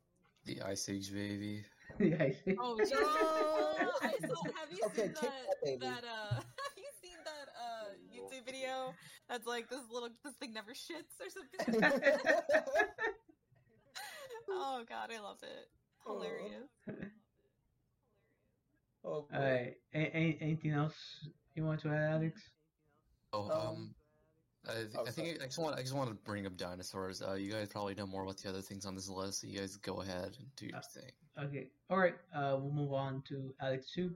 the Ice Age baby. yeah, I see. Oh, Jesus. I saw, have you Okay, seen that, that uh, have you seen that, uh, YouTube video that's like this little, this thing never shits or something? oh, God, I love it. Hilarious. Oh. Alright. A- a- anything else you want to add, Alex? Oh, um, I, th- oh, I think sorry. I just want I just want to bring up dinosaurs. Uh, you guys probably know more about the other things on this list, so you guys go ahead and do your Uh, thing. Okay. Alright. Uh, we'll move on to Alex Soup.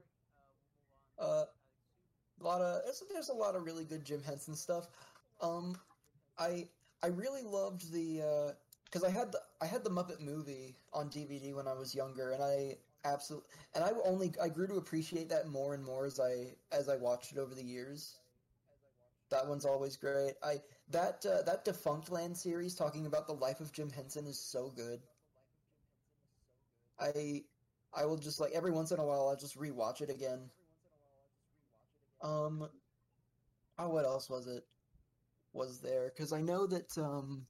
Uh, a lot of there's, there's a lot of really good Jim Henson stuff. Um, I I really loved the because I had the I had the Muppet movie on DVD when I was younger, and I absolutely and I only I grew to appreciate that more and more as I as I watched it over the years. That one's always great. I that uh, that Defunctland series talking about the life of Jim Henson is so good. I I will just like every once in a while I'll just rewatch it again. Um, oh, what else was it? Was there? Because I know that um,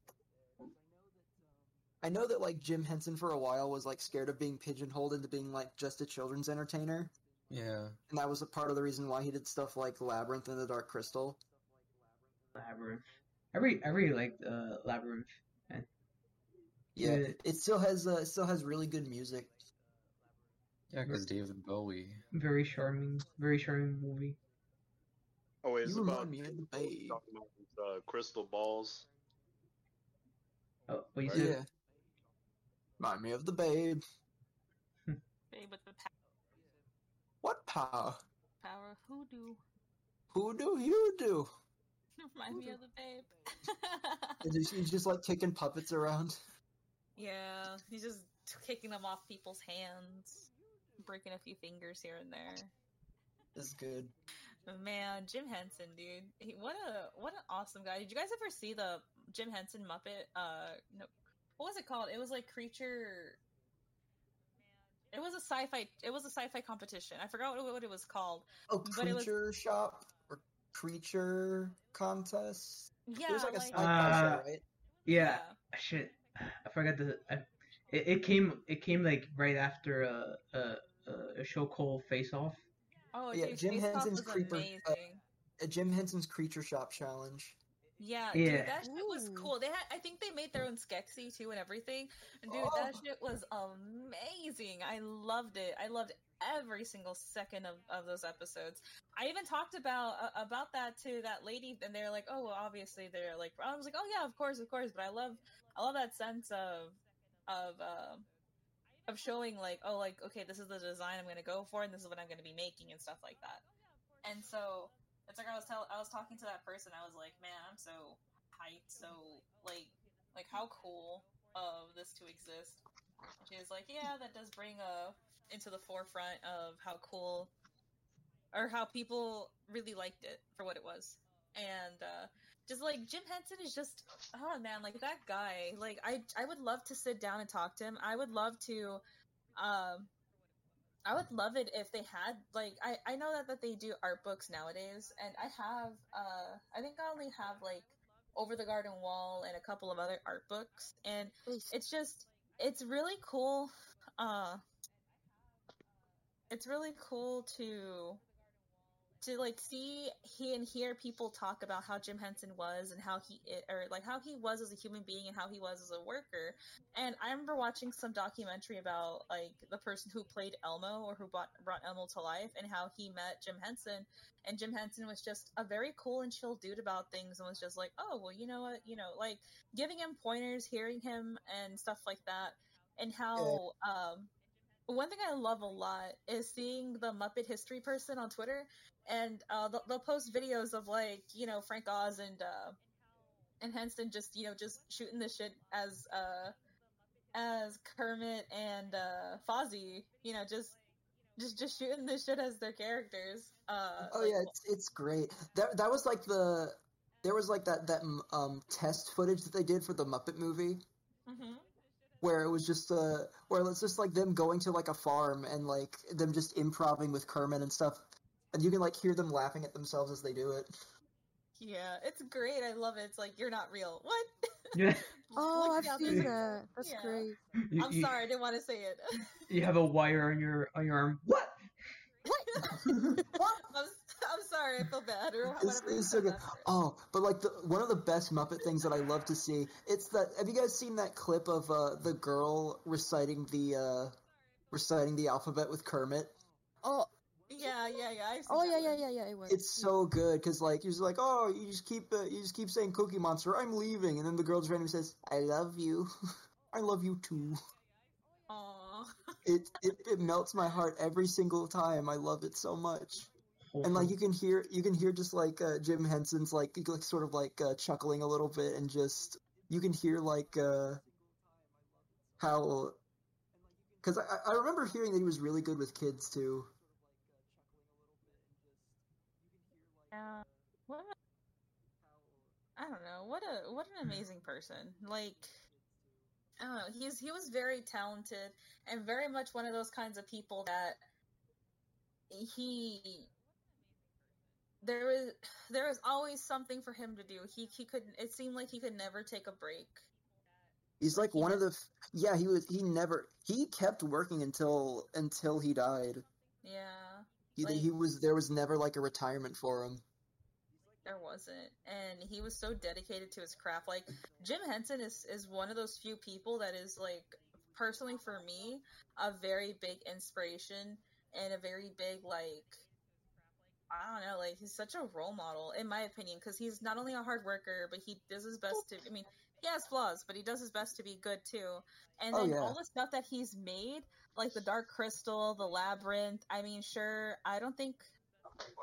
I know that like Jim Henson for a while was like scared of being pigeonholed into being like just a children's entertainer, Yeah, and that was a part of the reason why he did stuff like Labyrinth and the Dark Crystal. Labyrinth. I really, I really liked uh, Labyrinth. Yeah, Yeah. it still has uh, it still has really good music. yeah, because David Bowie. Very charming, very charming movie. Oh, wait, it's You about me of the babe. talking about these, uh, crystal balls. Oh, what you Right. said? Yeah, remind me of the babe. Babe with the pa- What power? power of hoodoo. Who do you do? Remind me of the babe. He's just, he's just like kicking puppets around. yeah, he's just kicking them off people's hands, breaking a few fingers here and there. It's good. Man, Jim Henson, dude, he, what a what an awesome guy. Did you guys ever see the Jim Henson Muppet? Uh, no, what was it called? It was like creature. It was a sci-fi. It was a sci-fi competition. I forgot what, what it was called. Oh, But it was- creature shop or creature contest. Yeah, it was like a like, Uh, show, right? Yeah. Shit, I forgot the. I, it, it came, it came like right after a a, a- a show called Face Off. Oh, Yeah, dude, Jim Henson's Creeper- uh. Uh, Jim Henson's creature shop challenge. Yeah, Yeah. dude, that shit was cool. They had, I think they made their own Skeksis too and everything. And dude, that Oh. shit was amazing. I loved it. I loved every single second of, of those episodes. I even talked about uh, about that to that lady, and they're like, "Oh, well, obviously they're like." I was like, "Oh yeah, of course, of course." But I love, I love that sense of, of, uh, of showing like, oh, like okay, this is the design I'm going to go for, and this is what I'm going to be making, and stuff like that. And so it's like I was tell I was talking to that person. I was like, man, I'm so hyped. So like like how cool of this to exist. And she was like, yeah, that does bring uh into the forefront of how cool or how people really liked it for what it was. And uh just like Jim Henson is just oh man, like that guy. Like I I would love to sit down and talk to him. I would love to um I would love it if they had like I I know that that they do art books nowadays and I have uh I think I only have like Over the Garden Wall and a couple of other art books and it's just it's really cool uh it's really cool to to like see he and hear people talk about how Jim Henson was and how he or like how he was as a human being and how he was as a worker. And I remember watching some documentary about like the person who played Elmo or who brought brought Elmo to life and how he met Jim Henson. And Jim Henson was just a very cool and chill dude about things and was just like, oh well, you know what, you know, like giving him pointers, hearing him and stuff like that, and how um one thing I love a lot is seeing the Muppet History person on Twitter, and uh, they'll, they'll post videos of like you know Frank Oz and uh, and Henson just you know just shooting the shit as uh, as Kermit and uh, Fozzie, you know just just just shooting the shit as their characters. Uh, Oh like, yeah, it's it's great. That that was like the there was like that that um test footage that they did for the Muppet movie mhm. Where it was just uh where it's just like them going to like a farm and like them just improvising with Kermit and stuff, and you can like hear them laughing at themselves as they do it. Yeah, it's great. I love it. It's like you're not real. What? Yeah. Oh, I've seen that. That's Yeah. great. You, I'm you- sorry, I didn't want to say it. You have a wire on your on your arm. What? I'm, I'm sorry. I feel bad or It's, whatever. you it's so good. Oh, but like the one of the best Muppet things that I love to see. It's that. Have you guys seen that clip of uh, the girl reciting the uh, reciting the alphabet with Kermit? Oh, Yeah, yeah, yeah. Oh yeah, yeah, yeah, yeah. It was. It's so good because like you're just like, oh, you just keep uh, you just keep saying Cookie Monster, I'm leaving, and then the girl just randomly says, I love you, I love you too. Aw. It, it it melts my heart every single time. I love it so much. And like you can hear you can hear just like uh, Jim Henson's like, like sort of like uh, chuckling a little bit, and just you can hear like uh, how because I, I remember hearing that he was really good with kids too. Yeah. What? A, I don't know. What a what an amazing person. Like I don't know. He's he was very talented and very much one of those kinds of people that he there was there was always something for him to do. He he couldn't. It seemed like he could never take a break. He's like one of the yeah he was he never he kept working until until he died. Yeah. He, Like- he was there was never like a retirement for him. There wasn't, and he was so dedicated to his craft. Like Jim Henson is is one of those few people that is like personally for me a very big inspiration and a very big like I don't know, like he's such a role model in my opinion because he's not only a hard worker, but he does his best to. I mean, he has flaws, but he does his best to be good too. And Oh, then yeah. all the stuff that he's made, like the Dark Crystal, the Labyrinth. I mean, sure, I don't think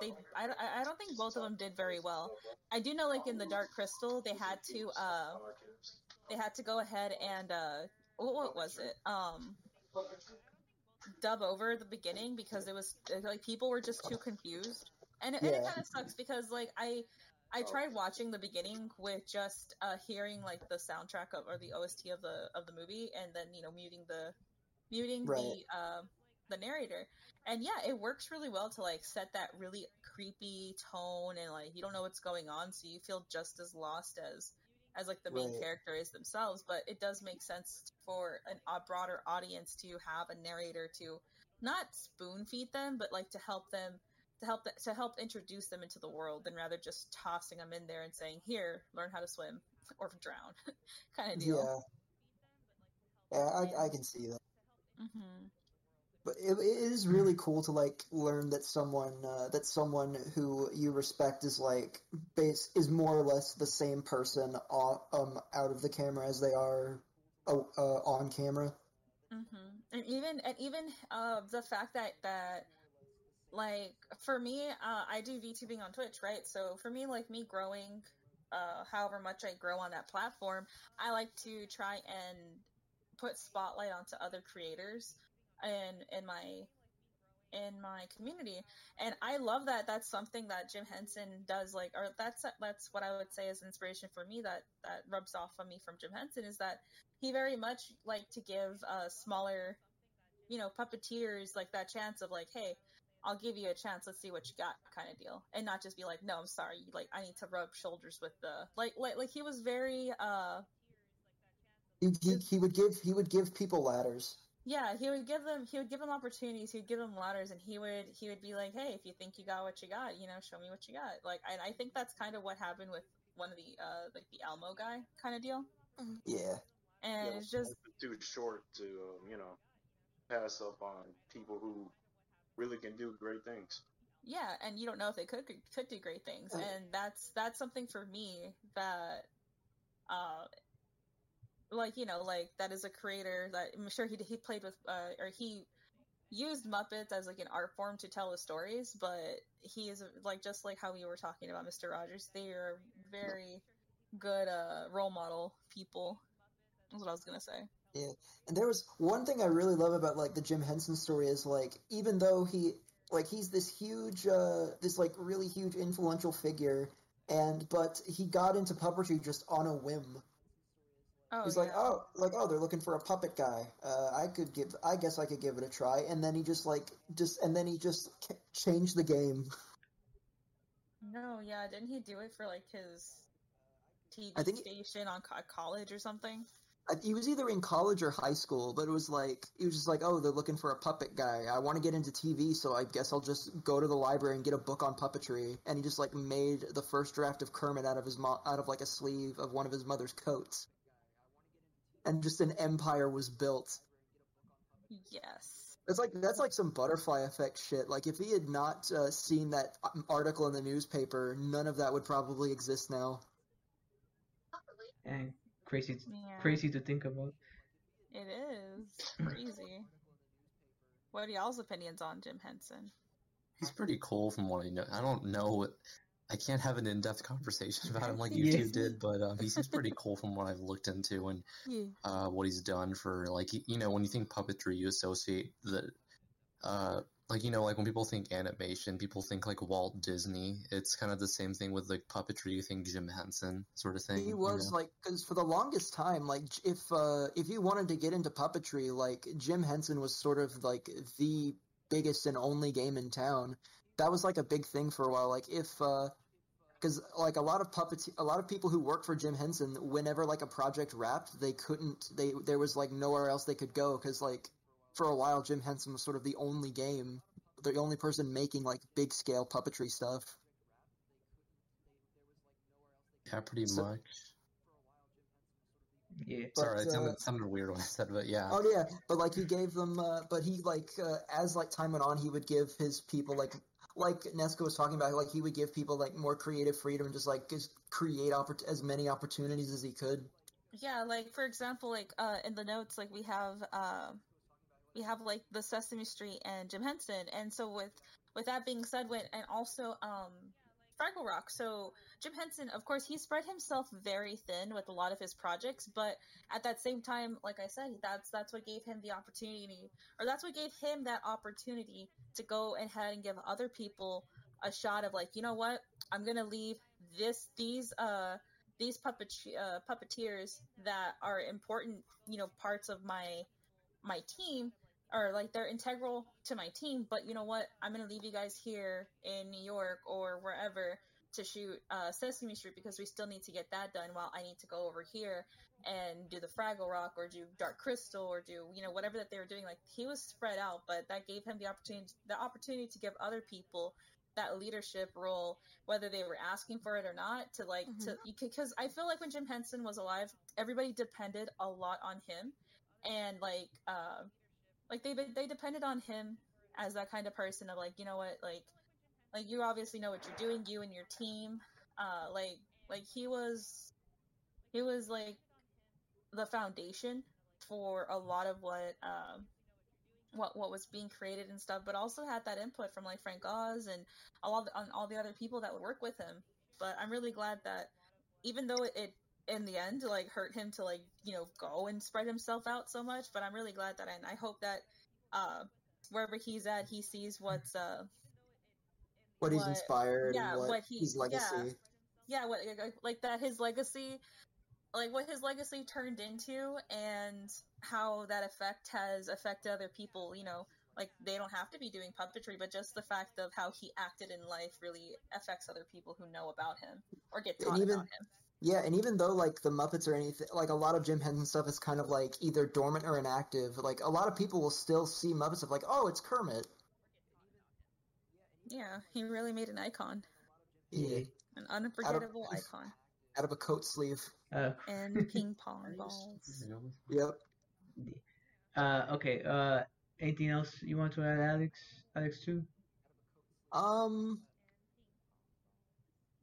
they I, I don't think both of them did very well. I do know like in the Dark Crystal they had to uh they had to go ahead and uh what, what was it? Um dub over the beginning because it was like people were just too confused. And it, and it kind of sucks because like I I tried watching the beginning with just uh hearing like the soundtrack of, or the OST of the of the movie and then you know muting the muting Right. the uh, the narrator and yeah it works really well to like set that really creepy tone and like you don't know what's going on so you feel just as lost as as like the main Right. character is themselves but it does make sense for an, a broader audience to have a narrator to not spoon feed them but like to help them to help th- to help introduce them into the world than rather just tossing them in there and saying here learn how to swim or drown kind of deal Yeah, yeah, I I can see that. mm-hmm. But it, it is really cool to like learn that someone uh, that someone who you respect is like base is more or less the same person o- um out of the camera as they are uh, uh, on camera. mm-hmm. And even and even uh, the fact that that like for me, uh, I do VTubing on Twitch, right? So for me, like me growing, uh, however much I grow on that platform, I like to try and put spotlight onto other creators in in my in my community and i love that that's something that jim henson does like or that's that's what i would say is inspiration for me that that rubs off on me from jim henson is that he very much like to give uh smaller you know puppeteers like that chance of like hey i'll give you a chance let's see what you got kind of deal and not just be like no i'm sorry like i need to rub shoulders with the like like like he was very uh He, he he would give he would give people ladders. Yeah, he would give them he would give them opportunities. He would give them ladders, and he would he would be like, "Hey, if you think you got what you got, you know, show me what you got." Like, and I think that's kind of what happened with one of the uh like the Elmo guy kind of deal. Yeah. And Yeah, it's just too short to um, you know pass up on people who really can do great things. yeah, and you don't know if they could could do great things, and that's that's something for me that uh like you know like that is a creator that I'm sure he he played with uh or he used Muppets as like an art form to tell his stories, but he is like just like how we were talking about Mr. Rogers, they are very good uh role model people. That's what I was gonna say. Yeah, and there was one thing I really love about like the Jim Henson story is like even though he like he's this huge uh this like really huge influential figure and but he got into puppetry just on a whim. Oh he's yeah. like, "Oh, like oh, they're looking for a puppet guy. Uh I could give I guess I could give it a try." And then he just like just and then he just changed the game. No, yeah, didn't he do it for like his TV I think- station on college or something? I- He was either in college or high school, but it was like he was just like, "Oh, they're looking for a puppet guy. I want to get into TV, so I guess I'll just go to the library and get a book on puppetry." And he just like made the first draft of Kermit out of his mo- out of like a sleeve of one of his mother's coats, and just an empire was built. Yes. It's like that's like some butterfly effect shit. Like if he had not uh, seen that um, article in the newspaper, none of that would probably exist now. And crazy, Yeah. crazy to think about. It is crazy. What are y'all's opinions on Jim Henson? He's pretty cool from what I know. I don't know what. I can't have an in-depth conversation about him like Yeah. YouTube did, but um, he seems pretty cool from what I've looked into and Yeah. uh, what he's done for like you know when you think puppetry, you associate the uh, like you know like when people think animation, people think like Walt Disney. It's kind of the same thing with like puppetry. You think Jim Henson sort of thing. He you was know? like, because for the longest time, like if uh, if you wanted to get into puppetry, like Jim Henson was sort of like the biggest and only game in town. That was like a big thing for a while. Like if uh because like a lot of puppets, a lot of people who work for Jim Henson, whenever like a project wrapped, they couldn't. They there was like nowhere else they could go because like for a while Jim Henson was sort of the only game, the only person making like big scale puppetry stuff. yeah, pretty so- much. Yeah. Sorry, but, it sounded, uh, sounded weird when I said, but yeah. Oh yeah, but like he gave them, uh, but he like uh, as like time went on, he would give his people like like Nesska was talking about, like he would give people like more creative freedom, and just like just create oppor- as many opportunities as he could. Yeah, like for example, like uh, in the notes, like we have uh, we have like the Sesame Street and Jim Henson, and so with with that being said, with and also um, Fraggle Rock. So Jim Henson, of course, he spread himself very thin with a lot of his projects, but at that same time, like I said, that's that's what gave him the opportunity, or that's what gave him that opportunity to go ahead and give other people a shot of like, you know what, I'm gonna leave this these uh these puppet uh, puppeteers that are important, you know, parts of my my team or like they're integral to my team. But you know what? I'm gonna leave you guys here in New York or wherever to shoot uh, Sesame Street because we still need to get that done. While I need to go over here and do the Fraggle Rock or do Dark Crystal or do you know whatever that they were doing. Like he was spread out, but that gave him the opportunity the opportunity to give other people that leadership role whether they were asking for it or not to like to because I feel like when Jim Henson was alive everybody depended a lot on him and like uh like they they depended on him as that kind of person of like you know what like like you obviously know what you're doing you and your team uh like like he was he was like the foundation for a lot of what um what what was being created and stuff, but also had that input from like Frank Oz and all the, on all the other people that would work with him. But I'm really glad that even though it, it in the end like hurt him to like you know go and spread himself out so much, but I'm really glad that and I hope that uh wherever he's at, he sees what's uh What he's inspired, yeah, and what, what he- his legacy. yeah what like- like that his legacy like what his legacy turned into and how that effect has affected other people you know like they don't have to be doing puppetry but just the fact of how he acted in life really affects other people who know about him or get taught even- about him Yeah, and even though like the Muppets or anything, like a lot of Jim Henson stuff is kind of like either dormant or inactive. Like a lot of people will still see Muppets of like, oh, it's Kermit. Yeah, he really made an icon, Yeah, an unforgettable icon, out of a coat sleeve. Uh, and ping pong balls. Yep. uh, okay. Uh, anything else you want to add, Alex? Alex too. Um,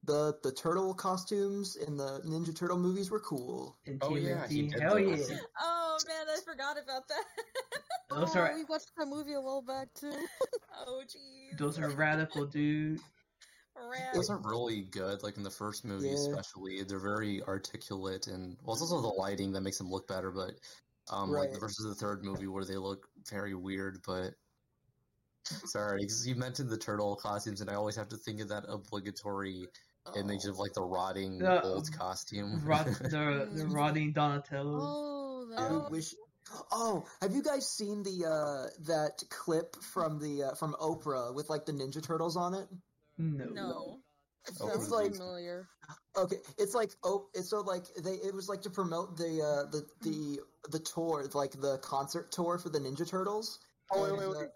the the turtle costumes in the Ninja Turtle movies were cool. In Oh, yeah, he did Hell yeah. Oh man, I forgot about that. Those oh, are we watched that movie a while back too. oh jeez. those are radical, dude. Rad. Those are really good. Like in the first movie, Yeah. especially, they're very articulate, and well, it's also the lighting that makes them look better. But um, like Right. versus the third movie where they look very weird. But sorry, 'cause you mentioned the turtle costumes, and I always have to think of that obligatory image of like the rotting The- old costume. Rod, the the rotting Donatello. Oh, that. I wish. Oh, have you guys seen the uh that clip from the uh, from Oprah with like the Ninja Turtles on it? No. No. It Oh, sounds like- familiar. Okay, it's like oh, it's so like they it was like to promote the uh the the the tour, like the concert tour for the Ninja Turtles. Oh, wait, And, wait, uh, wait.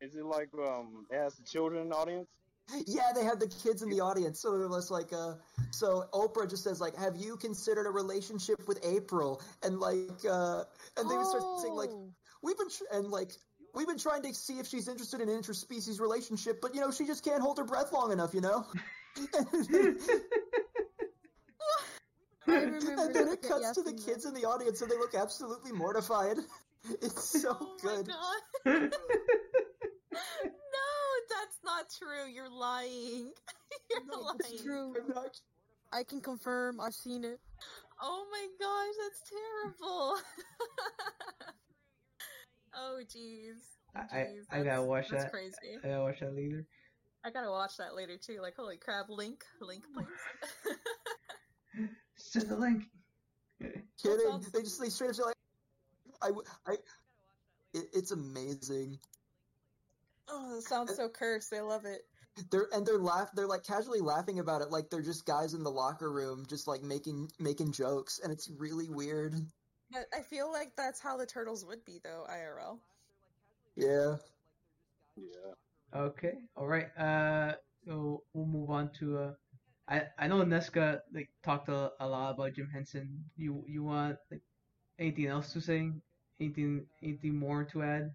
Is it like um, it has the children audience? Yeah, they have the kids in the audience. So it was like, uh, so Oprah just says like, "Have you considered a relationship with April?" And like, uh, and they would start saying like, Oh. "We've been tr- and like, we've been trying to see if she's interested in an interspecies relationship, but you know, she just can't hold her breath long enough, you know." And then it cuts yeah, to the from kids in the audience, and they look absolutely mortified. It's so oh good. my god. no, that's not true. You're lying. You're No, lying. it's true. I'm not- I can confirm. I've seen it. Oh my gosh, that's terrible. oh jeez. I I, I gotta that's- watch that's that. crazy. I gotta watch that later. I gotta watch that later too. Like, holy crap, Link, Link, please. Send the link. Kidding. They just they straight up say like, I, w- I, it, it's amazing. Oh, that sounds so cursed. I love it. They're and they're laugh. They're like casually laughing about it, like they're just guys in the locker room, just like making making jokes, and it's really weird. But I feel like that's how the turtles would be, though, IRL. Yeah. Yeah. Okay. All right. Uh, so we'll move on to uh, I I know Nesska like talked a, a lot about Jim Henson. You you want like anything else to say? Anything anything more to add?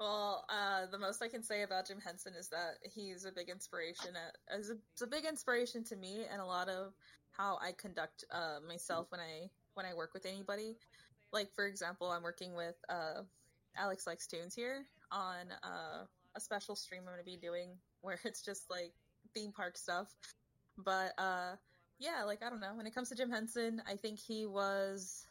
Well, uh, the most I can say about Jim Henson is that he's a big inspiration. As a, it's a big inspiration to me and a lot of how I conduct uh, myself when I when I work with anybody. Like for example, I'm working with uh, Alex likes tunes here on uh, a special stream I'm going to be doing where it's just like theme park stuff. But uh, yeah, like I don't know. When it comes to Jim Henson, I think he was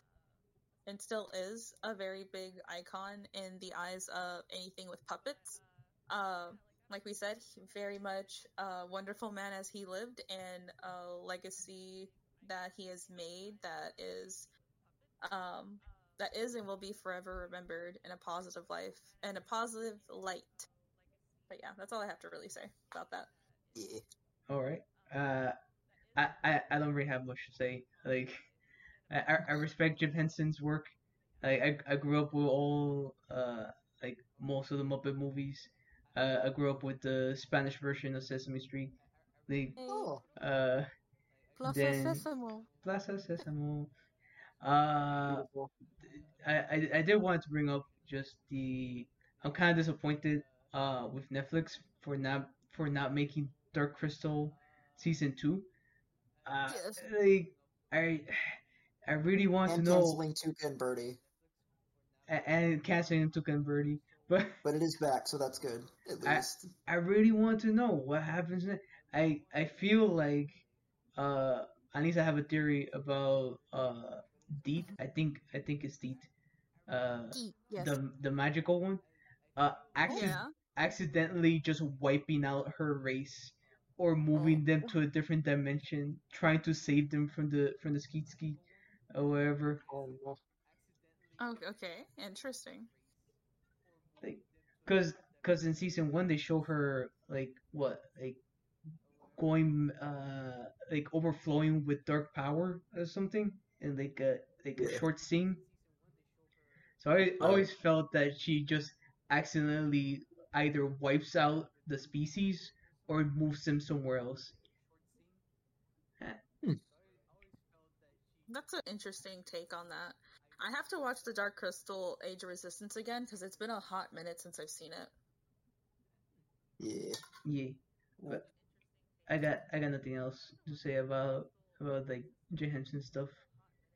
and still is a very big icon in the eyes of anything with puppets. Uh, like we said, very much a wonderful man as he lived, and a legacy that he has made that is, um, that is and will be forever remembered in a positive life and a positive light. But yeah, that's all I have to really say about that. Yeah. All right. Uh, I, I I don't really have much to say. Like, I I I respect Jim Henson's work. Like, I I grew up with all uh like most of the Muppet movies. Uh, I grew up with the Spanish version of Sesame Street. Like, Oh. uh, Plaza Then- Sesamo. Plaza Sesamo. Uh, I, I I did want to bring up just the I'm kind of disappointed uh with Netflix for not for not making Dark Crystal season two. Uh, Yes. like I I really want And to know canceling Tuca and Bertie, a- and canceling Tuca and Bertie, but but it is back, so that's good at least. I really want to know what happens. next. I I feel like uh at least I have a theory about uh Deet. I think I think it's Deet. Uh, Eat. Yes. the the magical one. Uh, acci- Yeah. accidentally just wiping out her race or moving them to a different dimension, trying to save them from the from the skeet skeet or whatever. Oh. Okay. Interesting. Like, cause cause in season one they show her like what like going uh like overflowing with dark power or something in like a like a Yeah. short scene. So I always felt that she just accidentally either wipes out the species or moves them somewhere else. That's an interesting take on that. I have to watch the Dark Crystal Age of Resistance again because it's been a hot minute since I've seen it. Yeah. Yeah, but I got I got nothing else to say about about like Jim Henson stuff.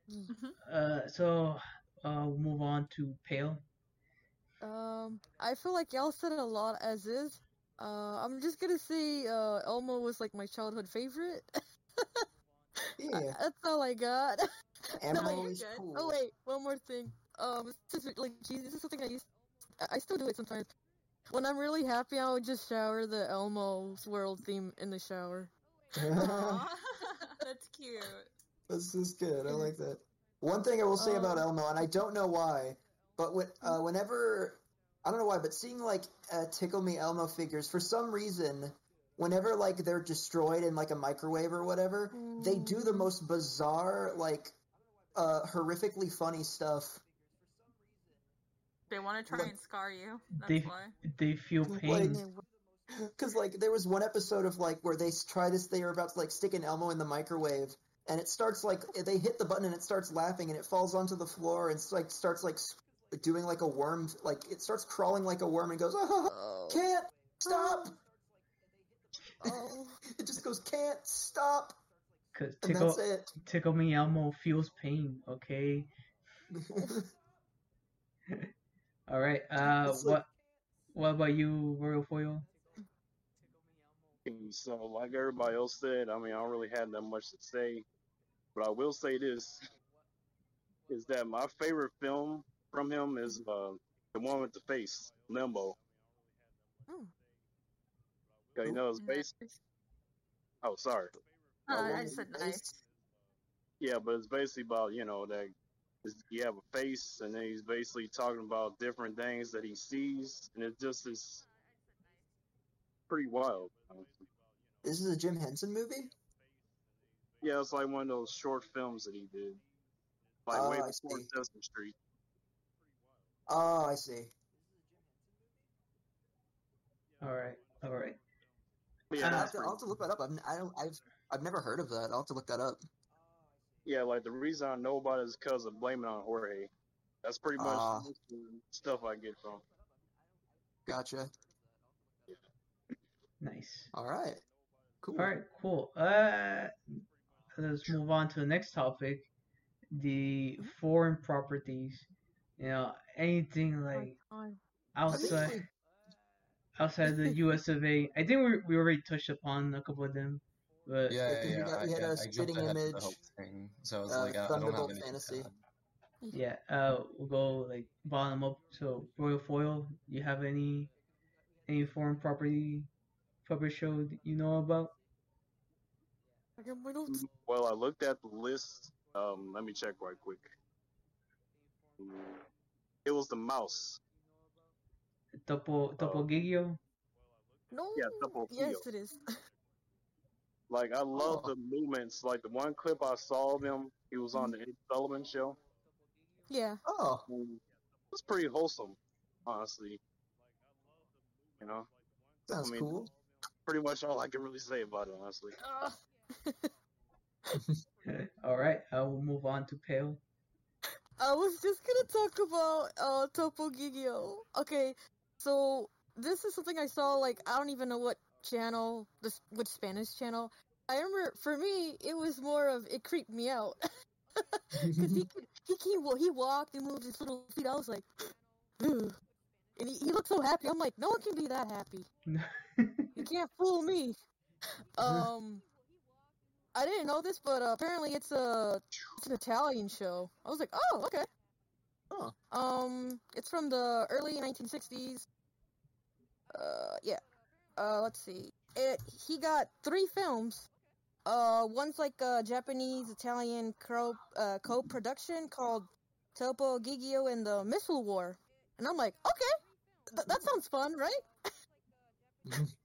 Mhm. Uh, so uh, we'll move on to Pale. Um, I feel like y'all said a lot as is. Uh, I'm just gonna say, uh, Elmo was like my childhood favorite. Yeah. That's all I got. No, wait, is good. cool. Oh wait, one more thing. Um, this is, like, geez, this is something I used. I- I still do it sometimes. When I'm really happy, I would just shower the Elmo's World theme in the shower. Aw, That's cute. This is good. I like that. One thing I will say about Um, Elmo, and I don't know why, but when, uh, whenever I don't know why, but seeing like uh, Tickle Me Elmo figures, for some reason, whenever like they're destroyed in like a microwave or whatever, they do the most bizarre, like uh, horrifically funny stuff. They want to try Like- and scar you. That's They why. they feel Like- pain. Because like there was one episode of like where they try this, they are about to like stick an Elmo in the microwave, and it starts like they hit the button and it starts laughing and it falls onto the floor and like starts like doing like a worm, like it starts crawling like a worm and goes, Oh. can't stop. Oh. it just goes can't stop, Cause and tickle that's it. tickle me Elmo feels pain. Okay. All right. Uh, like- what what about you, Royal Foil? So, like everybody else said, I mean, I don't really have that much to say, but I will say this: is that my favorite film from him is uh, the one with the face, Limbo. Hmm. 'Cause, you know, it's based. Oh, sorry. Uh, Oh, I said nice. Yeah, but it's basically about you know that you have a face, and then he's basically talking about different things that he sees, and it just is pretty wild. honestly. This is a Jim Henson movie. Yeah, it's like one of those short films that he did, like Oh, way I before see. Sesame Street. Oh, I see. All right. All right. But yeah, I'll, have to, I'll have to look that up. I've, I don't, I've I've never heard of that. I'll have to look that up. yeah, like the reason I know about it is because of Blame It on Jorge. That's pretty much most of the stuff I get from. Gotcha. Nice. All right. Cool. All right. Cool. Uh, let's move on to the next topic. The foreign properties. You know, anything like God. I think outside we- outside the U.S. of A. I think we we already touched upon a couple of them, but Yeah, think yeah, we yeah. got- we I, had yeah, a I spitting ahead image, the thing, so I was uh, like, I, I don't have Thunderbolt Fantasy. to yeah, uh, we'll go like bottom up. So Royal Foil, you have any any foreign property puppet show that you know about? I got my notes. Well, I looked at the list. Um, let me check right quick. Mm, It was the mouse. Topo Topo Gigio. No. Yeah, Topo Yes, it is. Like I love Oh. the movements. Like the one clip I saw of him, he was on the Ed Sullivan show. yeah. Oh, and It was pretty wholesome, honestly. You know, sounds I mean- cool. pretty much all I can really say about it, honestly. Ugh. All right, I will move on to Pale. I was just gonna talk about uh Topo Gigio. Okay, so this is something I saw like I don't even know what channel this which Spanish channel. I remember for me it was more of it creeped me out because he he he he walked and moved his little feet. I was like, and he, he looked so happy. I'm like, no one can be that happy. You can't fool me. Um, I didn't know this, but uh, apparently it's a it's an Italian show. I was like, oh, okay. Huh. Um, it's from the early 1960s. Uh, yeah. Uh, let's see. It he got three films. Uh, one's like a Japanese Italian co uh, co-production called Topo Gigio and the Missile War, and I'm like, okay, th- that sounds fun, right?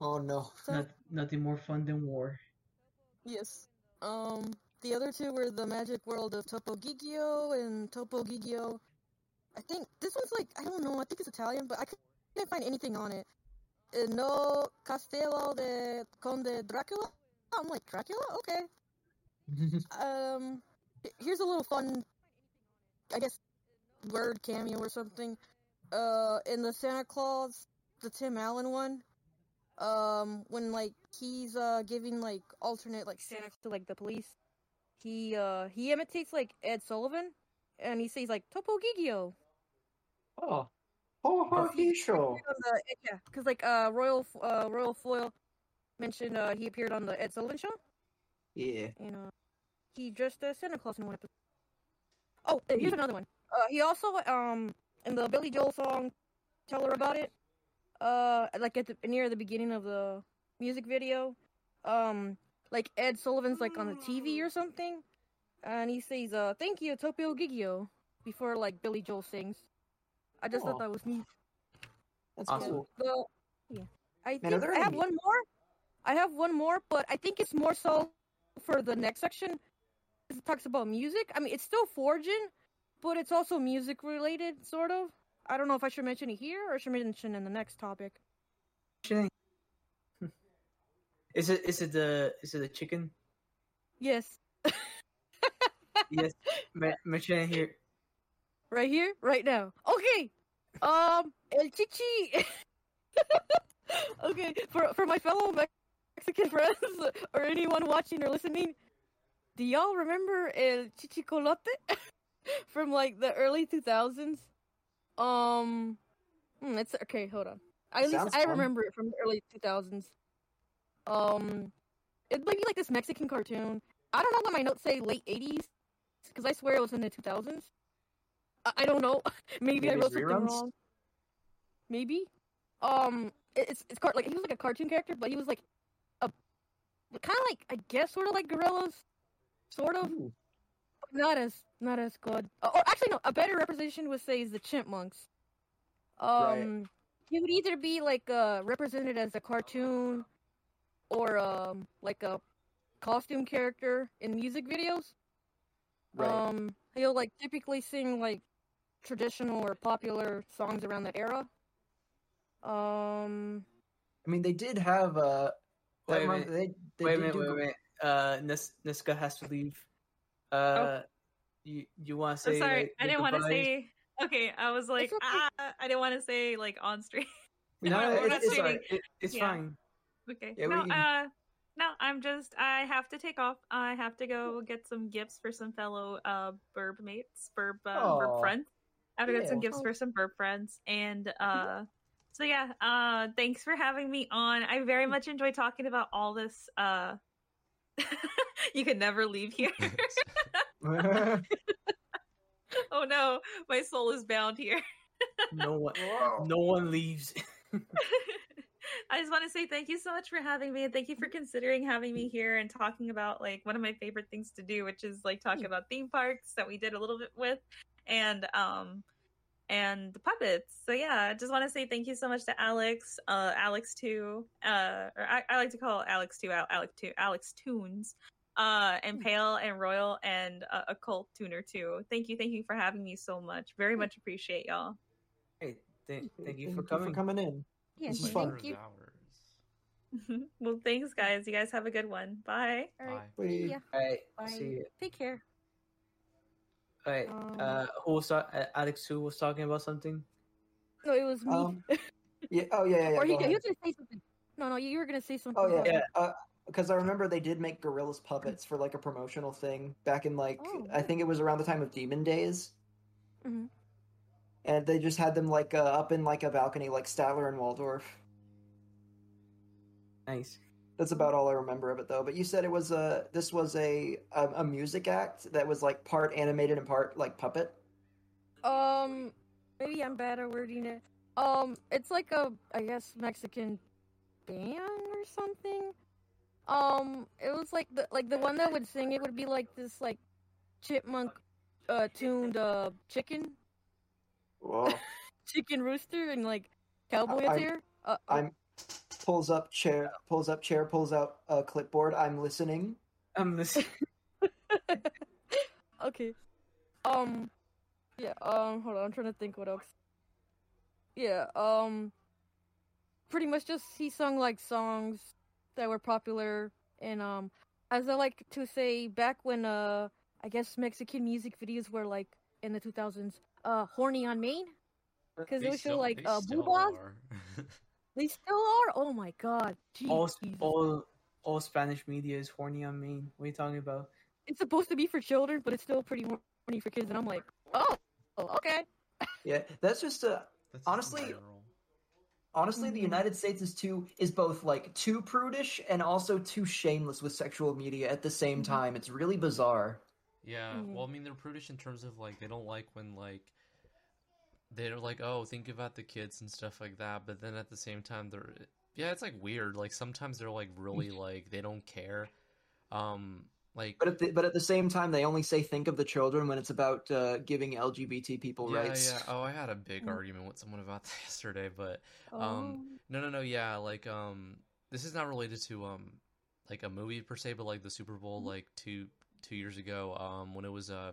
Oh no. So, Not, nothing more fun than war. yes. Um, the other two were the Magic World of Topo Gigio and Topo Gigio. I think this one's like I don't know. I think it's Italian, but I couldn't find anything on it. Uh, no Castello de Conde Dracula. I'm like Dracula. Okay. Um, here's a little fun, I guess, word cameo or something. Uh, in the Santa Claus, the Tim Allen one, um, when like he's uh giving like alternate like Santa to like the police, he uh he imitates like Ed Sullivan, and he says like Topo Gigio. oh. Oh, he on the- yeah, because like uh Royal uh Royal Foil mentioned uh he appeared on the Ed Sullivan show. Yeah. and uh, he dressed as Santa Claus in one episode. Oh, here's another one. Uh, he also um in the Billy Joel song "Tell Her About It," uh, like at the near the beginning of the music video, um, like Ed Sullivan's like on the TV or something, and he says uh "Thank you, Topo Gigio" before like Billy Joel sings. I just Aw. thought that was neat. That's Awesome. cool. The yeah, I Man, think there I have any- one more. I have one more, but I think it's more so for the next section. It talks about music. I mean, it's still forging, but it's also music related, sort of. I don't know if I should mention it here or should mention in the next topic. Is it is it the is it the chicken? Yes, Yes, me- mention here. right here, right now. Okay. Um, El Chichi. okay, for for my fellow Mexican friends or anyone watching or listening, do y'all remember El Chichicolote from like the early two thousands? Um, hmm, it's okay. Hold on. At least I remember it from the early two thousands. Um, it might be like this Mexican cartoon. I don't know why my notes say late eighties, because I swear it was in the two thousands. I, I don't know. Maybe I wrote something reruns? wrong. Maybe. Um, it- it's it's car- like he was like a cartoon character, but he was like a kind of like I guess sort of like Gorillaz, sort of. Ooh. Not as not as good. Uh, or actually, no. A better representation would say is the chipmunks. Um, he would either be like uh represented as a cartoon, or um like a costume character in music videos. Right. Um, he'll like typically sing like traditional or popular songs around that era. Um, I mean, they did have uh. Wait a that minute. run- They, they wait a did minute, do wait a minute. Uh, Nis- Nesska has to leave. Oh. Uh, you you want to say? I'm sorry, like, I didn't want to say. Okay, I was like, okay. ah, I didn't want to say like on stream. No, it's, it's, streaming. It- it's Yeah. fine. Okay. Yeah, no, can- uh, no, I'm just. I have to take off. I have to go get some gifts for some fellow uh burb mates, burb uh, burb friends. I have to get some gifts for some burb friends, and uh, so yeah. Uh, thanks for having me on. I very much enjoy talking about all this. Uh, you can never leave here. oh no, my soul is bound here. No one, no one leaves. I just want to say thank you so much for having me and thank you for considering having me here and talking about like one of my favorite things to do, which is like talk about theme parks that we did a little bit with and um and the puppets. So yeah, I just want to say thank you so much to Alex, uh Alex too, uh or I, I like to call Alex too, Al- Alex too, Alex Tunes. Uh, and Pale and Royal and uh, Occult Tuner too. Thank you, thank you for having me so much. Very much appreciate y'all. Hey, th- thank you Thank for coming. for coming in. Yeah, This is Like fun. thank you. hours. well, thanks guys. You guys have a good one. Bye. All right, Bye. We- yeah, All right, bye. see you. Take care. All right, Um, uh, who was ta- uh, Alex? Who was talking about something? No, it was me. Um, Yeah. Oh yeah. Yeah. yeah or he, go he ahead. was gonna say something. No, no, you were gonna say something. Oh yeah, Yeah. Uh, because I remember they did make Gorillaz puppets for like a promotional thing back in like Oh, I think it was around the time of Demon Days, Mhm. And they just had them like uh, up in like a balcony like Statler and Waldorf. Nice. That's about all I remember of it though. But you said it was a this was a a, a music act that was like part animated and part like puppet. Um, maybe I'm bad at wording it. Um, it's like a, I guess Mexican band or something. Um, it was like the like the one that would sing. It would be like this like chipmunk, uh, tuned uh chicken, Whoa. chicken rooster, and like cowboy I- attire. Uh, uh, I'm pulls up chair, pulls up chair, pulls out a clipboard. I'm listening. I'm listening. okay. Um. Yeah. Um. Hold on. I'm trying to think what else. Yeah. Um. Pretty much just he sung like songs that were popular and um, as I like to say, back when uh, I guess Mexican music videos were like in the 2000s, uh, horny on Main. Because They it would show like they uh, still boobas. They still are. Oh my god. all Jeez. all all Spanish media is horny on Maine. What are you talking about? It's supposed to be for children, but it's still pretty horny for kids. And I'm like, oh, okay. Yeah, that's just a That's honestly. general. Honestly, the United States is too is both like too prudish and also too shameless with sexual media at the same time. It's really bizarre. Yeah, Mhm. well, I mean, they're prudish in terms of like they don't like when like they're like, oh, think about the kids and stuff like that. But then at the same time, they're yeah, it's like weird. Like sometimes they're like really like they don't care. Um, like But at the, but at the same time, they only say think of the children when it's about uh, giving LGBT people yeah, rights. yeah. Oh, I had a big Mm. argument with someone about that yesterday, but Oh. Um, no, no, no. Yeah, like um, this is not related to um, like a movie per se, but like the Super Bowl, like two two years ago, um, when it was uh,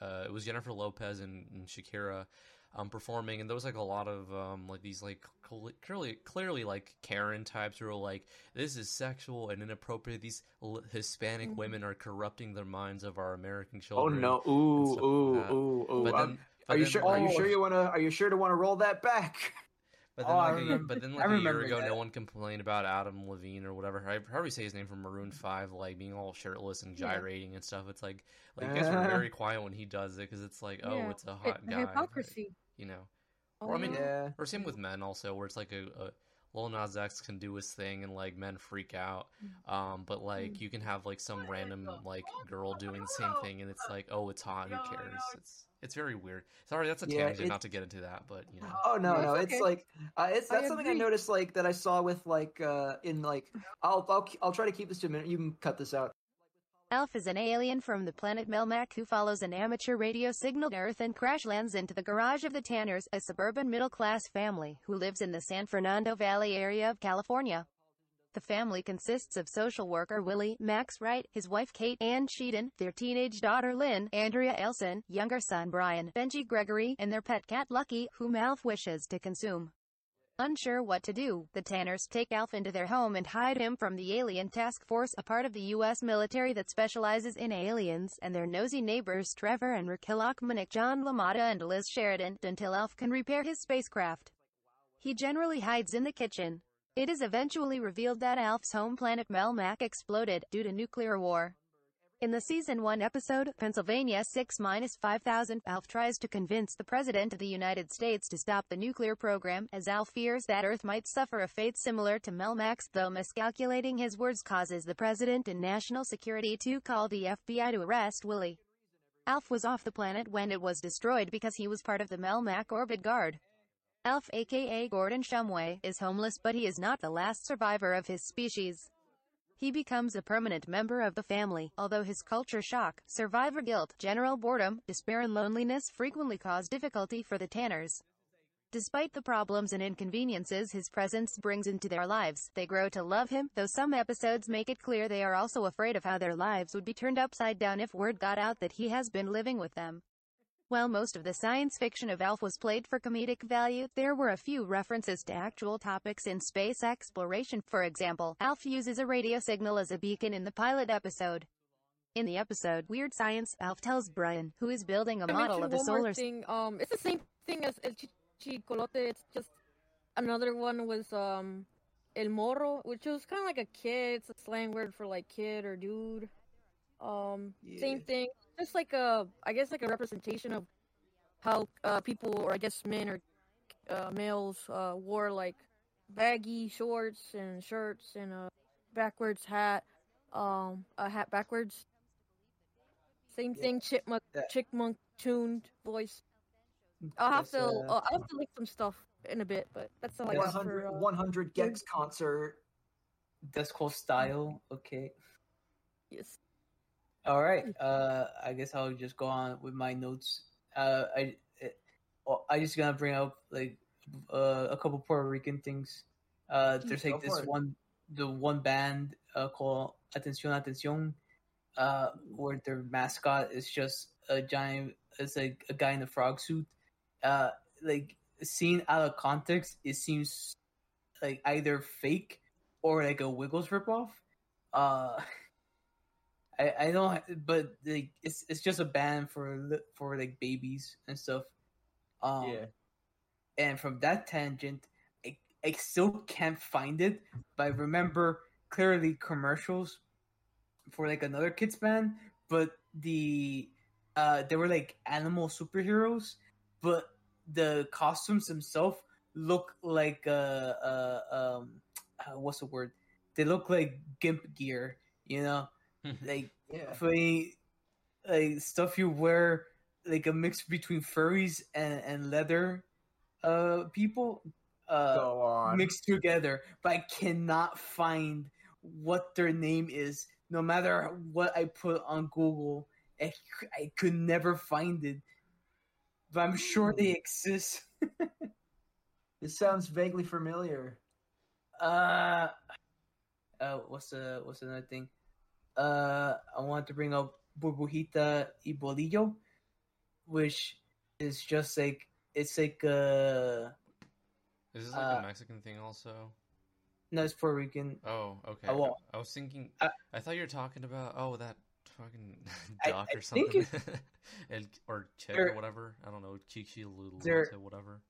uh it was Jennifer Lopez and, and Shakira, um, performing, and there was like a lot of um, like these like clearly clearly like Karen types who are like, this is sexual and inappropriate. These Hispanic Mhm. women are corrupting the minds of our American children. oh no! Ooh, ooh, like ooh, ooh! But Um, but are you then, sure? Are you sure you wanna? Are you sure to want to roll that back? But Oh, then, I like, a, remember- but then, like a year ago, that. no one complained about Adam Levine or whatever. I you say his name from Maroon Five, like being all shirtless and Yeah. gyrating and stuff. It's like, like you guys were very quiet when he does it because it's like, oh, Yeah. it's a hot the guy, hypocrisy. you know. Oh, Or I mean, yeah. or same with men also, where it's like a, a Lil Nas X can do his thing and like men freak out. Um, but like you can have like some random like girl doing the same thing and it's like, oh, it's hot. Who cares? It's it's very weird. Sorry, that's a Yeah, tangent. Not to get into that, but you know. Oh no, No, no, it's it's okay. like uh, it's I that's something I noticed like that I saw with like uh in like I'll I'll I'll try to keep this to a minute. You can cut this out. Alf is an alien from the planet Melmac who follows an amateur radio signal to Earth and crash lands into the garage of the Tanners, a suburban middle-class family who lives in the San Fernando Valley area of California. The family consists of social worker Willie, Max Wright, his wife Kate, Anne Schedeen, their teenage daughter Lynn, Andrea Elson, younger son Brian, Benji Gregory, and their pet cat Lucky, whom Alf wishes to consume. Unsure what to do, the Tanners take Alf into their home and hide him from the Alien Task Force, a part of the U.S. military that specializes in aliens, and their nosy neighbors Trevor and Raquel John LaMotta and Liz Sheridan, until Alf can repair his spacecraft. He generally hides in the kitchen. It is eventually revealed that Alf's home planet Melmac exploded due to nuclear war. In the season 1 episode, Pennsylvania 6-5000, Alf tries to convince the President of the United States to stop the nuclear program, as Alf fears that Earth might suffer a fate similar to Melmac's, though miscalculating his words causes the President and National Security to call the FBI to arrest Willie. Alf was off the planet when it was destroyed because he was part of the Melmac Orbit Guard. Alf aka Gordon Shumway, is homeless but he is not the last survivor of his species. He becomes a permanent member of the family, although his culture shock, survivor guilt, general boredom, despair and loneliness frequently cause difficulty for the Tanners. Despite the problems and inconveniences his presence brings into their lives, they grow to love him, though some episodes make it clear they are also afraid of how their lives would be turned upside down if word got out that he has been living with them. While most of the science fiction of Alf was played for comedic value, there were a few references to actual topics in space exploration. For example, Alf uses a radio signal as a beacon in the pilot episode. In the episode Weird Science, Alf tells Brian, who is building a I model of the one solar system. Um, it's the same thing as El Chi- Chicolote. It's just another one was um El Morro, which was kind of like a kid. It's a slang word for like kid or dude. Um, same thing. Just like a, I guess like a representation of how uh, people, or I guess men or uh, males, uh, wore like baggy shorts and shirts and a backwards hat, um, a hat backwards. Same Yeah. thing, chipmunk, That- chipmunk tuned voice. I'll have to, uh, I'll have to link some stuff in a bit, but that's all I got 100, for. Uh, 100 gecs concert. That's called style. Okay. yes. All right. Uh, I guess I'll just go on with my notes. Uh, I, I just gonna bring up like uh, a couple Puerto Rican things. Uh, there's like this one, the one band uh, called Atención Atención, uh, where their mascot is just a giant. It's like a guy in a frog suit. Uh, like seen out of context, it seems like either fake or like a Wiggles ripoff. Uh, I I don't, but like it's it's just a band for for like babies and stuff. Um, Yeah. and from that tangent, I, I still can't find it, but I remember clearly commercials for like another kids band, but the uh they were like animal superheroes, but the costumes themselves look like uh uh um uh, what's the word? They look like gimp gear, you know, like Yeah. funny like stuff you wear like a mix between furries and, and leather uh people uh mixed together. But i cannot find what their name is. No matter what i put on google i, I could never find it. But i'm sure they exist. This sounds vaguely familiar. uh uh what's the what's another thing uh i want to bring up burbujita y bolillo which is just like it's like uh Is this like Uh, a Mexican thing also? no it's puerto rican Oh, okay. Uh, well, I was thinking. I- I thought you were talking about oh that fucking I- I or something, El, or chick or whatever. I don't know, chichi lulu whatever.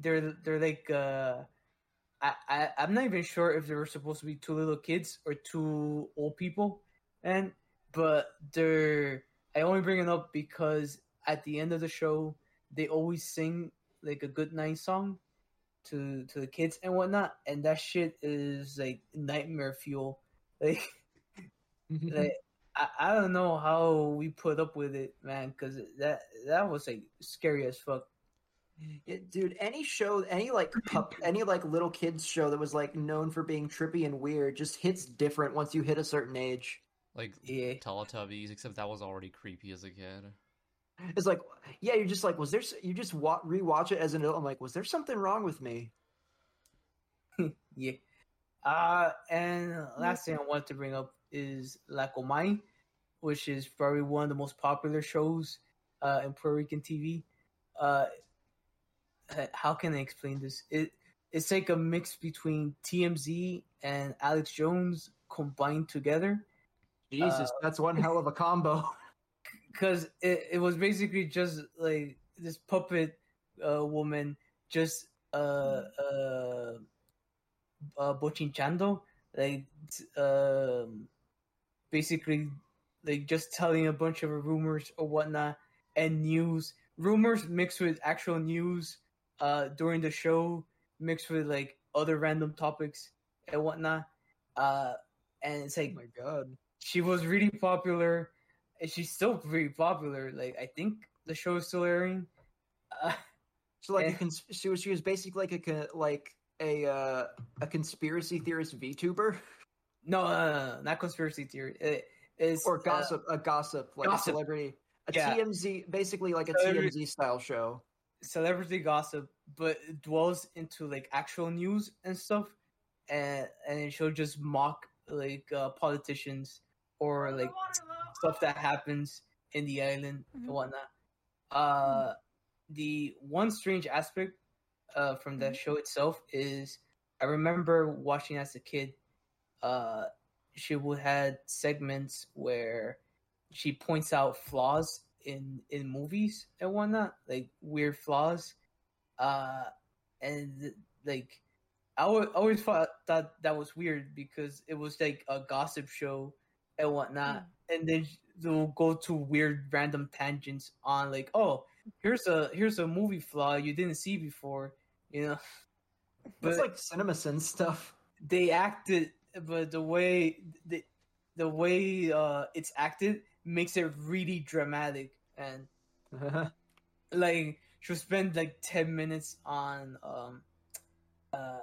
they're they're like uh I, I I'm not even sure if there were supposed to be two little kids or two old people, and but they're I only bring it up because at the end of the show they always sing like a good night song to to the kids and whatnot, and that shit is like nightmare fuel. Like, mm-hmm. like I, I don't know how we put up with it, man, because that that was like scary as fuck. It, dude, any show, any like pup, any like little kids show that was like known for being trippy and weird just hits different once you hit a certain age. Like Yeah. Teletubbies, except that was already creepy as a kid. It's like, yeah, you're just like, was there? You just wa- rewatch it as an adult. I'm like, was there something wrong with me? Yeah. Uh, and last thing I want to bring up is La Comay, which is probably one of the most popular shows uh, in Puerto Rican TV. Uh, how can I explain this? It it's like a mix between TMZ and Alex Jones combined together. Jesus, that's one hell of a combo. because it, it was basically just like this puppet uh, woman just uh uh uh bochinchando like um basically like just telling a bunch of rumors or whatnot and news rumors mixed with actual news uh during the show mixed with like other random topics and whatnot uh and it's like Oh my god. she was really popular and she's still very popular like i think the show is still airing uh, So like, a Eh. cons- she was she was basically like a like a uh, a conspiracy theorist VTuber no, no, no, no, not conspiracy theory it, it's or uh, gossip, a gossip like gossip. a celebrity, a Yeah. TMZ, basically like a TMZ style show. Celebrity gossip but it dwells into like actual news and stuff and and she'll just mock like uh, politicians or like stuff that happens in the island and whatnot. Uh the one strange aspect uh from that show itself is i remember watching as a kid uh she would had segments where she points out flaws in in movies and whatnot, like weird flaws. Uh, and like I always, always thought that that was weird because it was like a gossip show and whatnot, and then they'll go to weird random tangents on like, oh, here's a here's a movie flaw you didn't see before, you know. But- like CinemaSins stuff. they acted but the way the, the way uh it's acted makes it really dramatic and like she'll spend like 10 minutes on um uh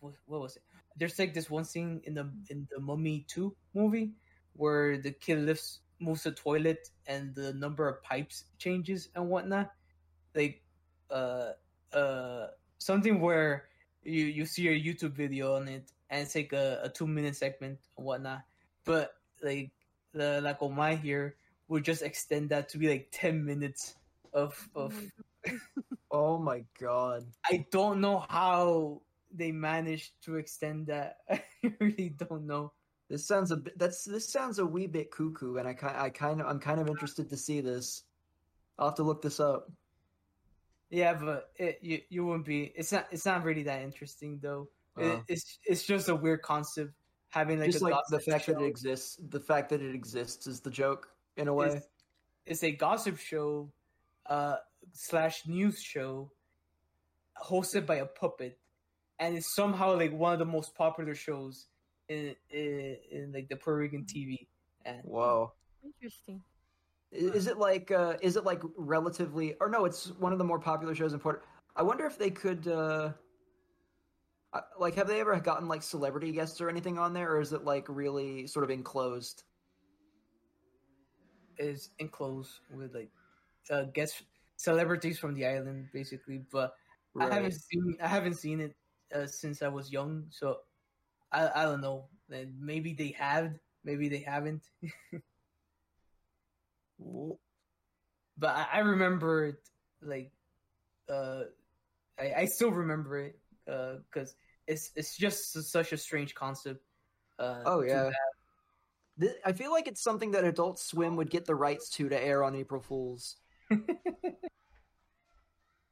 what, what was it? There's like this one scene in the in the mummy 2 movie where the kid lifts moves the toilet and the number of pipes changes and whatnot. Like uh uh something where you you see a YouTube video on it, and it's like a, a two minute segment or whatnot. But like the like on my here would just extend that to be like ten minutes of of. Oh my god. I don't know how they managed to extend that. I really don't know. This sounds a bit. That's this sounds a wee bit cuckoo, and I kind, I kind of, I'm kind of interested to see this. I'll have to look this up. Yeah, but it, you you wouldn't be. It's not. It's not really that interesting though. It, Uh. it's it's just a weird concept having like Just a like the gossip fact that it exists, the fact that it exists is the joke in a way. It's, it's a gossip show, uh, slash news show, hosted by a puppet, and it's somehow like one of the most popular shows in in, in like the Puerto Rican TV. And Whoa. Interesting. Is it like uh is it like relatively or no, it's one of the more popular shows in Puerto I wonder if they could uh, like have they ever gotten like celebrity guests or anything on there or is it like really sort of enclosed? is enclosed with like uh, guest celebrities from the island, basically. But I haven't seen I haven't seen it uh, since I was young, so I I don't know. Maybe they have, maybe they haven't. but I, I remember it like uh, I I still remember it because it's it's just such a strange concept. Uh, Oh yeah. have. Th- I feel like it's something that Adult Swim would get the rights to to air on April Fools.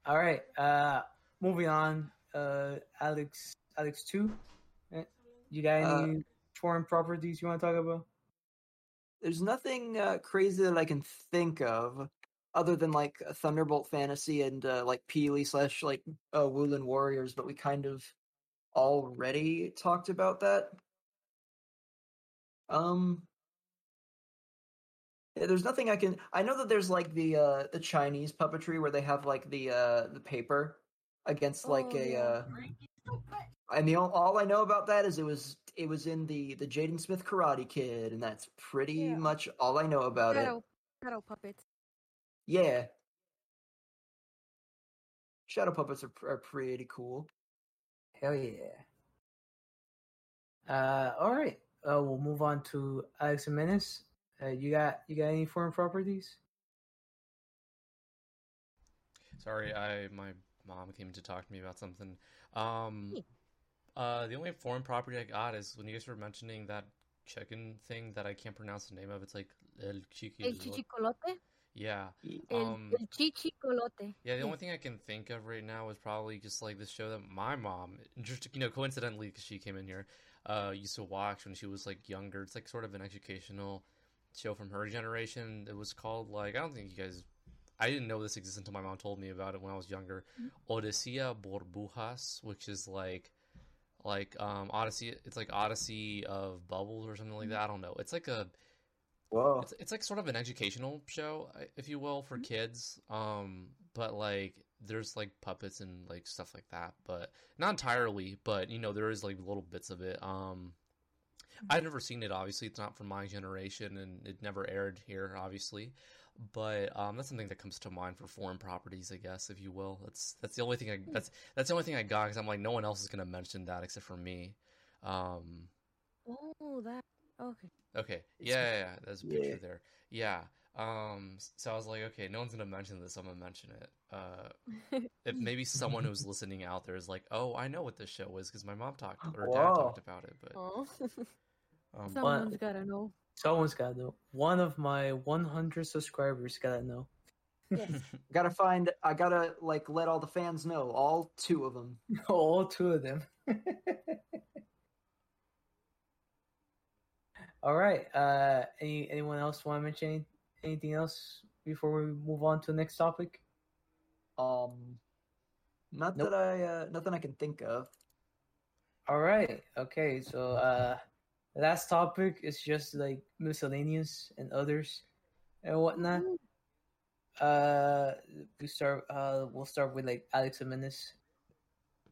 All right. Uh, moving on. Uh, Alex, Alex two. Eh, You got any foreign properties you want to talk about? There's nothing uh, crazy that I can think of other than like Thunderbolt Fantasy and uh, like Pili slash like uh, Wulin Warriors, but we kind of already talked about that. Um, yeah, there's nothing I can. I know that there's like the uh, the Chinese puppetry where they have like the uh, the paper against like Oh, a. Uh, I mean, all, all I know about that is it was it was in the the Jaden Smith Karate Kid, and that's pretty Yeah. much all I know about it. Shadow, shadow puppets. Yeah. Shadow puppets are, are pretty cool. Hell yeah. Uh, all right. Uh, we'll move on to Alex Jimenez. Uh, you got you got any foreign properties? Sorry, I my mom came to talk to me about something. Um, uh, the only foreign property I got is when you guys were mentioning that chicken thing that I can't pronounce the name of. It's like el El chiquillo. Yeah. Um. el chichicolote. Yeah, the only thing I can think of right now is probably just like this show that my mom, just you know, coincidentally, because she came in here, uh, used to watch when she was like younger. It's like sort of an educational show from her generation. It was called like I don't think you guys, I didn't know this existed until my mom told me about it when I was younger. Odisea Burbujas, which is like, like um Odyssey. It's like Odyssey of Bubbles or something like that. I don't know. It's like a Whoa. it's it's like sort of an educational show, if you will, for kids. Um, but like there's like puppets and like stuff like that, but not entirely. But you know there is like little bits of it. Um, I've never seen it. Obviously, it's not from my generation, and it never aired here, obviously. But um, that's something that comes to mind for foreign properties, I guess, if you will. That's that's the only thing I that's that's the only thing I got because I'm like no one else is gonna mention that except for me. Um, Oh, that. Okay. Okay. Yeah, yeah, yeah. There's a picture Yeah. there. Yeah. Um. So I was like, okay, no one's gonna mention this. I'm gonna mention it. Uh, if maybe someone who's listening out there is like, oh, I know what this show is because my mom talked or dad talked about it. But Oh. um, Someone's gotta know. Someone's gotta know. One of my 100 subscribers gotta know. Yes. Gotta find. I gotta like let all the fans know. All two of them. All two of them. All right. Uh, any anyone else want to mention any, anything else before we move on to the next topic? Um, not Nope. that I. Uh, nothing I can think of. All right. Okay. So, uh, last topic is just like miscellaneous and others and whatnot. Uh, we start. Uh, we'll start with like Alex Jimenez.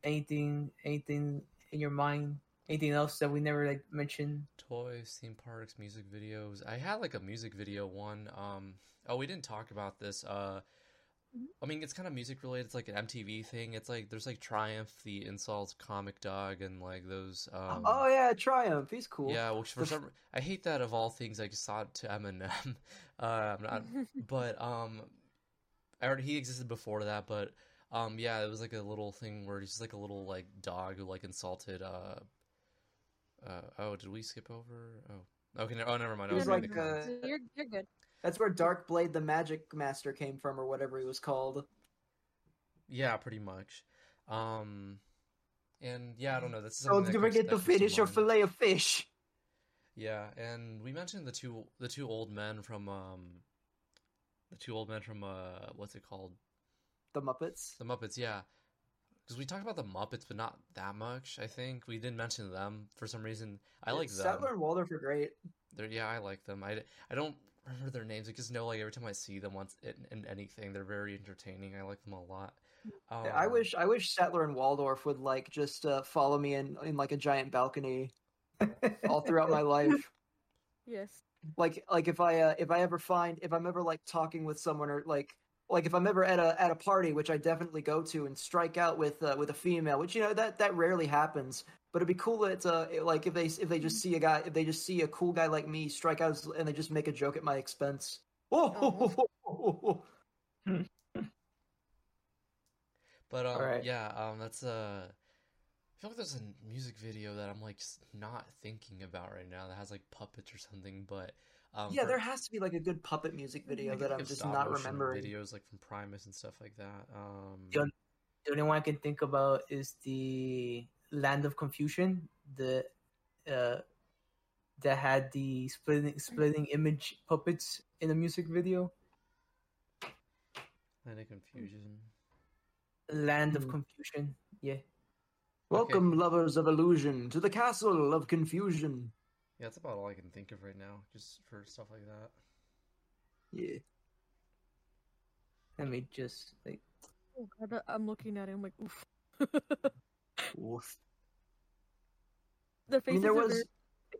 Anything? Anything in your mind? Anything else that we never like mentioned? toys, theme parks, music videos. I had like a music video one. Um. Oh, we didn't talk about this. Uh. I mean, it's kind of music related. It's like an MTV thing. It's like there's like Triumph, the Insults comic dog, and like those. Um, oh yeah, Triumph. He's cool. Yeah, which for some I hate that of all things I just saw it to Eminem. Uh, I'm not, but um, I already he existed before that, but um, yeah, it was like a little thing where he's just like a little like dog who like insulted. Uh, uh, oh, did we skip over? Oh, okay. No, oh, never mind. I was was like the uh. You're you're good. that's where Dark Blade the Magic Master came from, or whatever he was called. Yeah, pretty much. Um, and yeah, I don't know. That's Don't that forget that to finish your fillet of fish. Yeah, and we mentioned the two the two old men from um the two old men from uh what's it called? The Muppets. The Muppets, yeah. Because we talked about the Muppets, but not that much. I think we didn't mention them for some reason. I like them. Statler and Waldorf are great. They're yeah, I like them. I, I don't remember their names. I just know like every time I see them once in, in anything, they're very entertaining. I like them a lot. Um, I wish I wish Statler and Waldorf would like just uh, follow me in in like a giant balcony all throughout my life. Yes. Like like if I uh, if I ever find if I'm ever like talking with someone or like like if I'm ever at a at a party, which I definitely go to, and strike out with uh, with a female, which you know that that rarely happens. But it'd be cool that uh, like if they if they just see a guy if they just see a cool guy like me strike out and they just make a joke at my expense. Oh, But um, Alright. yeah, um, that's uh, I feel like there's a music video that I'm like not thinking about right now that has like puppets or something. But um, yeah, for- there has to be like a good puppet music video like, that I'm just not remembering. videos like from Primus and stuff like that. Um, The, on- the only one I can think about is the Land of Confusion, the uh, that had the spitting spitting image puppets in a music video. Kind of confusion. Land of Hmm. Confusion, yeah. Welcome, lovers of illusion, to the castle of confusion. Yeah, that's about all I can think of right now, just for stuff like that. Yeah. Let me just like Oh god, I- I'm looking at it. I'm like, oof. Oof. the I faces mean, there are was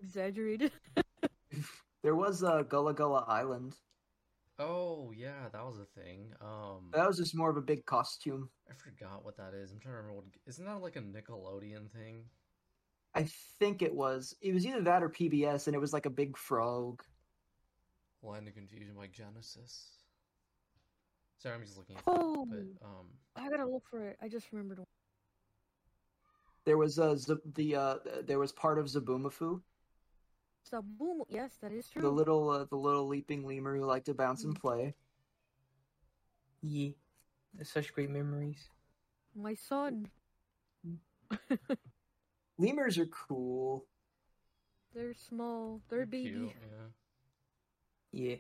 exaggerated. there was uh, Gullah Gullah Island. Oh yeah, that was a thing. Um, That was just more of a big costume. I forgot what that is. I'm trying to remember what. Isn't that like a Nickelodeon thing? I think it was. It was either that or PBS, and it was like a big frog. Land of Confusion by Genesis. Sorry, I'm just looking at Oh. that. But um, I gotta look for it. I just remembered one. There was uh, Z- the uh, there was part of Zoboomafoo, So boom, yes, that is true. the little uh, the little leaping lemur who liked to bounce and play. yeah, such great memories. My son. Lemurs are cool. They're small. They're baby. cute, yeah. Yeah.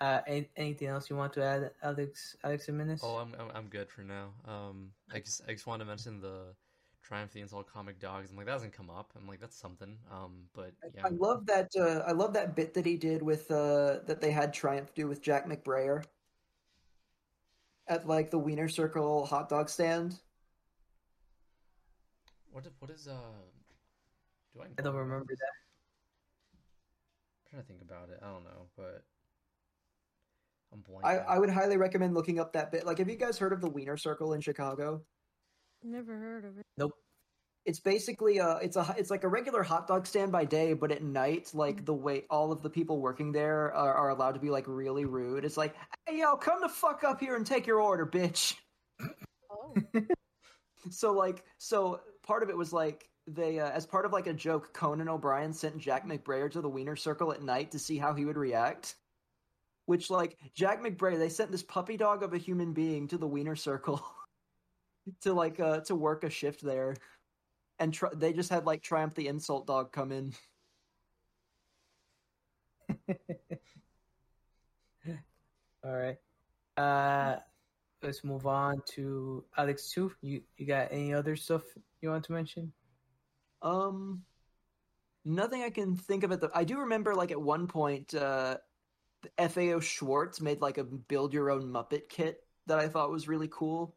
Uh, any, anything else you want to add, Alex? Alex Jimenez? Oh, I'm, I'm I'm good for now. Um, I just I just wanted to mention the Triumph the Insult comic dogs. I'm like that doesn't come up. I'm like that's something. Um, but yeah, I love that. Uh, I love that bit that he did with uh, that they had Triumph do with Jack McBrayer at like the Wiener Circle hot dog stand. What what is uh? Do I? I don't remember that. I'm trying to think about it. I don't know, but I'm blanking. I, I would highly recommend looking up that bit. Like, have you guys heard of the Wiener Circle in Chicago? Never heard of it. Nope. It's basically uh it's a it's like a regular hot dog stand by day, but at night, like the way all of the people working there are, are allowed to be like really rude. It's like, hey yo, come the fuck up here and take your order, bitch. Oh. so like so part of it was like they uh, as part of like a joke conan o'brien sent jack mcbrayer to the wiener circle at night to see how he would react. Which like jack mcbrayer they sent this puppy dog of a human being to the wiener circle to like uh to work a shift there. And tr- they just had like triumph the insult dog come in. All right. Uh, let's move on to Alex too. You you got any other stuff you want to mention? Um, nothing I can think of at the. I do remember, like at one point, uh, FAO Schwarz made like a build your own Muppet kit that I thought was really cool.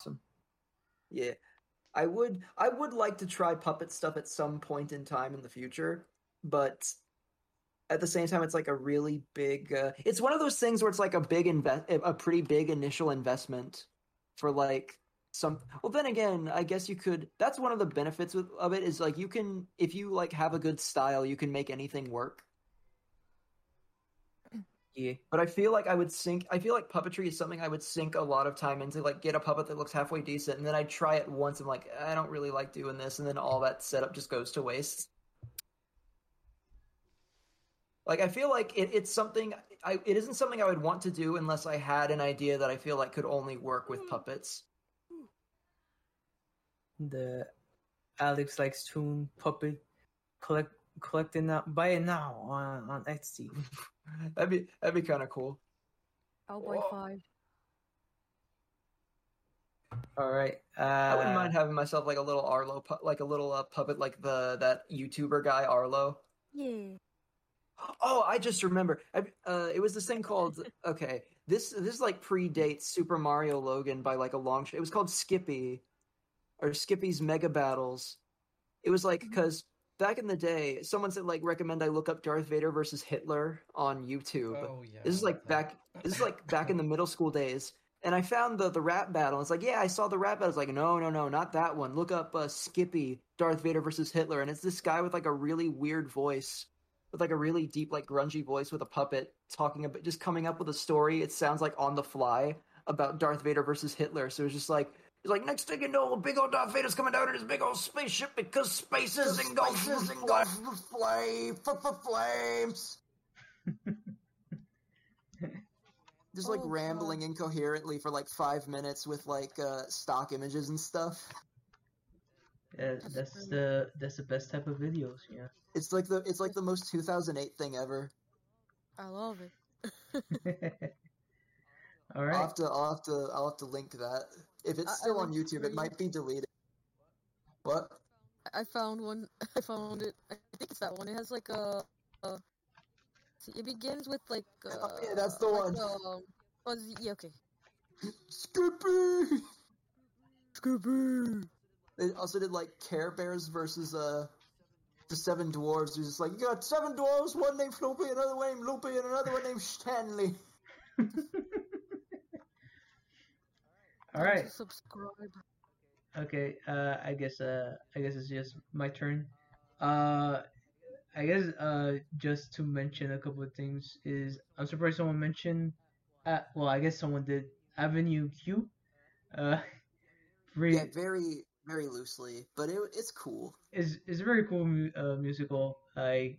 Awesome. Yeah, I would. I would like to try puppet stuff at some point in time in the future, but at the same time, it's like a really big. Uh, it's one of those things where it's like a big invest, a pretty big initial investment for like some. Well, then again, I guess you could. That's one of the benefits with, of it is like you can, if you like have a good style, you can make anything work. Yeah. But I feel like I would sink. I feel like puppetry is something I would sink a lot of time into. Like get a puppet that looks halfway decent, and then I try it once. and like, I don't really like doing this, and then all that setup just goes to waste. Like I feel like it, it's something. I it isn't something I would want to do unless I had an idea that I feel like could only work with puppets. The Alex likes tune puppet collect collecting now buy it now on on Etsy. that'd be that'd be kind of cool. I'll buy five. All right. Uh, I wouldn't mind having myself like a little Arlo, pu- like a little uh, puppet, like the that YouTuber guy Arlo. Yeah. Oh, I just remember. I, uh, it was this thing called. Okay, this this like predates Super Mario Logan by like a long. Sh- it was called Skippy, or Skippy's Mega Battles. It was like because back in the day, someone said like recommend I look up Darth Vader versus Hitler on YouTube. Oh, yeah, this is like back. This is like back in the middle school days. And I found the the rap battle. It's like, yeah, I saw the rap battle. It's like, no, no, no, not that one. Look up uh, Skippy, Darth Vader versus Hitler, and it's this guy with like a really weird voice, with like a really deep, like grungy voice with a puppet talking about just coming up with a story. It sounds like on the fly about Darth Vader versus Hitler. So it's just like He's like next thing you know, big old Darth Vader's coming down in his big old spaceship because space is engulfed with flame, flames. Just like Oh, God. rambling incoherently for like five minutes with like uh, stock images and stuff. Yeah, that's the that's the best type of videos. Yeah. It's like the it's like the most 2008 thing ever. I love it. All I'll have to I'll have to I'll have to link that. If it's I- I still on YouTube, it might be deleted. What? I found one. I found it. I think it's that one. It has like a. a see, it begins with like. Uh, Oh, yeah, that's the like, one. Um, oh, z- yeah, okay. Skippy. Skippy. They also did like Care Bears versus uh the Seven Dwarves. It's just like you got seven dwarves, one named Floopy, another one named Loopy, and another one named Stanley. All right. Subscribe. Okay. Uh, I guess. Uh, I guess it's just my turn. Uh, I guess. Uh, just to mention a couple of things is I'm surprised someone mentioned. Uh, well, I guess someone did Avenue Q. Uh, very, Yeah, very very loosely, but it, it's cool. it's it's a very cool mu- uh, musical. I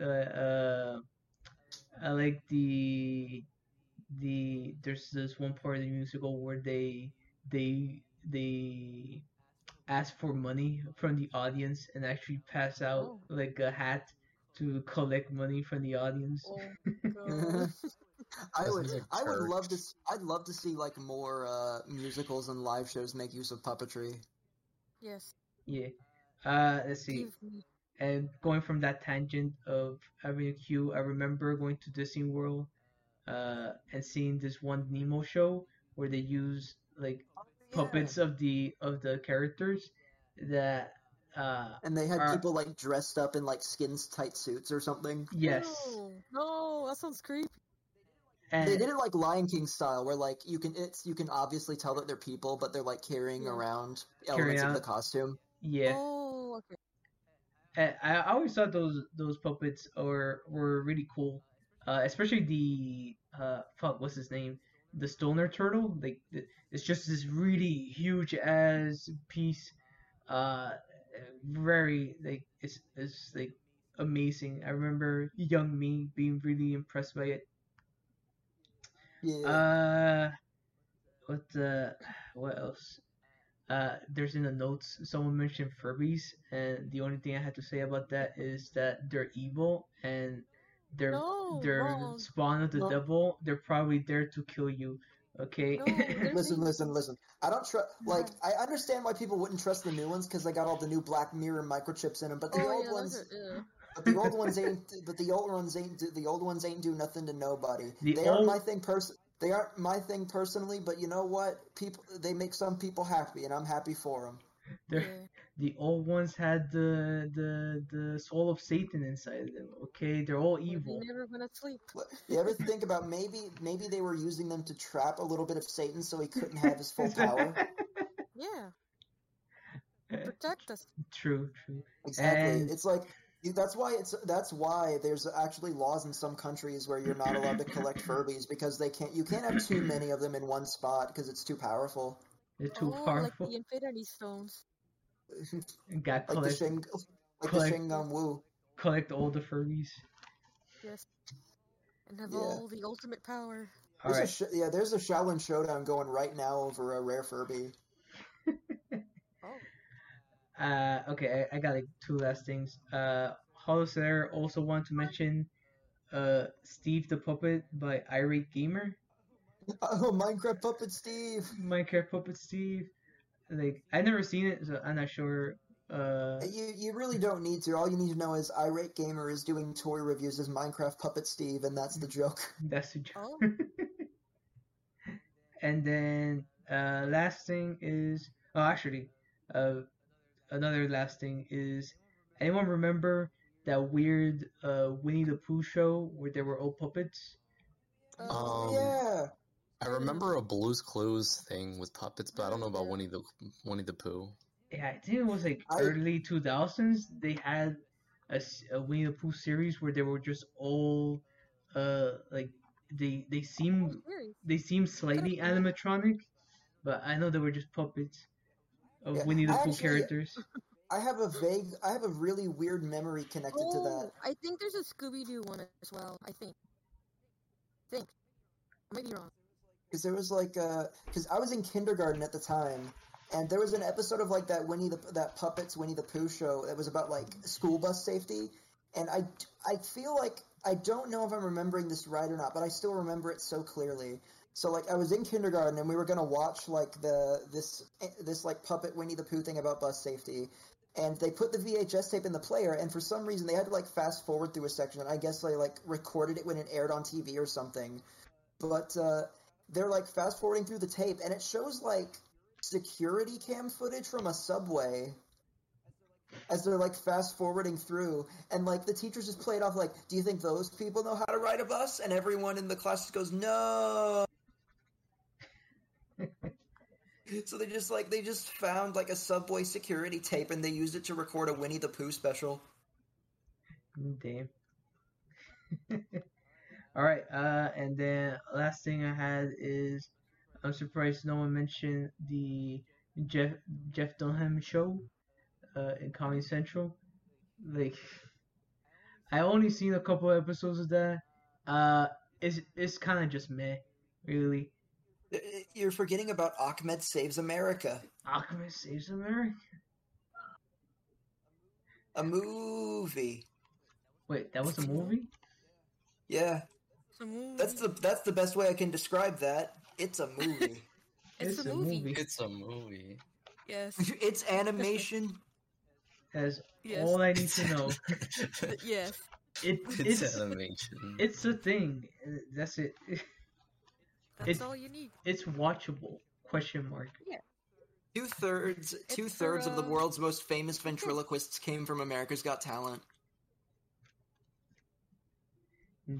uh, uh I like the the there's this one part of the musical where they they they ask for money from the audience and actually pass out Oh. like a hat to collect money from the audience. Oh, God. I would is a I would love to church. s- I'd love to see like more uh musicals and live shows make use of puppetry. yes. Yeah. Uh, let's see. And going from that tangent of Avenue I remember going to Disney World uh, and seeing this one Nemo show where they use like puppets of the of the characters that uh And they had are- people like dressed up in like skins tight suits or something. yes No, no, that sounds creepy. And They did it like Lion King style, where like you can it's you can obviously tell that they're people, but they're like carrying Yeah. around Carrying elements of the costume. yeah Oh, okay. And I I always thought those those puppets were were really cool, uh, especially the uh fuck what's his name, the Stoner Turtle. Like th- it's just this really huge ass piece, uh, very like it's it's like amazing. I remember young me being really impressed by it. Yeah. Uh, what the what else? Uh, there's in the notes someone mentioned Furbies, and the only thing I had to say about that is that they're evil and they're No, they're wrong. spawn of the No. devil. They're probably there to kill you. Okay. No, listen, listen, listen. I don't trust. Like, I understand why people wouldn't trust the new ones because they got all the new Black Mirror microchips in them. But the Oh, old yeah, ones, are, yeah. But the old ones ain't. But the old ones ain't. do- The old ones ain't do nothing to nobody. The they aren't my thing. Person. They aren't my thing personally. But you know what? People. They make some people happy, and I'm happy for them. They're, Yeah. the old ones had the the the soul of Satan inside of them. Okay, they're all evil. You never went to sleep. You ever think about maybe maybe they were using them to trap a little bit of Satan so he couldn't have his full power? Yeah. Protect us. True, true. Exactly. And- It's like you- that's why it's that's why there's actually laws in some countries where you're not allowed to collect Furbies because they can't you can't have too many of them in one spot because it's too powerful. They're too oh, powerful. like the Infinity Stones. Got Like the collect Shing, like collect- the Shen Gong Wu. collect all the furries. Yes. And have Yeah. all the ultimate power. There's right. sh- yeah, there's a Xiaolin Showdown going right now over a rare Furby. Uh, okay, I, I got like two last things. Uh, Hollow Slayer also want to mention, uh, Steve the Puppet by Irate Gamer. Oh, Minecraft Puppet Steve. Minecraft Puppet Steve. Like I've never seen it, so I'm not sure. Uh, You you really don't need to. All you need to know is Irate Gamer is doing toy reviews as Minecraft Puppet Steve, and that's the joke. that's the joke. Oh. And then uh, last thing is oh actually, uh, another last thing is anyone remember that weird uh Winnie the Pooh show where there were old puppets? Uh, Um, yeah. I remember a Blue's Clues thing with puppets, but I don't know about Winnie the Winnie the Pooh. Yeah, I think it was like I- early 2000s. They had a Winnie the Pooh series where they were just all uh like they they seemed they seemed slightly animatronic, but I know they were just puppets of Yeah, Winnie the Pooh characters. I have a vague, I have a really weird memory connected to Oh, that. I think there's a Scooby Doo one as well. I think. think. I might be wrong. Because there was like, uh, because I was in kindergarten at the time, and there was an episode of like that Winnie the that puppets Winnie the Pooh show that was about like school bus safety, and I I feel like I don't know if I'm remembering this right or not, but I still remember it so clearly. So like I was in kindergarten and we were gonna watch like the this this like puppet Winnie the Pooh thing about bus safety, and they put the VHS tape in the player, and for some reason they had to like fast forward through a section. And I guess they like recorded it when it aired on TV or something, but uh, they're like fast forwarding through the tape, and it shows like security cam footage from a subway as they're like fast forwarding through. And like the teachers just play it off like do you think those people know how to ride a bus? And everyone in the class goes no so they just like they just found like a subway security tape and they used it to record a winnie the pooh special Damn. All right, uh, and then last thing I had is I'm surprised no one mentioned the Jeff Jeff Dunham show uh, in Comedy Central. Like, I only seen a couple episodes of that. Uh, it's it's kind of just meh, really. You're forgetting about achmed saves america Aquaman saves America. a movie Wait, that was a movie? yeah It's a movie. that's the that's the best way i can describe that it's a movie It's, a, movie. It's a movie. Yes. it's animation That's Yes. all I need to know. yes. It, It's, it's animation. it's a thing. Uh, That's it. That's It's- all you need. It's watchable. Question mark. Yeah. Two thirds, two thirds of the uh, world's most famous ventriloquists came from America's Got Talent.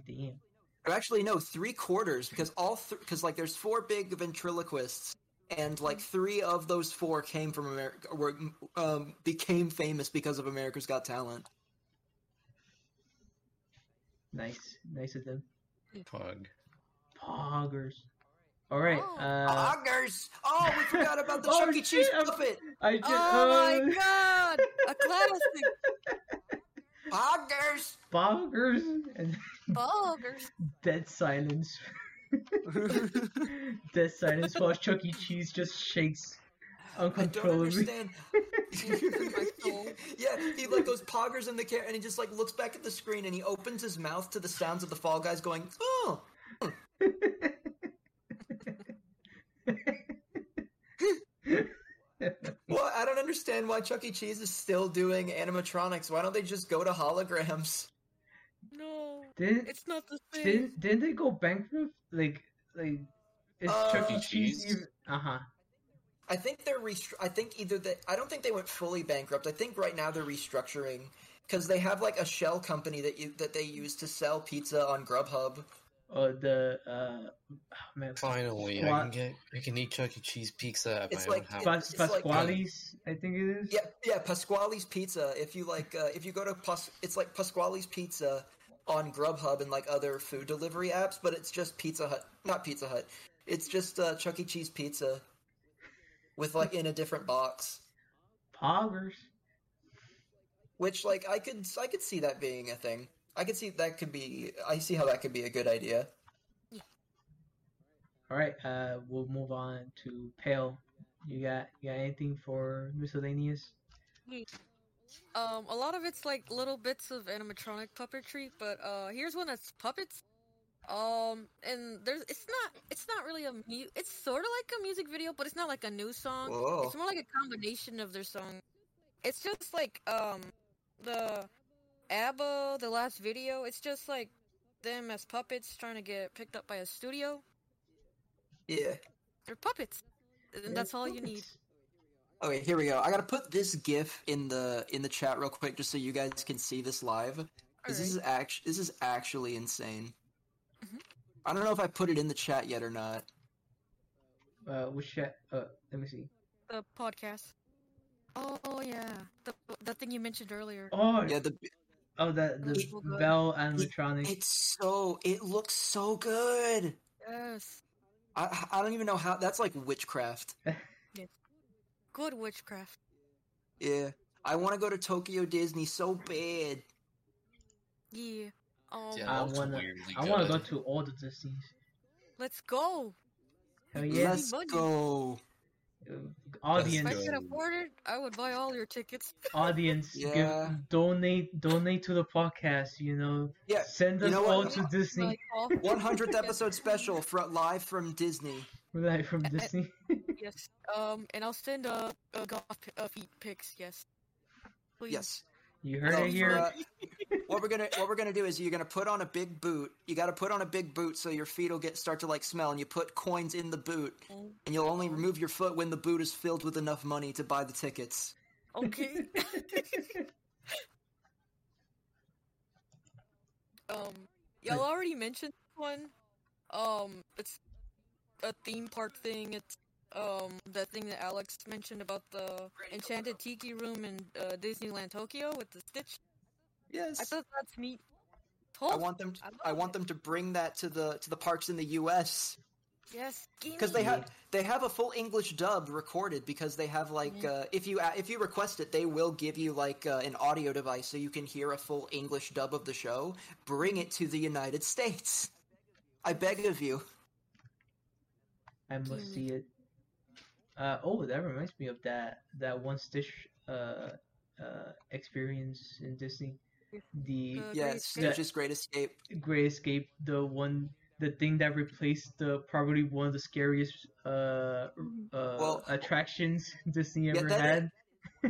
Damn. Or actually, no, three quarters because all because like there's four big ventriloquists, and like three of those four came from America, were um, became famous because of America's Got Talent. Nice. Nice of them. Pug. Poggers. All right. Oh. Uh, Poggers! Oh, we forgot about the Oh, Chuck E. Cheese puppet. I just. Oh uh, my god! A classic! Poggers! Poggers and Boggers! dead silence. dead silence while Chuck E. Cheese just shakes I don't uncontrollably. understand. Yeah, he like goes poggers in the camera, and he just like looks back at the screen, and he opens his mouth to the sounds of the Fall Guys going, "Oh, well, I don't understand why Chuck E. Cheese is still doing animatronics. Why don't they just go to holograms?" No, Did it's not the same. did did they go bankrupt? Like like is Uh, Chuck E. Cheese? Cheese? Uh huh. I think they're restru- I think either they I don't think they went fully bankrupt. I think right now they're restructuring because they have like a shell company that you that they use to sell pizza on Grubhub. Oh, the uh, oh, man, Finally, I can get I can eat Chuck E. Cheese pizza at It's my like- own house. Pas- it's like- Pasqually's, I think it is. Yeah, yeah, Pasqually's Pizza. If you like, uh, if you go to Pas, it's like Pasqually's Pizza on Grubhub and like other food delivery apps, but it's just Pizza Hut, not Pizza Hut. It's just uh, Chuck E. Cheese pizza with like in a different box. Poggers. Which like I could I could see that being a thing. I can see that could be. I see how that could be a good idea. All right, uh, we'll move on to Pale. You got you got anything for miscellaneous? Um, a lot of it's like little bits of animatronic puppetry, but uh, here's one that's puppets. Um, and there's it's not it's not really a mu- it's sort of like a music video, but it's not like a new song. Whoa. It's more like a combination of their song. It's just like um the ABBA the last video. It's just like them as puppets trying to get picked up by a studio. Yeah. They're puppets, and that's all you need. Okay, here we go. I gotta put this GIF in the in the chat real quick, just so you guys can see this live. Because this is act this is actually insane. Mm-hmm. I don't know if I put it in the chat yet or not. Uh, which chat? Uh, let me see. The podcast. Oh yeah, the the thing you mentioned earlier. Oh, Yeah, the oh, that the so good. Bell animatronic. it's so it looks so good. Yes, I I don't even know how that's like witchcraft. good witchcraft. Yeah, I want to go to Tokyo Disney so bad. Yeah. Um, yeah, I wanna, I wanna go to all the Disney's. let's go. Hell yeah! Let's money. Go. If Audience, I could afford it, I would buy all your tickets. audience, Yeah. give, donate, donate to the podcast. You know, Yeah, send you us know all what? to Disney. Like, all- 100th episode special fr- live from Disney. We're from Disney. yes. Um, and I'll send uh, uh golf pi- uh, feet pics. Yes. Please. Yes. You heard No, it here. uh, what we're gonna what we're gonna do is you're gonna put on a big boot. You got to put on a big boot so your feet will get start to like smell, and you put coins in the boot, and you'll only remove your foot when the boot is filled with enough money to buy the tickets. Okay. um, y'all already mentioned one. Um, it's a theme park thing. It's um that thing that Alex mentioned about the enchanted tiki room in uh, Disneyland Tokyo with the Stitch. Yes. I thought that's neat. I want them. To, I I want it. them to bring that to the to the parks in the U.S. yes, because they have they have a full English dub recorded because they have like uh, if you if you request it they will give you like uh, an audio device so you can hear a full English dub of the show. Bring it to the United States. I beg of you. I must see it. Uh, oh, that reminds me of that that one Stitch uh, uh, experience in Disney. The The Yes, Great Stitch's Great Escape. Great Escape, the one, the thing that replaced the probably one of the scariest uh, uh Well- attractions Disney Yeah, ever that- had.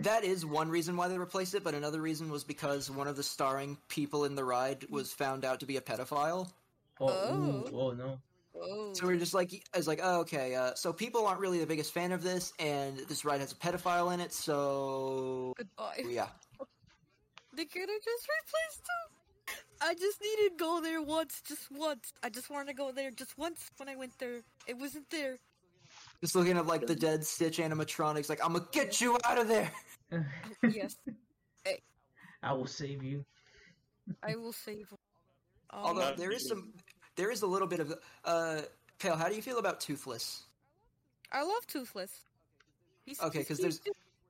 that is one reason why they replaced it, but another reason was because one of the starring people in the ride was found out to be a pedophile. Oh, ooh, Oh. oh no. Oh. So we're just like, I was like, oh, okay. Uh, so people aren't really the biggest fan of this, and this ride has a pedophile in it. So Goodbye. yeah, They could have just replaced him. I just needed to go there once, just once. I just wanted to go there just once when I went there. It wasn't there. just looking at like the dead Stitch animatronics, like I'm gonna get you out of there. Yes, I will save you. I will save. Um, Although there is some, there is a little bit of uh, Pale. How do you feel about Toothless? I love Toothless. He's, Okay, because there's.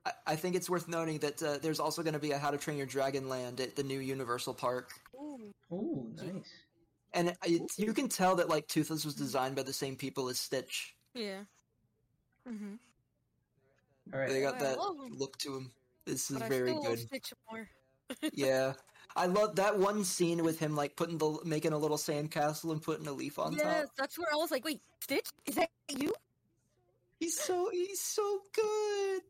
I, I think it's worth noting that uh, there's also going to be a How to Train Your Dragon Land at the new Universal Park, Ooh. Oh, nice. and it, you can tell that like Toothless was designed by the same people as Stitch. Yeah. Mm-hmm. All right. They got I that look to them. This is But I very still love good. Stitch more. yeah. I love that one scene with him like putting the making a little sandcastle and putting a leaf on yes, top. that's where I was like, wait, Stitch? Is that you? He's so he's so good.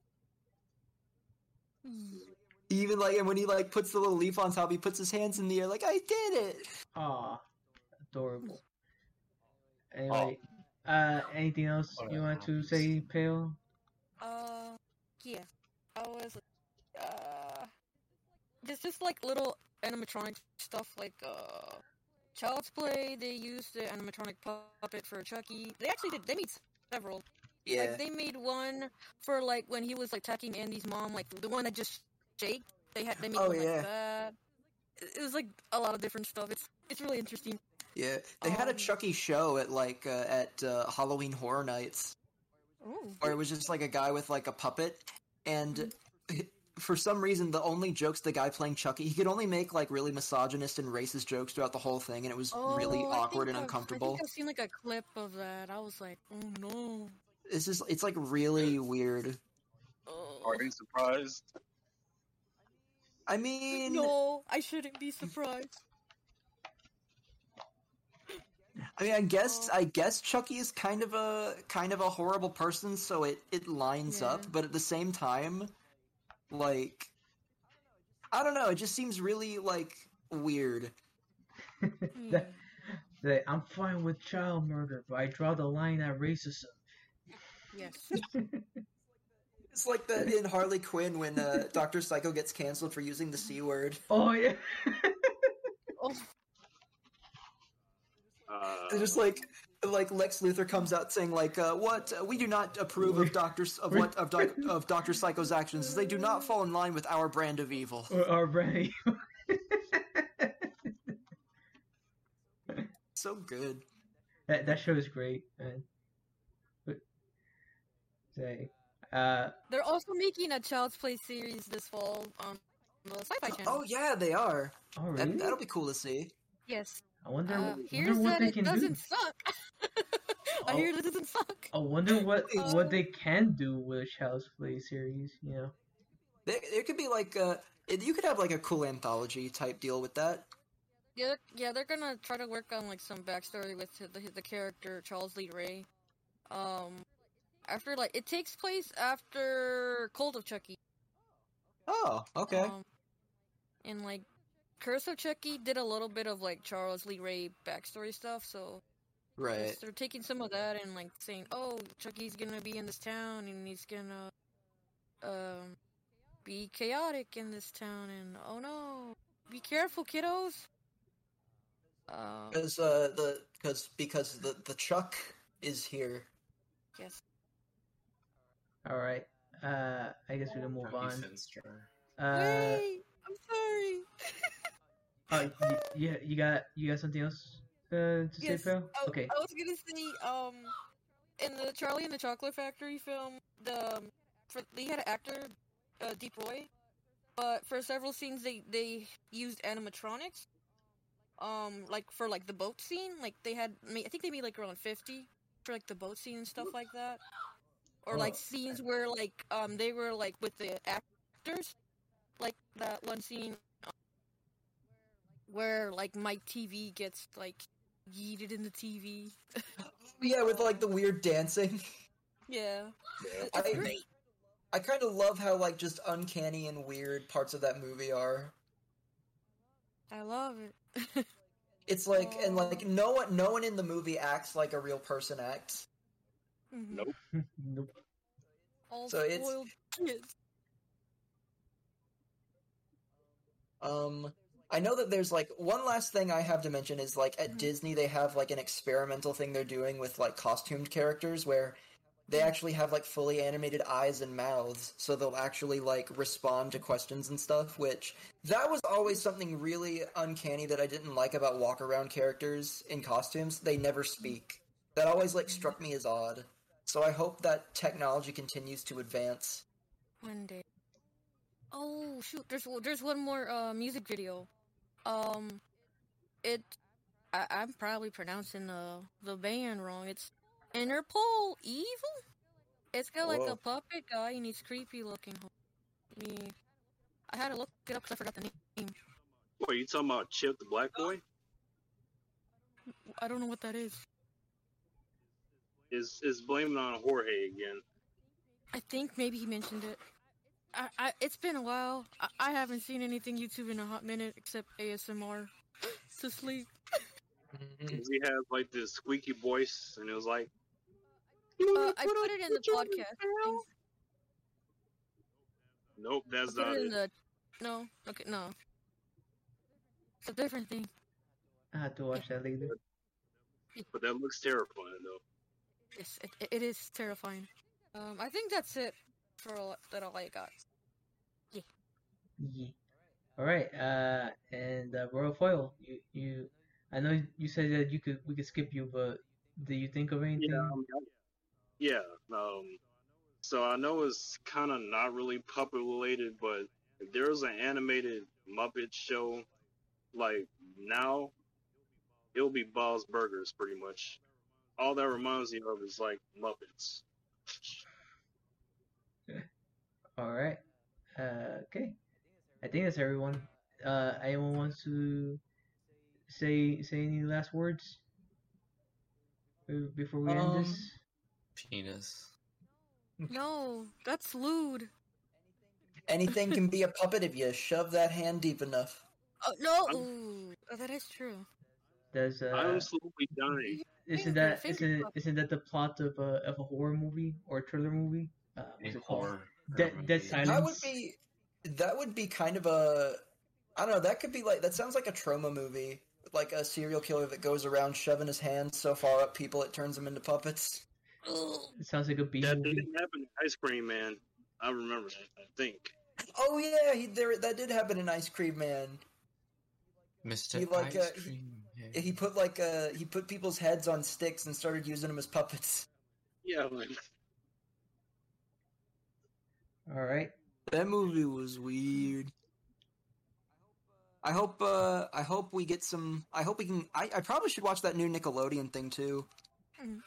Even like and when he like puts the little leaf on top, he puts his hands in the air like I did it. Ah, adorable. Anyway, uh, anything else you want to say, Pale? Uh, yeah, I was. Uh, there's just like little animatronic stuff like uh, Child's Play. They used the animatronic puppet for Chucky. They actually did. They made several. Yeah. Like they made one for like when he was like attacking Andy's mom, like the one that just shaked. They had they made Oh, one yeah. like that. It was like a lot of different stuff. It's it's really interesting. Yeah, they had a Um, Chucky show at like uh, at uh, Halloween Horror Nights, Ooh. where it was just like a guy with like a puppet, and for some reason, the only jokes the guy playing Chucky, he could only make like really misogynist and racist jokes throughout the whole thing, and it was really Oh, I awkward and I've- uncomfortable. I think I've seen like a clip of that. I was like, oh no. It's just it's like really weird. Oh. Are you surprised? I mean, No, I shouldn't be surprised. I mean, I guess oh. I guess Chucky is kind of a kind of a horrible person, so it it lines Yeah. up. But at the same time, like, I don't know. It just seems really like weird. That- that I'm fine with child murder, but I draw the line at racism. Yes. It's like the in Harley Quinn when uh, Doctor Psycho gets canceled for using the c word. Oh yeah. Oh, Uh, It's just like like Lex Luthor comes out saying like, uh, "What uh, we do not approve of doctors of what of, doc, of Doctor Psycho's actions. Is they do not fall in line with our brand of evil." Or, or Brandy. So good. that that show is great, man. But say, uh, they're also making a Child's Play series this fall on the Sci-Fi Channel. Oh yeah, they are. oh That, that'll be cool to see. Yes. I wonder, Uh, wonder what that they it can do. doesn't suck. I Oh. hear that it doesn't suck. I wonder what Uh, what they can do with a Child's Play series. You know. There, there could be like uh it- you could have like a cool anthology type deal with that. Yeah, yeah, they're gonna try to work on like some backstory with the the character Charles Lee Ray. Um, after like it takes place after Cult of Chucky. Oh, okay. Um, and like Curse of Chucky did a little bit of like Charles Lee Ray backstory stuff, so right. they're taking some of that and like saying, "Oh, Chucky's gonna be in this town and he's gonna um be chaotic in this town and oh no, be careful, kiddos." Um, Because uh the because because the the Chuck is here. yes. All right. Uh, I guess we can move Chucky on. Uh, Wait, I'm sorry. oh, y- yeah, you got you got something else uh, to say, Yes, Phil? I, Okay. I was gonna say, um, in the Charlie and the Chocolate Factory film, the um, for they had an actor, uh, Deep Roy, but for several scenes they they used animatronics. Um, like for like the boat scene, like they had, I think they made like around fifty for like the boat scene and stuff like that, or like Oh. scenes where like um they were like with the actors, like that one scene where like Mike Teavee gets like yeeted in the TV. Yeah, with like the weird dancing. Yeah. Yeah. I- great. I kind of love how like just uncanny and weird parts of that movie are. I love it. It's like and like no one no one in the movie acts like a real person acts. Mhm. Nope. nope. All So it's- kids. Um I know that there's like one last thing I have to mention is like at Mhm. Disney they have like an experimental thing they're doing with like costumed characters where they actually have like fully animated eyes and mouths so they'll actually like respond to questions and stuff which that was always something really uncanny that I didn't like about walk around characters in costumes they never speak that always like struck me as odd so I hope that technology continues to advance One day. Oh shoot! There's there's one more uh, music video. Um, it I, I'm probably pronouncing the the band wrong. It's Interpol Evil. It's got like Whoa. a puppet guy and he's creepy looking. Me, I had to look it up because I forgot the name. What are you talking about? Chip the Black Boy? I don't know what that is. Is is blaming on Jorge again? I think maybe he mentioned it. I, I it's been a while. I, I haven't seen anything YouTube in a hot minute except ASMR to sleep. we he have like this squeaky voice, and it was like, Uh, I put it in the podcast. Nope, that's Put not it in it. the. No. Okay. No. It's a different thing. I have to watch that later. But that looks terrifying though. Yes, it, it is terrifying. Um, I think that's it for all, that all I got. Yeah. All right. Uh, and uh, Royal Foil, you you, I know you said that you could we could skip you, but do you think of anything? Yeah, um, yeah. Um, so I know it's kind of not really puppet related, but if there was an animated Muppet show, like now, it'll be Bob's Burgers, pretty much. All that reminds me of is like Muppets. All right. Uh, okay. I think that's everyone. Uh, anyone wants to say say any last words before we end Um, this? Penis. No, that's lewd. Anything can be a puppet if you shove that hand deep enough. Oh no! Ooh, oh, that is true. Does uh, I'm slowly dying. isn't that isn't isn't that the plot of a of a horror movie or a thriller movie? Uh, what's A it horror Dead Dead. Silence. That would be that would be kind of a I don't know, that could be like that sounds like a trauma movie. Like a serial killer that goes around shoving his hands so far up people it turns them into puppets. It sounds like a B That movie. didn't happen in Ice Cream Man. I remember that. I think. Oh yeah, he, there that did happen in Ice Cream Man. Mr. He like Ice uh, Cream. he, he put like uh he put people's heads on sticks and started using them as puppets. Yeah, like All right. That movie was weird. I hope uh I hope we get some I hope we can I, I probably should watch that new Nickelodeon thing too. Mhm.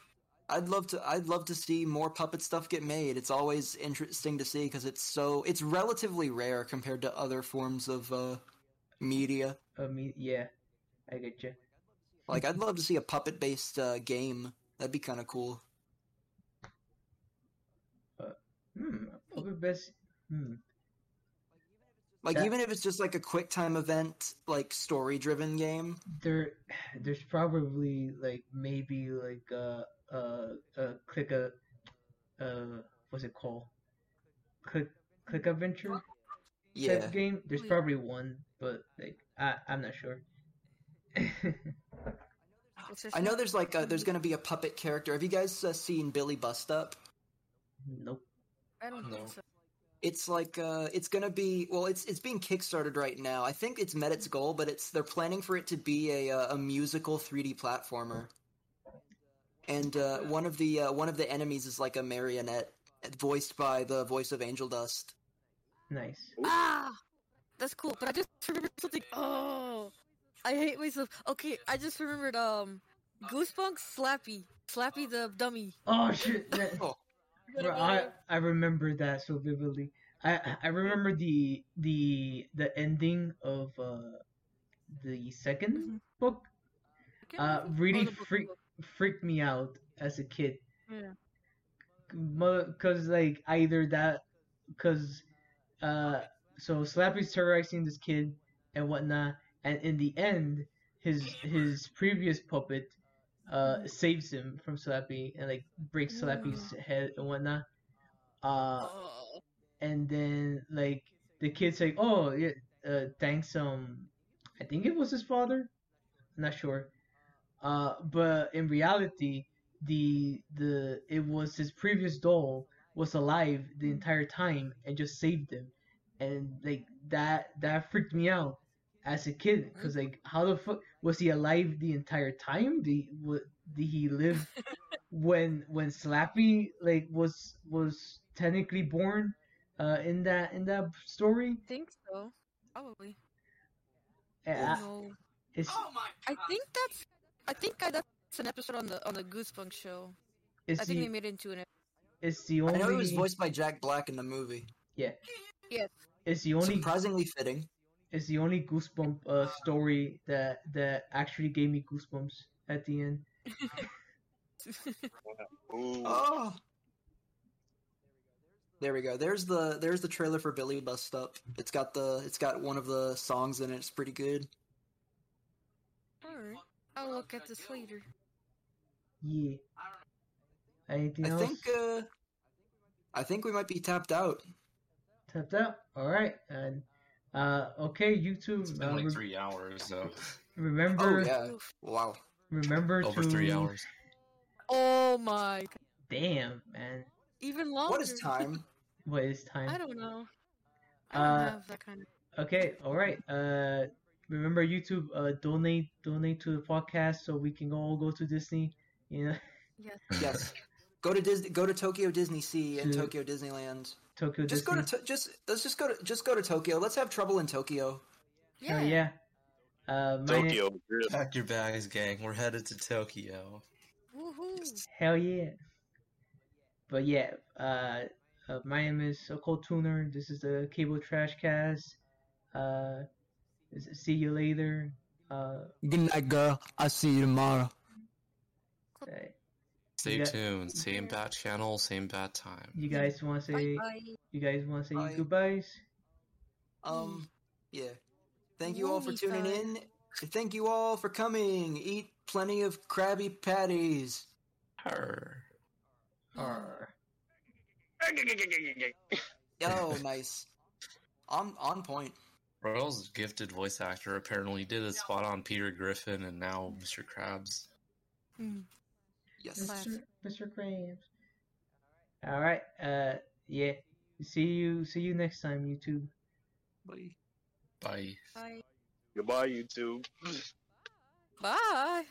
I'd love to I'd love to see more puppet stuff get made. It's always interesting to see because it's so it's relatively rare compared to other forms of uh media. Uh, me, yeah, I get you. Like I'd love to see a puppet based uh, game. That'd be kind of cool. Hmm. Probably best. Hmm. Like That- even if it's just like a quick time event, like story driven game. There, there's probably like maybe like a uh uh click a uh what's it called? Click click adventure Yeah. type game. There's probably one, but like I I'm not sure. I know there's like a, there's gonna be a puppet character. Have you guys uh, seen Billy Bust Up? nope. I don't think No. so. It's like uh, it's gonna be well, it's it's being kickstarted right now. I think it's met its goal, but it's they're planning for it to be a uh, a musical 3D platformer. And uh, one of the uh, one of the enemies is like a marionette, voiced by the voice of Angel Dust. Nice. Ah, that's cool. But I just remembered something. Oh, I hate myself. Okay, I just remembered. Um, Goosebumps, Slappy, Slappy the dummy. Oh shit! Oh, Bro, I I remember that so vividly. I I remember the the the ending of uh the 2nd book. Uh, really freak freaked me out as a kid. Yeah. Cause like either that, cause uh, so Slappy's terrorizing this kid and whatnot, and in the end, his his previous puppet uh saves him from Slappy and like breaks Slappy's head and whatnot. Uh, and then like the kid's like, oh yeah, uh, thanks um, I think it was his father, I'm not sure. Uh, but in reality, the the it was his previous doll was alive the entire time and just saved him, and like that that freaked me out as a kid because like how the fuck was he alive the entire time? Did he, wa- did he live when when Slappy like was was technically born uh in that in that story? I think so. Probably. Uh, Oh, no. It's I think that's. I think I, that's an episode on the on the Goosebumps show. It's I think the- they made it into an. ep- it's the I only know he was voiced by Jack Black in the movie. yeah Yes. it's the only Surprisingly fitting. It's the only goosebump uh story that that actually gave me goosebumps at the end. Oh. There we go. There's the there's the trailer for Billy Bust Up. It's got the it's got one of the songs in it. It's pretty good. Alright. I'll look at this later. Yeah. Anything I else? think uh I think we might be tapped out. tapped out. All right, and uh, okay, YouTube. It's been uh, like re- three hours, so remember, Oh yeah. Wow. remember over to three hours. Oh my. God. Damn, man, Even longer. What is time? what is time? I don't know. I don't Uh, have that kind of. Okay, all right. Uh, remember YouTube. Uh, donate, donate to the podcast so we can all go to Disney. You know, Yes. Yes. Go to Disney. Go to Tokyo Disney Sea and To- Tokyo Disneyland. Tokyo Just Disney. go to to- just let's just go to just go to Tokyo. Let's have trouble in Tokyo. Hell yeah. Uh, my Tokyo. really. Pack your bags, gang. We're headed to Tokyo. Woohoo. Hell yeah. But yeah, uh, uh my name is Occult Tuner. This is the Cable Trash Cast. Uh, see you later. Uh, Good night, girl. I'll see you tomorrow. uh, Stay Yeah. tuned. Same bat channel, same bat time. you guys want to say? Bye. You guys want to say Bye. goodbyes? Um, yeah. Thank you all for tuning in. Thank you all for coming. Eat plenty of Krabby Patties. Her. Or Oh, nice. On on point. Royal's gifted voice actor apparently did a spot on Peter Griffin and now Mr. Krabs. Hmm. Yes. Mr. Mr. Krabs. All right. Uh, yeah. See you. See you next time, YouTube. Bye. Bye. Bye. Goodbye, YouTube. Bye.